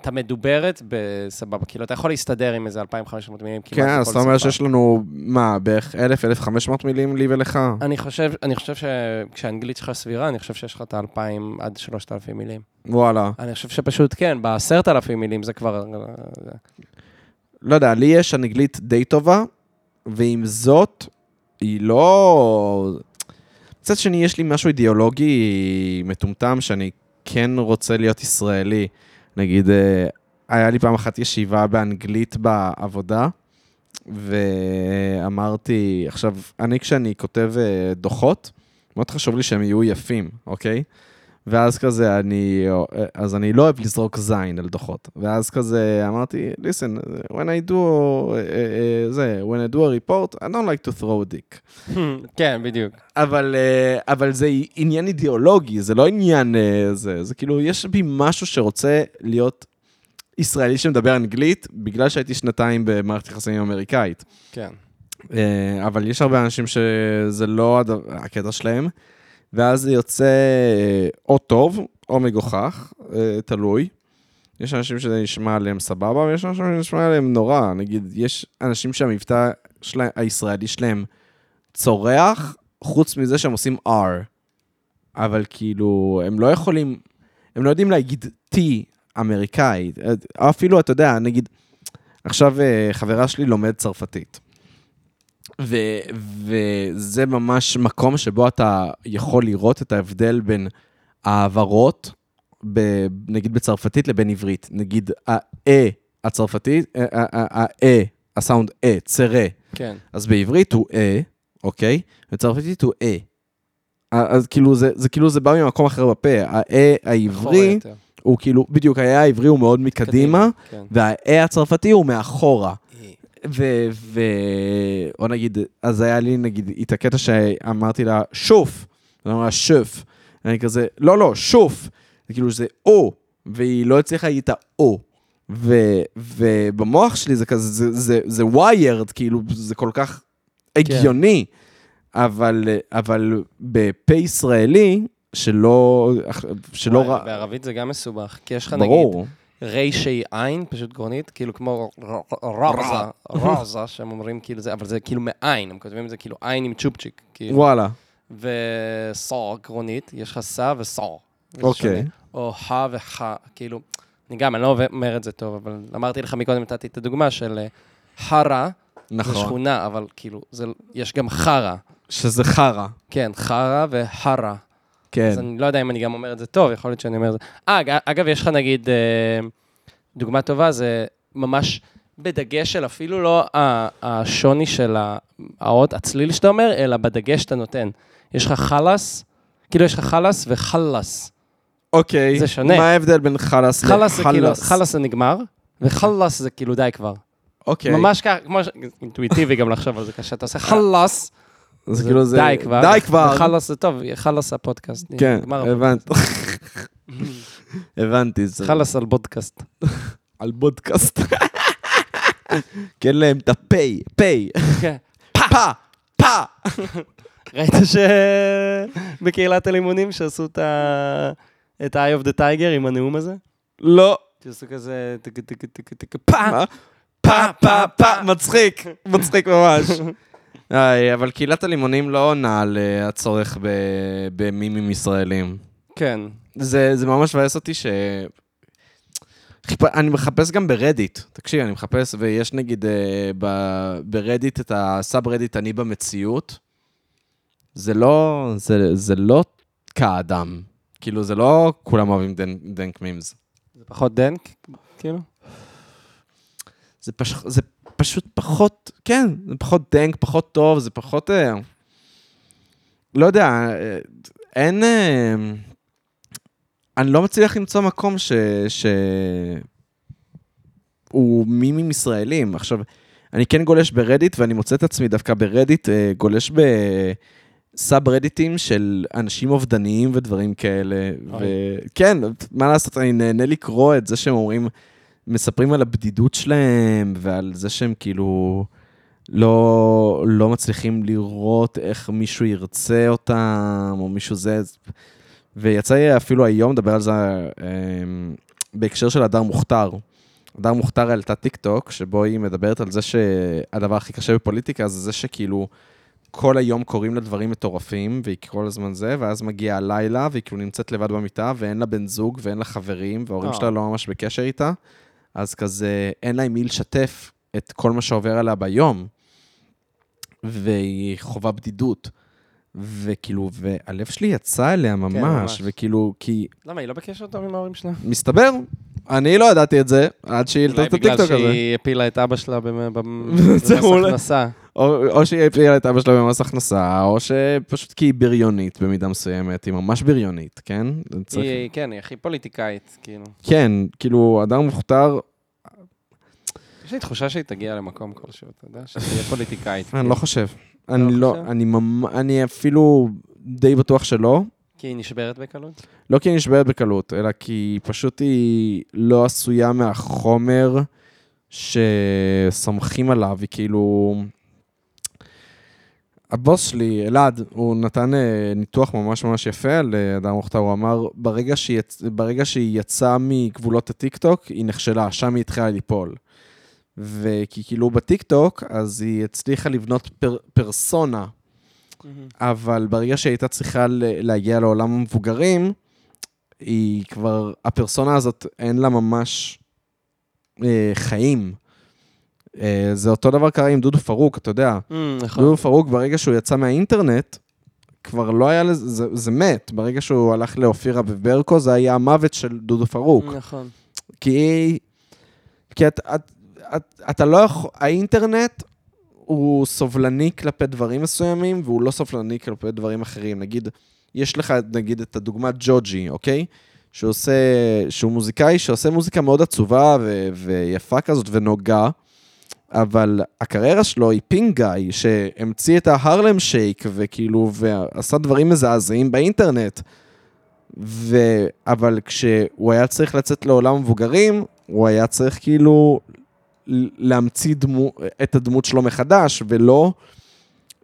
את המדוברת בסבבה. כאילו, אתה יכול להסתדר עם איזה 2,500 מילים כמעט בכל כן, שפה. אז אתה אומר שיש לנו, מה, בערך 1,000, 1,500 מילים לי ולך? אני חושב, אני חושב שכשהאנגלית שלך סבירה, אני חושב שיש לך את ה-2,000 עד 3,000 מילים. וואלה. אני חושב שפשוט כן, ב-10,000 מילים זה כבר... לא יודע, לי יש אנגלית די טובה, ועם זאת, היא לא... מצד שני, יש לי משהו אידיאולוגי מטומטם, שאני כן רוצה להיות ישראלי. נגיד, אה, היה לי פעם אחת ישיבה באנגלית בעבודה, ואמרתי, עכשיו, אני כשאני כותב אה, דוחות, מאוד חשוב לי שהם יהיו יפים, אוקיי? ואז כזה, אני, אז אני לא אוהב לזרוק זין על דוחות. ואז כזה אמרתי, listen, when I do, uh, uh, זה, when I do a report, I don't like to throw a dick. <laughs> כן, בדיוק. אבל, uh, אבל זה עניין אידיאולוגי, זה לא עניין, uh, זה, זה כאילו, יש בי משהו שרוצה להיות ישראלי שמדבר אנגלית, בגלל שהייתי שנתיים במערכת יחסים אמריקאית. כן. Uh, אבל יש הרבה אנשים שזה לא הקטע שלהם, ואז זה יוצא אה, או טוב או מגוחך, אה, תלוי. יש אנשים שזה נשמע עליהם סבבה, ויש אנשים שזה נשמע עליהם נורא. נגיד, יש אנשים שהמבטא שלהם, הישראלי שלהם צורח, חוץ מזה שהם עושים R. אבל כאילו, הם לא יכולים, הם לא יודעים להגיד T אמריקאית. אה, אפילו, אתה יודע, נגיד, עכשיו חברה שלי לומד צרפתית. ו- וזה ממש מקום שבו אתה יכול לראות את ההבדל בין העברות, ב- נגיד בצרפתית לבין עברית. נגיד ה-אה הצרפתית, ה- ה- ה- ה-אה, הסאונד אה, צרה. כן. אז בעברית הוא אה, אוקיי? בצרפתית הוא אה. אז כאילו זה, זה כאילו זה בא ממקום אחר בפה. אחורה העברי. הוא כאילו, בדיוק, ה-אה העברי הוא מאוד מקדימה, כן. וה-אה הצרפתי הוא מאחורה. ו... או נגיד, אז היה לי נגיד את הקטע שאמרתי לה, שוף. היא אמרה, שוף. אני כזה, לא, לא, שוף. זה כאילו זה או, והיא לא הצליחה להגיד את ה-או. ו... ובמוח שלי זה כזה, זה, זה, זה ויירד, כאילו, זה כל כך הגיוני. אבל, אבל בפה ישראלי, שלא... שלא וואי, רע... בערבית זה גם מסובך, כי יש לך נגיד ברור. רישי עין, פשוט גרונית, כאילו כמו רזה, רזה, שהם אומרים כאילו זה, אבל זה כאילו מעין, הם כותבים את זה כאילו עין עם צ'ופצ'יק, כאילו. וואלה. וסור גרונית, יש לך סע וסור. אוקיי. או ח וח, כאילו, אני גם, אני לא אומר את זה טוב, אבל אמרתי לך מקודם, נתתי את הדוגמה של אה, חרא, זה נכון. שכונה, אבל כאילו, זה, יש גם חרא. שזה חרא. כן, חרא וחרא. כן. אז אני לא יודע אם אני גם אומר את זה טוב, יכול להיות שאני אומר את זה. אה, אג- אגב, יש לך נגיד, אה, דוגמה טובה, זה ממש בדגש של אפילו לא השוני של האות, הצליל שאתה אומר, אלא בדגש שאתה נותן. יש לך חלאס, כאילו יש לך חלאס וחלאס. אוקיי. זה שונה. מה ההבדל בין חלאס חלאס זה כאילו, לחלאס? חלאס זה נגמר, וחלאס זה כאילו די כבר. אוקיי. ממש ככה, כמו ש... אינטואיטיבי גם לחשוב על זה, כשאתה עושה חלאס, זה כאילו זה... די כבר. די כבר. וחלאס זה טוב, חלאס הפודקאסט. כן, הבנתי. <laughs> הבנתי. חלאס אל בודקאסט. <laughs> אל בודקאסט. <laughs> אין להם את הפיי, פיי. כן. פה, פה. ראית שבקהילת הלימונים שעשו את ה... את ה-eye of the tiger עם הנאום הזה? לא. שעשו כזה טק טק טק טק פה, מה? פה, פה, פה. מצחיק. מצחיק ממש. אבל קהילת הלימונים לא עונה על אה, הצורך במימים ישראלים. כן. זה, זה ממש מבאס אותי ש... חיפ... אני מחפש גם ב Reddit, תקשיב, אני מחפש, ויש נגיד אה, ב... ב Reddit את ה subreddit אני במציאות. זה לא, זה, זה לא כאדם. כאילו, זה לא כולם אוהבים dan... dank memes. זה פחות dank, כאילו? זה, פש... זה פשוט פחות, כן, זה פחות dank, פחות טוב, זה פחות... אה... לא יודע, אה, אין... אה... אני לא מצליח למצוא מקום ש... ש... הוא מימים ישראלים. עכשיו, אני כן גולש ב Reddit, ואני מוצא את עצמי דווקא ב Reddit, אה, גולש בסאב רדיטים של אנשים אובדניים ודברים כאלה. וכן, מה לעשות, אני נהנה לקרוא את זה שהם אומרים, מספרים על הבדידות שלהם, ועל זה שהם כאילו לא, לא מצליחים לראות איך מישהו ירצה אותם, או מישהו זה. ויצא לי אפילו היום לדבר על זה אה, בהקשר של הדר מוכתר. הדר מוכתר העלתה טיק טוק, שבו היא מדברת על זה שהדבר הכי קשה בפוליטיקה זה זה שכאילו כל היום קוראים לה דברים מטורפים, והיא כל הזמן זה, ואז מגיע הלילה, והיא כאילו נמצאת לבד במיטה, ואין לה בן זוג, ואין לה חברים, וההורים אה. שלה לא ממש בקשר איתה, אז כזה אין לה עם מי לשתף את כל מה שעובר עליה ביום, והיא חווה בדידות. וכאילו, והלב שלי יצא אליה ממש, ממש. וכאילו, כי למה, היא לא בקשר טוב עם ההורים שלה? מסתבר, אני לא ידעתי את זה, עד שהיא העלתה אולי את הטיקטוק בגלל הזה. שהיא הפילה את אבא שלה <laughs> במס. הכנסה. או, או שהיא הפילה את אבא שלה במס הכנסה, או שפשוט כי היא בריונית במידה מסוימת, היא ממש בריונית, כן? צריך... היא, כן, היא הכי פוליטיקאית, כאילו. כן, כאילו, אדם מוכתר, יש לי תחושה שהיא תגיע למקום כלשהו, אתה יודע? שתהיה פוליטיקאית. אני לא חושב. אני לא לא, חושב? אני ממ... אני אפילו די בטוח שלא. כי היא נשברת בקלות? לא כי היא נשברת בקלות, אלא כי פשוט היא לא עשויה מהחומר שסומכים עליו, היא כאילו... הבוס שלי, אלעד, הוא נתן אה, ניתוח ממש ממש יפה על אה, מוכתר, הוא אמר, ברגע שהיא, יצ... ברגע שהיא יצאה מגבולות הטיקטוק, היא נכשלה, שם היא התחילה ליפול. וכי כאילו בטיקטוק, אז היא הצליחה לבנות פר... פרסונה, אבל ברגע שהיא הייתה צריכה ל- להגיע לעולם המבוגרים, היא כבר, הפרסונה הזאת אין לה ממש אה, חיים. אה, זה אותו דבר קרה עם דודו פארוק, אתה יודע. נכון. דודו פארוק, ברגע שהוא יצא מהאינטרנט, כבר לא היה לזה, זה, זה מת. ברגע שהוא הלך לאופירה וברקו, זה היה המוות של דודו פארוק. נכון. כי, כי את, את, את, אתה לא יכול, האינטרנט הוא סובלני כלפי דברים מסוימים, והוא לא סובלני כלפי דברים אחרים. נגיד, יש לך, נגיד, את הדוגמה ג'וג'י, אוקיי? שהוא עושה, שהוא מוזיקאי שעושה מוזיקה מאוד עצובה ו, ויפה כזאת ונוגה, אבל הקריירה שלו היא פינגאי, שהמציא את ההרלם שייק, וכאילו, ועשה דברים מזעזעים באינטרנט. ו... אבל כשהוא היה צריך לצאת לעולם המבוגרים, הוא היה צריך כאילו להמציא דמו... את הדמות שלו מחדש, ולא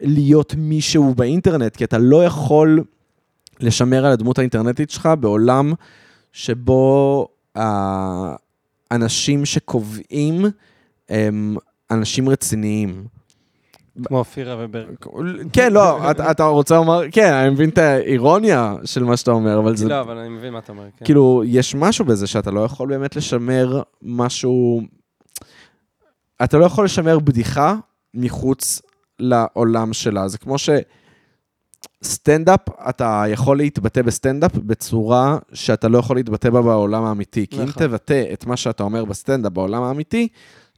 להיות מישהו באינטרנט, כי אתה לא יכול לשמר על הדמות האינטרנטית שלך בעולם שבו האנשים שקובעים הם אנשים רציניים. כמו אופירה וברק. כן, לא, אתה, אתה רוצה לומר, כן, אני מבין את האירוניה של מה שאתה אומר, אבל זה... לא, אבל אני מבין מה אתה אומר, כן. כאילו, יש משהו בזה שאתה לא יכול באמת לשמר משהו... אתה לא יכול לשמר בדיחה מחוץ לעולם שלה. זה כמו שסטנדאפ, אתה יכול להתבטא בסטנדאפ בצורה שאתה לא יכול להתבטא בה בעולם האמיתי. כי אם נכון. תבטא את מה שאתה אומר בסטנדאפ בעולם האמיתי,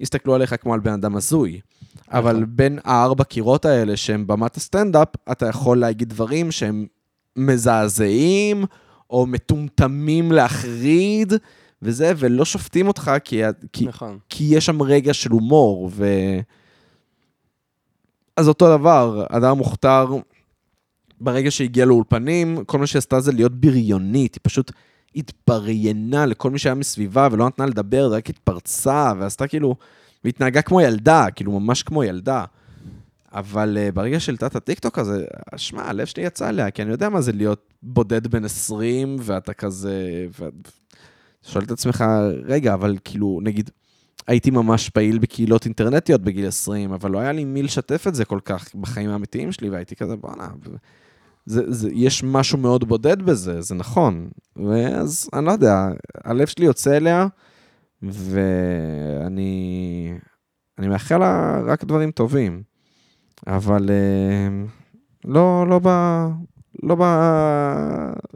יסתכלו עליך כמו על בן אדם הזוי. אבל נכון. בין הארבע קירות האלה שהם במת הסטנדאפ, אתה יכול להגיד דברים שהם מזעזעים, או מטומטמים להחריד, וזה, ולא שופטים אותך כי, כי, נכון. כי יש שם רגע של הומור, ו... אז אותו דבר, אדם מוכתר, ברגע שהגיע לאולפנים, כל מה שהיא עשתה זה להיות בריונית, היא פשוט התבריינה לכל מי שהיה מסביבה ולא נתנה לדבר, רק התפרצה, ועשתה כאילו, והתנהגה כמו ילדה, כאילו ממש כמו ילדה. אבל uh, ברגע שהעלתה את הטיקטוק הזה, שמע, הלב שלי יצא עליה, כי אני יודע מה זה להיות בודד בן 20, ואתה כזה... ואתה שואל את עצמך, רגע, אבל כאילו, נגיד, הייתי ממש פעיל בקהילות אינטרנטיות בגיל 20, אבל לא היה לי מי לשתף את זה כל כך בחיים האמיתיים שלי, והייתי כזה, בואנה, זה, זה, יש משהו מאוד בודד בזה, זה נכון. ואז, אני לא יודע, הלב שלי יוצא אליה, ואני אני מאחל לה רק דברים טובים. אבל אה, לא, לא, ב, לא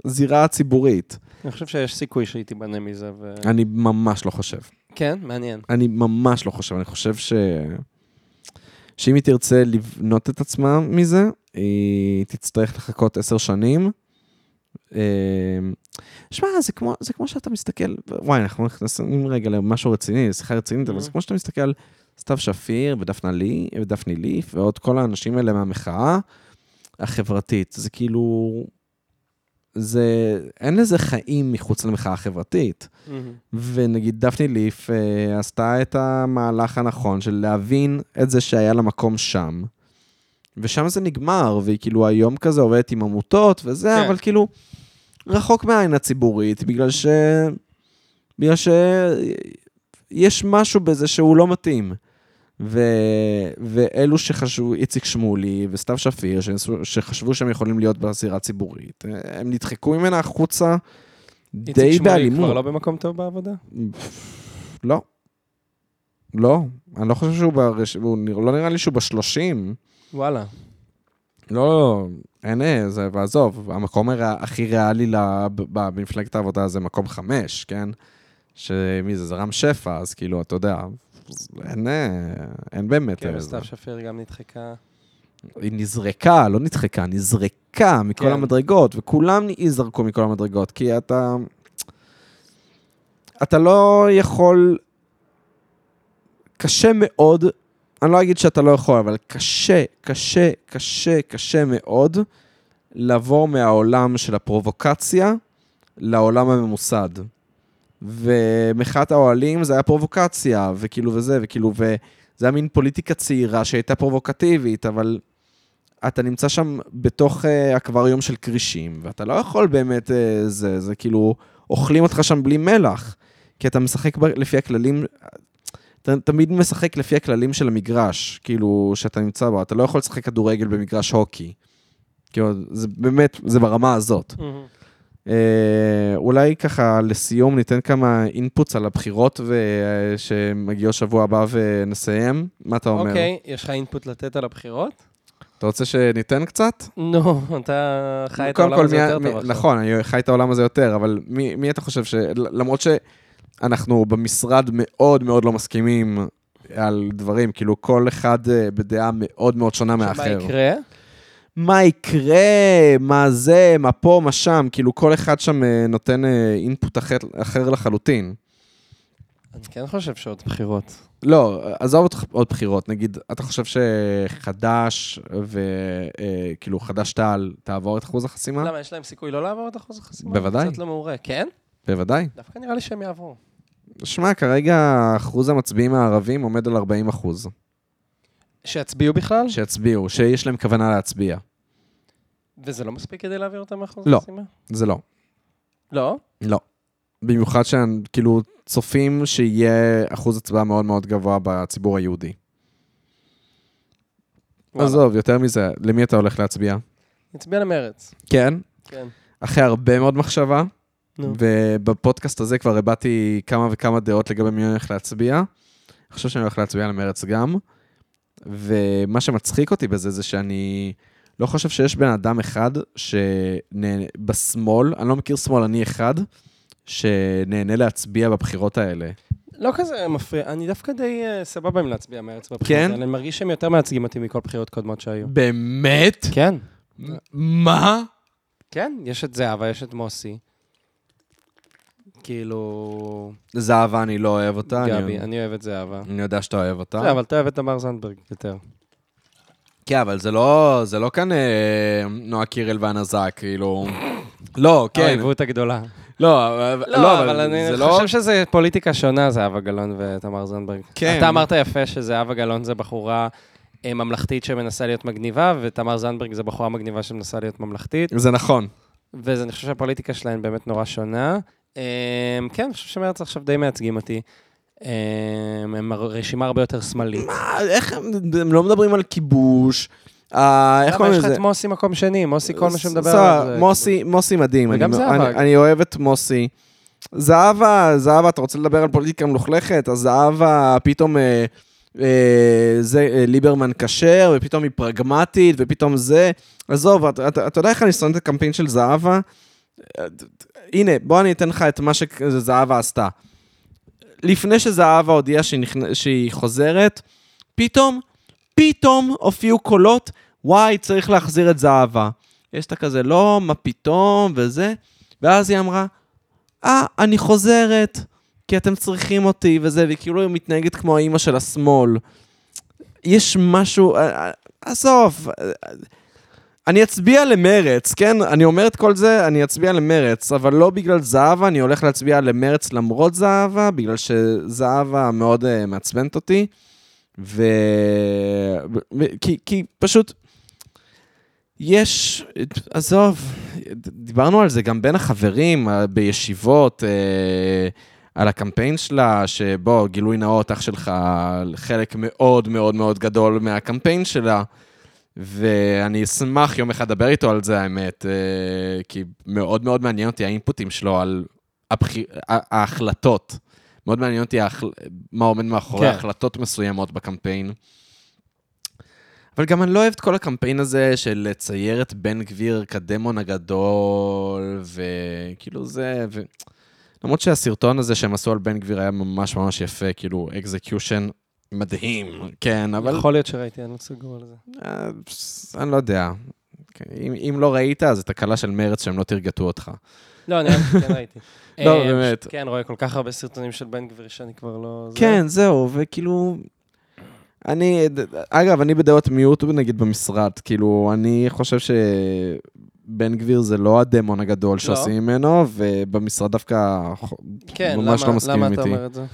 בזירה הציבורית. אני חושב שיש סיכוי שהיא תיבנה מזה, ו... אני ממש לא חושב. כן, מעניין. אני ממש לא חושב, אני חושב ש... שאם היא תרצה לבנות את עצמה מזה, היא תצטרך לחכות עשר שנים. אה, שמע, זה כמו, זה כמו שאתה מסתכל, וואי, אנחנו נכנסים רגע למשהו רציני, שיחה רצינית, אבל זה כמו שאתה מסתכל על סתיו שפיר ודפנה לי, ודפני ליף, ועוד כל האנשים האלה מהמחאה החברתית. זה כאילו, זה, אין לזה חיים מחוץ למחאה החברתית. ונגיד דפני ליף אה, עשתה את המהלך הנכון של להבין את זה שהיה לה מקום שם. ושם זה נגמר, והיא כאילו היום כזה עובדת עם עמותות וזה. כן. אבל כאילו רחוק מהעין הציבורית, בגלל ש... בגלל ש... יש משהו בזה שהוא לא מתאים. ו... ואלו שחשבו, איציק שמולי וסתיו שפיר, שחשבו שהם יכולים להיות בזירה הציבורית, הם נדחקו ממנה החוצה די איציק שמולי באלימות. כבר לא במקום טוב בעבודה? לא. לא, אני לא חושב שהוא ברש... הוא לא נראה לי שהוא בשלושים. וואלה. לא, לא, אין, אה, זה, ועזוב, המקום הר... הכי ריאלי לה... במפלגת העבודה זה מקום חמש, כן? שמי זה, זה רם שפע, אז כאילו, אתה יודע, אין, אה, אין באמת... כן, אה, וסתיו זה. שפיר גם נדחקה. היא נזרקה, לא נדחקה, נזרקה מכל כן. המדרגות, וכולם ייזרקו מכל המדרגות, כי אתה... אתה לא יכול... קשה מאוד, אני לא אגיד שאתה לא יכול, אבל קשה, קשה, קשה, קשה מאוד לעבור מהעולם של הפרובוקציה לעולם הממוסד. ומחאת האוהלים זה היה פרובוקציה, וכאילו וזה, וכאילו, וזה היה מין פוליטיקה צעירה שהייתה פרובוקטיבית, אבל אתה נמצא שם בתוך uh, אקווריום של כרישים, ואתה לא יכול באמת, uh, זה, זה כאילו, אוכלים אותך שם בלי מלח, כי אתה משחק ב- לפי הכללים, אתה תמיד משחק לפי הכללים של המגרש, כאילו, שאתה נמצא בו, אתה לא יכול לשחק כדורגל במגרש הוקי. כאילו, זה באמת, זה ברמה הזאת. אה, אולי ככה לסיום ניתן כמה אינפוטס על הבחירות ו- שמגיעות שבוע הבא ונסיים. מה אתה אומר? אוקיי, יש לך אינפוט לתת על הבחירות? אתה רוצה שניתן קצת? נו, אתה חי את העולם הזה מי- יותר מי- טוב עכשיו. נכון, אני חי את העולם הזה יותר, אבל מי, מי אתה חושב ש... למרות שאנחנו במשרד מאוד מאוד לא מסכימים על דברים, כאילו כל אחד אה, בדעה מאוד מאוד שונה מאחר. יקרה? מה יקרה, מה זה, מה פה, מה שם, כאילו כל אחד שם אה, נותן אה, אינפוט אחר, אחר לחלוטין. אני כן חושב שעוד בחירות. לא, עזוב אותך עוד בחירות, נגיד, אתה חושב שחד"ש וכאילו חד"ש-תע"ל תעבור את אחוז החסימה? למה, יש להם סיכוי לא לעבור את אחוז החסימה? בוודאי. קצת לא מעורה. כן? בוודאי. דווקא נראה לי שהם יעברו. שמע, כרגע אחוז המצביעים הערבים עומד על 40 אחוז. שיצביעו בכלל? שיצביעו, שיש להם כוונה להצביע. וזה לא מספיק כדי להעביר אותם מאחוז לא. החסימה? זה לא. לא? לא. במיוחד שהם כאילו צופים שיהיה אחוז הצבעה מאוד מאוד גבוה בציבור היהודי. וואלה. עזוב, יותר מזה, למי אתה הולך להצביע? נצביע למרץ. כן, כן. אחרי הרבה מאוד מחשבה, נו. ובפודקאסט הזה כבר הבעתי כמה וכמה דעות לגבי מי אני הולך להצביע. אני חושב שאני הולך להצביע למרץ גם. ומה שמצחיק אותי בזה זה שאני לא חושב שיש בן אדם אחד שנהנה, בשמאל, אני לא מכיר שמאלני אחד, שנהנה להצביע בבחירות האלה. לא כזה מפריע, אני דווקא די אה, סבבה עם להצביע מרץ בבחירות כן? האלה. אני מרגיש שהם יותר מייצגים אותי מכל בחירות קודמות שהיו. באמת? כן. מה? כן, יש את זהבה, יש את מוסי. כאילו... זהבה, אני לא אוהב אותה. גבי, אני, אני אוהב את זהבה. אני יודע שאתה אוהב אותה. זה, אבל אתה אוהב את תמר זנדברג יותר. כן, אבל זה לא, זה לא כאן אה, נועה קירל והנזק, כאילו... לא, כן. העיוות הגדולה. לא, אבל- לא, אבל אני זה לא... חושב שזה פוליטיקה שונה, זהבה גלאון ותמר זנדברג. כן. אתה אמרת יפה שזהבה גלאון זה בחורה אה, ממלכתית שמנסה להיות מגניבה, ותמר זנדברג זה בחורה מגניבה שמנסה להיות ממלכתית, זה נכון. ואני חושב שהפוליטיקה שלהן באמת נורא שונה. אה, כן, אני חושב שמרץ עכשיו די מייצגים אותי. אה, הם רשימה הרבה יותר שמאלית. מה, איך הם, הם לא מדברים על כיבוש? אה, איך למה קוראים יש לך לזה? את מוסי מקום שני? מוסי כל מה שמדבר עליו. זה- מוסי, מוסי מדהים. וגם זהבה, אני, אוהב את מוסי. זהבה, זהבה, אתה רוצה לדבר על פוליטיקה מלוכלכת? אז זהבה פתאום אה, אה, זה אה, ליברמן כשר, ופתאום היא פרגמטית, ופתאום זה. עזוב, אתה יודע איך אני שונא את הקמפיין של זהבה? הנה, בוא אני אתן לך את מה שזהבה עשתה. לפני שזהבה הודיעה שהיא, נכנ... שהיא חוזרת, פתאום, פתאום הופיעו קולות, וואי, צריך להחזיר את זהבה. יש את הכזה, לא, מה פתאום, וזה. ואז היא אמרה, אה, אני חוזרת, כי אתם צריכים אותי, וזה, והיא כאילו מתנהגת כמו האימא של השמאל. יש משהו, אה, אה, עזוב, אה, אני אצביע למרץ, כן? אני אומר את כל זה, אני אצביע למרץ, אבל לא בגלל זהבה, אני הולך להצביע למרץ למרות זהבה, בגלל שזהבה מאוד uh, מעצבנת אותי, ו... ו... כי, כי פשוט... יש, עזוב, דיברנו על זה גם בין החברים, אה, בישיבות, אה, על הקמפיין שלה, שבוא, גילוי נאות, אח שלך, חלק מאוד מאוד מאוד גדול מהקמפיין שלה. ואני אשמח יום אחד לדבר איתו על זה, האמת, אה, כי מאוד מאוד מעניין אותי האינפוטים שלו על הבחיר... ההחלטות. מאוד מעניין אותי ההחל... מה עומד מאחורי כן. החלטות מסוימות בקמפיין. אבל גם אני לא אוהב את כל הקמפיין הזה של לצייר את בן גביר כדמון הגדול, וכאילו זה, ו... למרות שהסרטון הזה שהם עשו על בן גביר היה ממש ממש יפה, כאילו אקזקיושן מדהים, <laughs> כן, אבל... יכול להיות שראיתי, אני לא סגור על זה. אה, אני לא יודע. כן, אם, אם לא ראית, אז את הקלה של מרץ שהם לא תרגטו אותך. לא, אני כן ראיתי. <laughs> לא, אה, באמת. כן, רואה כל כך הרבה סרטונים של בן גביר שאני כבר לא... זה. כן, זהו, וכאילו... אני, אגב, אני בדעות מיעוט נגיד במשרד, כאילו, אני חושב שבן גביר זה לא הדמון הגדול שעושים ממנו, ובמשרד דווקא כן, ממש למה- לא מסכים למה אתה איתי. אומר את זה?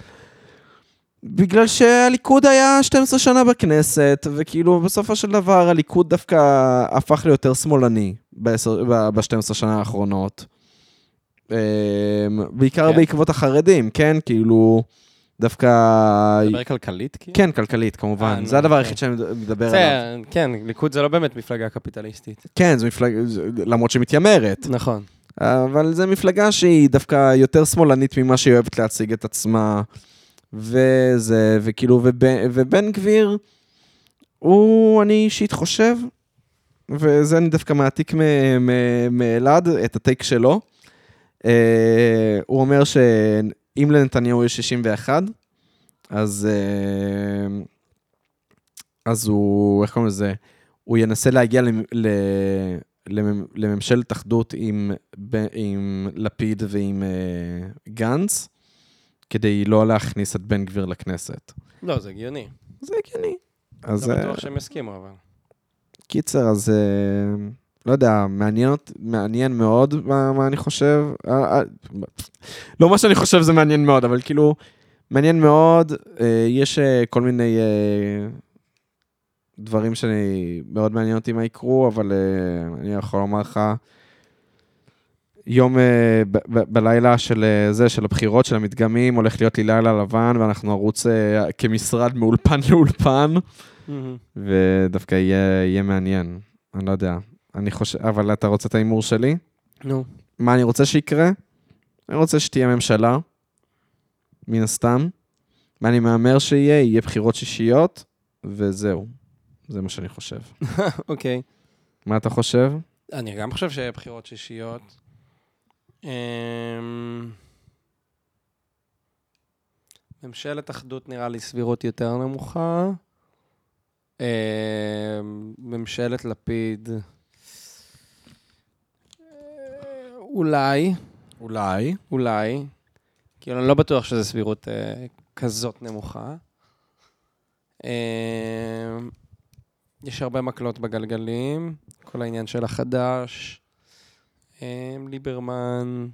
בגלל שהליכוד היה 12 שנה בכנסת, וכאילו בסופו של דבר הליכוד דווקא הפך ליותר שמאלני ב-12 שנה האחרונות. אמ, בעיקר כן. בעקבות החרדים, כן? כאילו, דווקא... מדבר כלכלית, כאילו? כן, כלכלית, כמובן. אה, זה הדבר אוקיי. היחיד שאני מדבר עליו. כן, ליכוד זה לא באמת מפלגה קפיטליסטית. כן, זו מפלגה, למרות שמתיימרת. נכון. אבל זו מפלגה שהיא דווקא יותר שמאלנית ממה שהיא אוהבת להציג את עצמה. וזה, וכאילו, ובן, ובן גביר, הוא, אני אישית חושב, וזה אני דווקא מעתיק מאלעד, את הטייק שלו. אה, הוא אומר שאם לנתניהו יש 61, אז, אה, אז הוא, איך קוראים לזה? הוא ינסה להגיע ל- למ- לממשלת אחדות עם, עם לפיד ועם אה, גנץ, כדי לא להכניס את בן גביר לכנסת. לא, זה הגיוני. זה הגיוני. אז לא אה, בטוח שהם יסכימו, אבל... קיצר, אז אה, לא יודע, מעניין, מעניין מאוד מה, מה אני חושב. אה, לא מה שאני חושב זה מעניין מאוד, אבל כאילו, מעניין מאוד. יש כל מיני... דברים שאני, מאוד מעניין אותי מה יקרו, אבל אני יכול לומר לך, יום אה, ב- ב- בלילה של אה, זה, של הבחירות, של המדגמים, הולך להיות לי לילה לבן, ואנחנו נרוץ אה, כמשרד מאולפן <laughs> לאולפן, ודווקא יהיה, יהיה מעניין. אני לא יודע. אני חושב, אבל אתה רוצה את ההימור שלי? נו. מה אני רוצה שיקרה? אני רוצה שתהיה ממשלה, מן הסתם. מה אני מהמר שיהיה? יהיה בחירות שישיות, וזהו. זה מה שאני חושב. <laughs> אוקיי. מה אתה חושב? אני גם חושב שיהיה בחירות שישיות. אמ, ממשלת אחדות נראה לי סבירות יותר נמוכה. אמ, ממשלת לפיד, אה, אולי, אולי. אולי. כאילו, אני לא בטוח שזו סבירות אה, כזאת נמוכה. אמ, יש הרבה מקלות בגלגלים, כל העניין של החדש, ליברמן,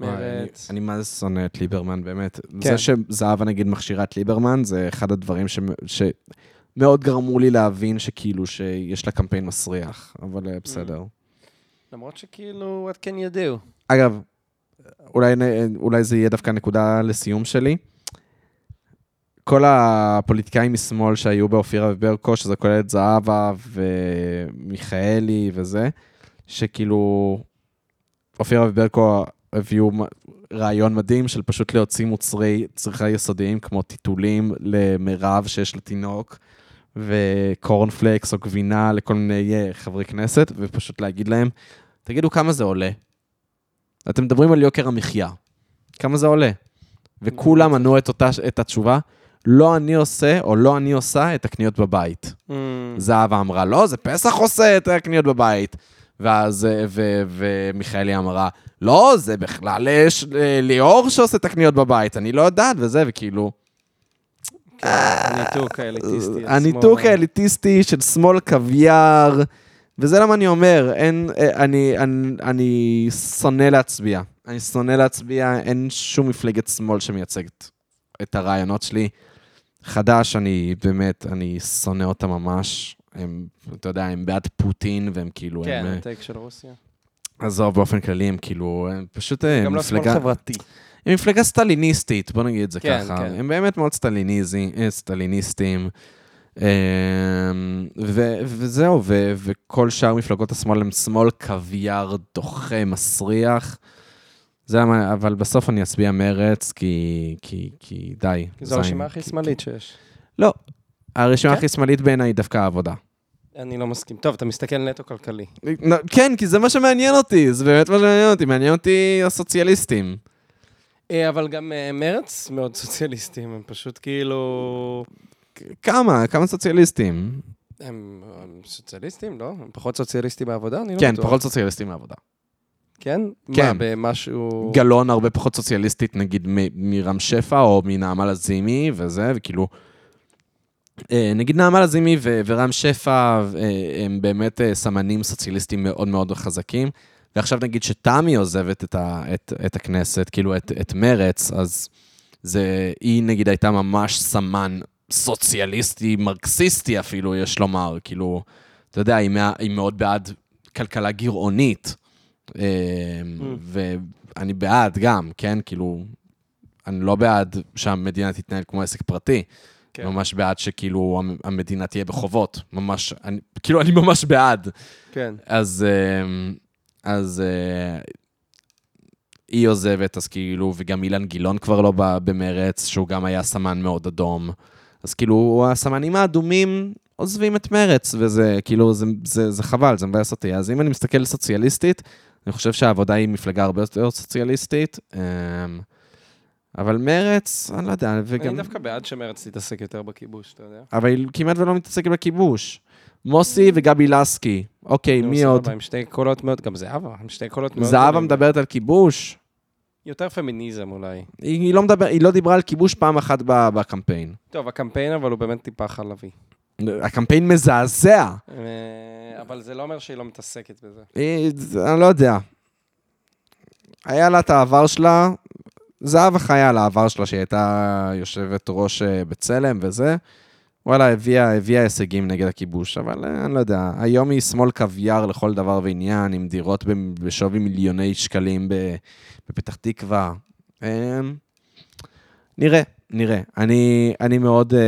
וואי, מרץ. אני, מה זה שונא את ליברמן, באמת. כן. זה שזהבה נגיד מכשירה את ליברמן, זה אחד הדברים שמ- שמאוד גרמו לי להבין שכאילו שיש לה קמפיין מסריח, אבל אה, בסדר. למרות שכאילו, what can you do? אגב, אולי, אולי זה יהיה דווקא נקודה לסיום שלי. כל הפוליטיקאים משמאל שהיו באופירה וברקו, שזה כולל את זהבה ומיכאלי וזה, שכאילו אופירה וברקו הביאו רעיון מדהים של פשוט להוציא מוצרי צריכה יסודיים כמו טיטולים למירב שיש לתינוק, וקורנפלקס או גבינה לכל מיני אה, חברי כנסת, ופשוט להגיד להם, תגידו כמה זה עולה. אתם מדברים על יוקר המחיה. כמה זה עולה? וכולם ענו את, אותה, את התשובה, לא אני עושה או לא אני עושה את הקניות בבית. Mm, זהבה אמרה, לא, זה פסח עושה את הקניות בבית. ואז, אה, ו- ומיכאלי אמרה, לא, זה בכלל אה, ש- אה, ליאור שעושה את הקניות בבית, אני לא יודעת, וזה, וכאילו... הניתוק האליטיסטי. הניתוק. האליטיסטי של שמאל קוויאר, וזה למה אני אומר, אין, אה, אני, אני, אני שונא להצביע. אני שונא להצביע, אין שום מפלגת שמאל שמייצגת את הרעיונות שלי. חדש, אני באמת, אני שונא אותה ממש. הם, אתה יודע, הם בעד פוטין, והם כאילו, כן, הם... אה, הטייק של רוסיה. עזוב, באופן כללי, הם כאילו, הם פשוט אה, גם לא שמאל מפלגה... חברתי. הם מפלגה סטליניסטית, בוא נגיד את זה כן, ככה. כן. הם באמת מאוד סטליניזי, אה, סטליניסטים. אמ, ו- וזהו, ו- וכל שאר מפלגות השמאל הם שמאל קוויאר דוחה, מסריח. זה למה, אבל בסוף אני אצביע מרץ, כי, כי, כי די. כי זו. הרשימה הכי כי- שמאלית שיש. לא, הרשימה כן? הכי שמאלית בעיניי היא דווקא העבודה. אני לא מסכים. טוב, אתה מסתכל נטו כלכלי. כן, כי זה מה שמעניין אותי, זה באמת מה שמעניין אותי, מעניין אותי הסוציאליסטים. אה, אבל גם אה, מרץ מאוד סוציאליסטים, הם פשוט כאילו... כמה? כמה סוציאליסטים? הם סוציאליסטים, לא? הם פחות סוציאליסטים מהעבודה? אני לא כן, בטוח. פחות סוציאליסטים מהעבודה. כן? כן. מה, במשהו... גלאון הרבה פחות סוציאליסטית, נגיד, מרם שפע או מנעמה לזימי וזה, וכאילו... אה, נגיד נעמה לזימי ורם שפע אה, הם באמת אה, סמנים סוציאליסטים מאוד מאוד חזקים. ועכשיו נגיד שתמי עוזבת את, ה- את, את הכנסת, כאילו את, את מרץ, אז זה, היא נגיד הייתה ממש סמן סוציאליסטי, מרקסיסטי אפילו, יש לומר, כאילו, אתה יודע, היא, מה, היא מאוד בעד כלכלה גירעונית. אה, ואני בעד גם, כן? כאילו, אני לא בעד שהמדינה תתנהל כמו עסק פרטי. כן. ממש בעד שכאילו המ- המדינה תהיה בחובות. ממש, אני, כאילו, אני ממש בעד. כן. אז, אה, אז אה, היא עוזבת, אז כאילו, וגם אילן גילאון כבר לא בא במרץ, שהוא גם היה סמן מאוד אדום. אז כאילו, הסמנים האדומים עוזבים את מרץ, וזה כאילו, זה, זה, זה חבל, זה מבאס אותי. אז אם אני מסתכל סוציאליסטית, אני חושב שהעבודה היא מפלגה הרבה יותר סוציאליסטית. אבל מרץ, אני לא יודע, וגם... אני דווקא בעד שמרץ תתעסק יותר בכיבוש, אתה יודע. אבל היא כמעט ולא מתעסקת בכיבוש. מוסי וגבי לסקי. אוקיי, מי עוד? עם שתי קולות מאוד, גם זהבה, עם שתי קולות מאוד... זהבה. מדברת על כיבוש? יותר פמיניזם אולי. היא, לא מדבר, היא לא דיברה על כיבוש פעם אחת בקמפיין. טוב, הקמפיין אבל הוא באמת טיפה חלבי. הקמפיין מזעזע. אה, אבל זה לא אומר שהיא לא מתעסקת בזה. היא, אני לא יודע. היה לה את העבר שלה, זהבה חיה על העבר שלה, שהיא הייתה יושבת ראש אה, בצלם וזה. וואלה, הביאה, הביאה הישגים נגד הכיבוש, אבל אה, אני לא יודע, היום היא שמאל קוויאר לכל דבר ועניין, עם דירות בשווי מיליוני שקלים בפתח תקווה. אה, נראה, נראה. אני, אני מאוד אה,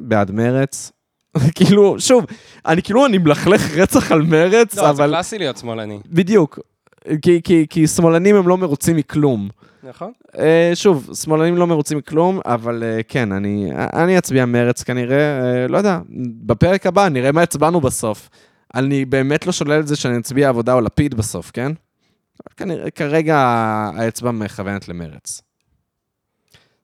בעד מרץ. <laughs> כאילו, שוב, אני כאילו, אני מלכלך רצח על מרץ, לא, זה אבל... קלאסי להיות שמאלני. בדיוק. כי, כי, כי שמאלנים הם לא מרוצים מכלום. נכון? אה, שוב, שמאלנים לא מרוצים מכלום, אבל אה, כן, אני, אני אצביע מרץ כנראה, אה, לא יודע, בפרק הבא נראה מה הצבענו בסוף. אני באמת לא שולל את זה שאני אצביע עבודה או לפיד בסוף, כן? כנראה, כרגע האצבע מכוונת למרץ.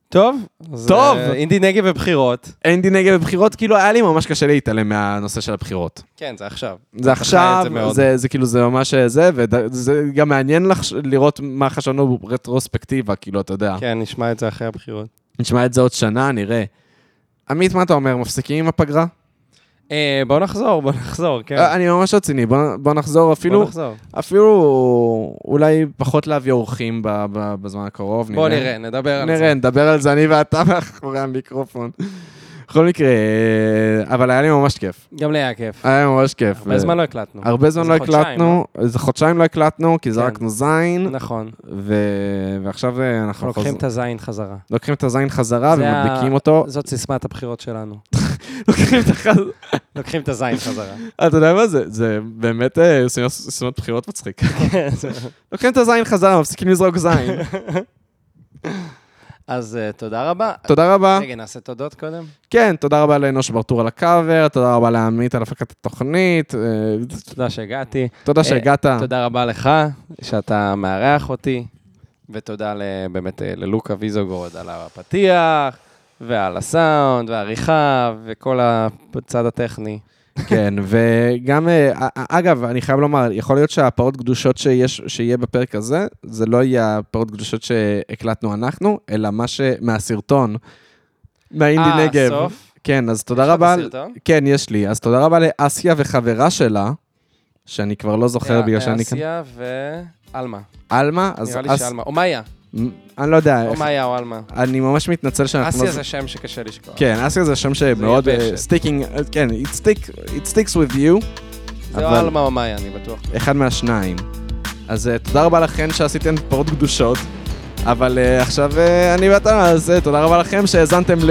טוב. טוב. אה, אינדי נגב ובחירות. אינדי נגד בבחירות, כאילו היה לי ממש קשה להתעלם מהנושא של הבחירות. כן, זה עכשיו. זה עכשיו, זה מאוד. זה, זה כאילו, זה ממש זה, וזה גם מעניין לחש, לראות מה חשבנו ברטרוספקטיבה, כאילו, אתה יודע. כן, נשמע את זה אחרי הבחירות. נשמע את זה עוד שנה, נראה. עמית, מה אתה אומר, מפסיקים עם הפגרה? אה, בוא נחזור, בוא נחזור, כן. אה, אני ממש רציני, בוא, בוא נחזור אפילו, בוא נחזור. אפילו אולי פחות להביא אורחים בזמן הקרוב. בוא נראה, נדבר על נראה, זה. נדבר על זה אני ואתה מאחורי המיקרופון. בכל מקרה, אה, אבל היה לי ממש כיף. גם לי היה כיף. היה ממש כיף. הרבה זמן לא הקלטנו. הרבה זמן לא הקלטנו, איזה חודשיים לא הקלטנו, כי כן. זרקנו זין, נכון. ו... ועכשיו אנחנו לוקחים את הזין חזרה. לוקחים את הזין חזרה זה ומדביקים אותו. זאת סיסמת הבחירות שלנו. <laughs> לוקחים את החז... לוקחים את הזין חזרה. אתה יודע מה זה? זה באמת אה, סיומת בחירות מצחיק. לוקחים את הזין חזרה, מפסיקים לזרוק זין. אז אה, תודה רבה. תודה רבה. רגע, נעשה תודות קודם? כן, תודה רבה לאנוש ברטור על הקאבר, תודה רבה לעמית על הפקת התוכנית, אה, תודה שהגעתי. תודה שהגעת. תודה רבה לך, שאתה מארח אותי, ותודה באמת אה, ללוקה ויזוגרוד על הפתיח, ועל הסאונד, והעריכה, וכל הצד הטכני. כן, <laughs> וגם, אה, א- אגב, אני חייב לומר, יכול להיות שהפרות קדושות שיש, שיהיה בפרק הזה, זה לא יהיה הפרות קדושות שהקלטנו אנחנו, אלא מה ש... מהסרטון, מהאינדי אה, נגב. הסוף? כן, אז תודה יש לך רבה. את הסרטון? כן, יש לי. אז תודה רבה לאסיה וחברה שלה, שאני כבר לא זוכר בגלל שאני. אסיה ועלמה. עלמה? אז נראה לי שעלמה. או מאיה. אני לא יודע, או איך- מאיה או עלמה. אני ממש מתנצל שאנחנו... אסיה לא- זה שם שקשה לשכוח. כן, אסיה זה שם שמאוד. sticking, כן, it stick- it sticks with you, זה או עלמה או מאיה, אני בטוח. אחד מהשניים. אז אה, תודה רבה לכן שעשיתם פרות קדושות, אבל אה, עכשיו אה, אני ואתה, אז אה, תודה רבה לכם שהאזנתם ל...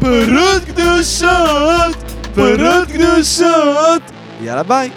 פרות קדושות! פרות קדושות! יאללה ביי!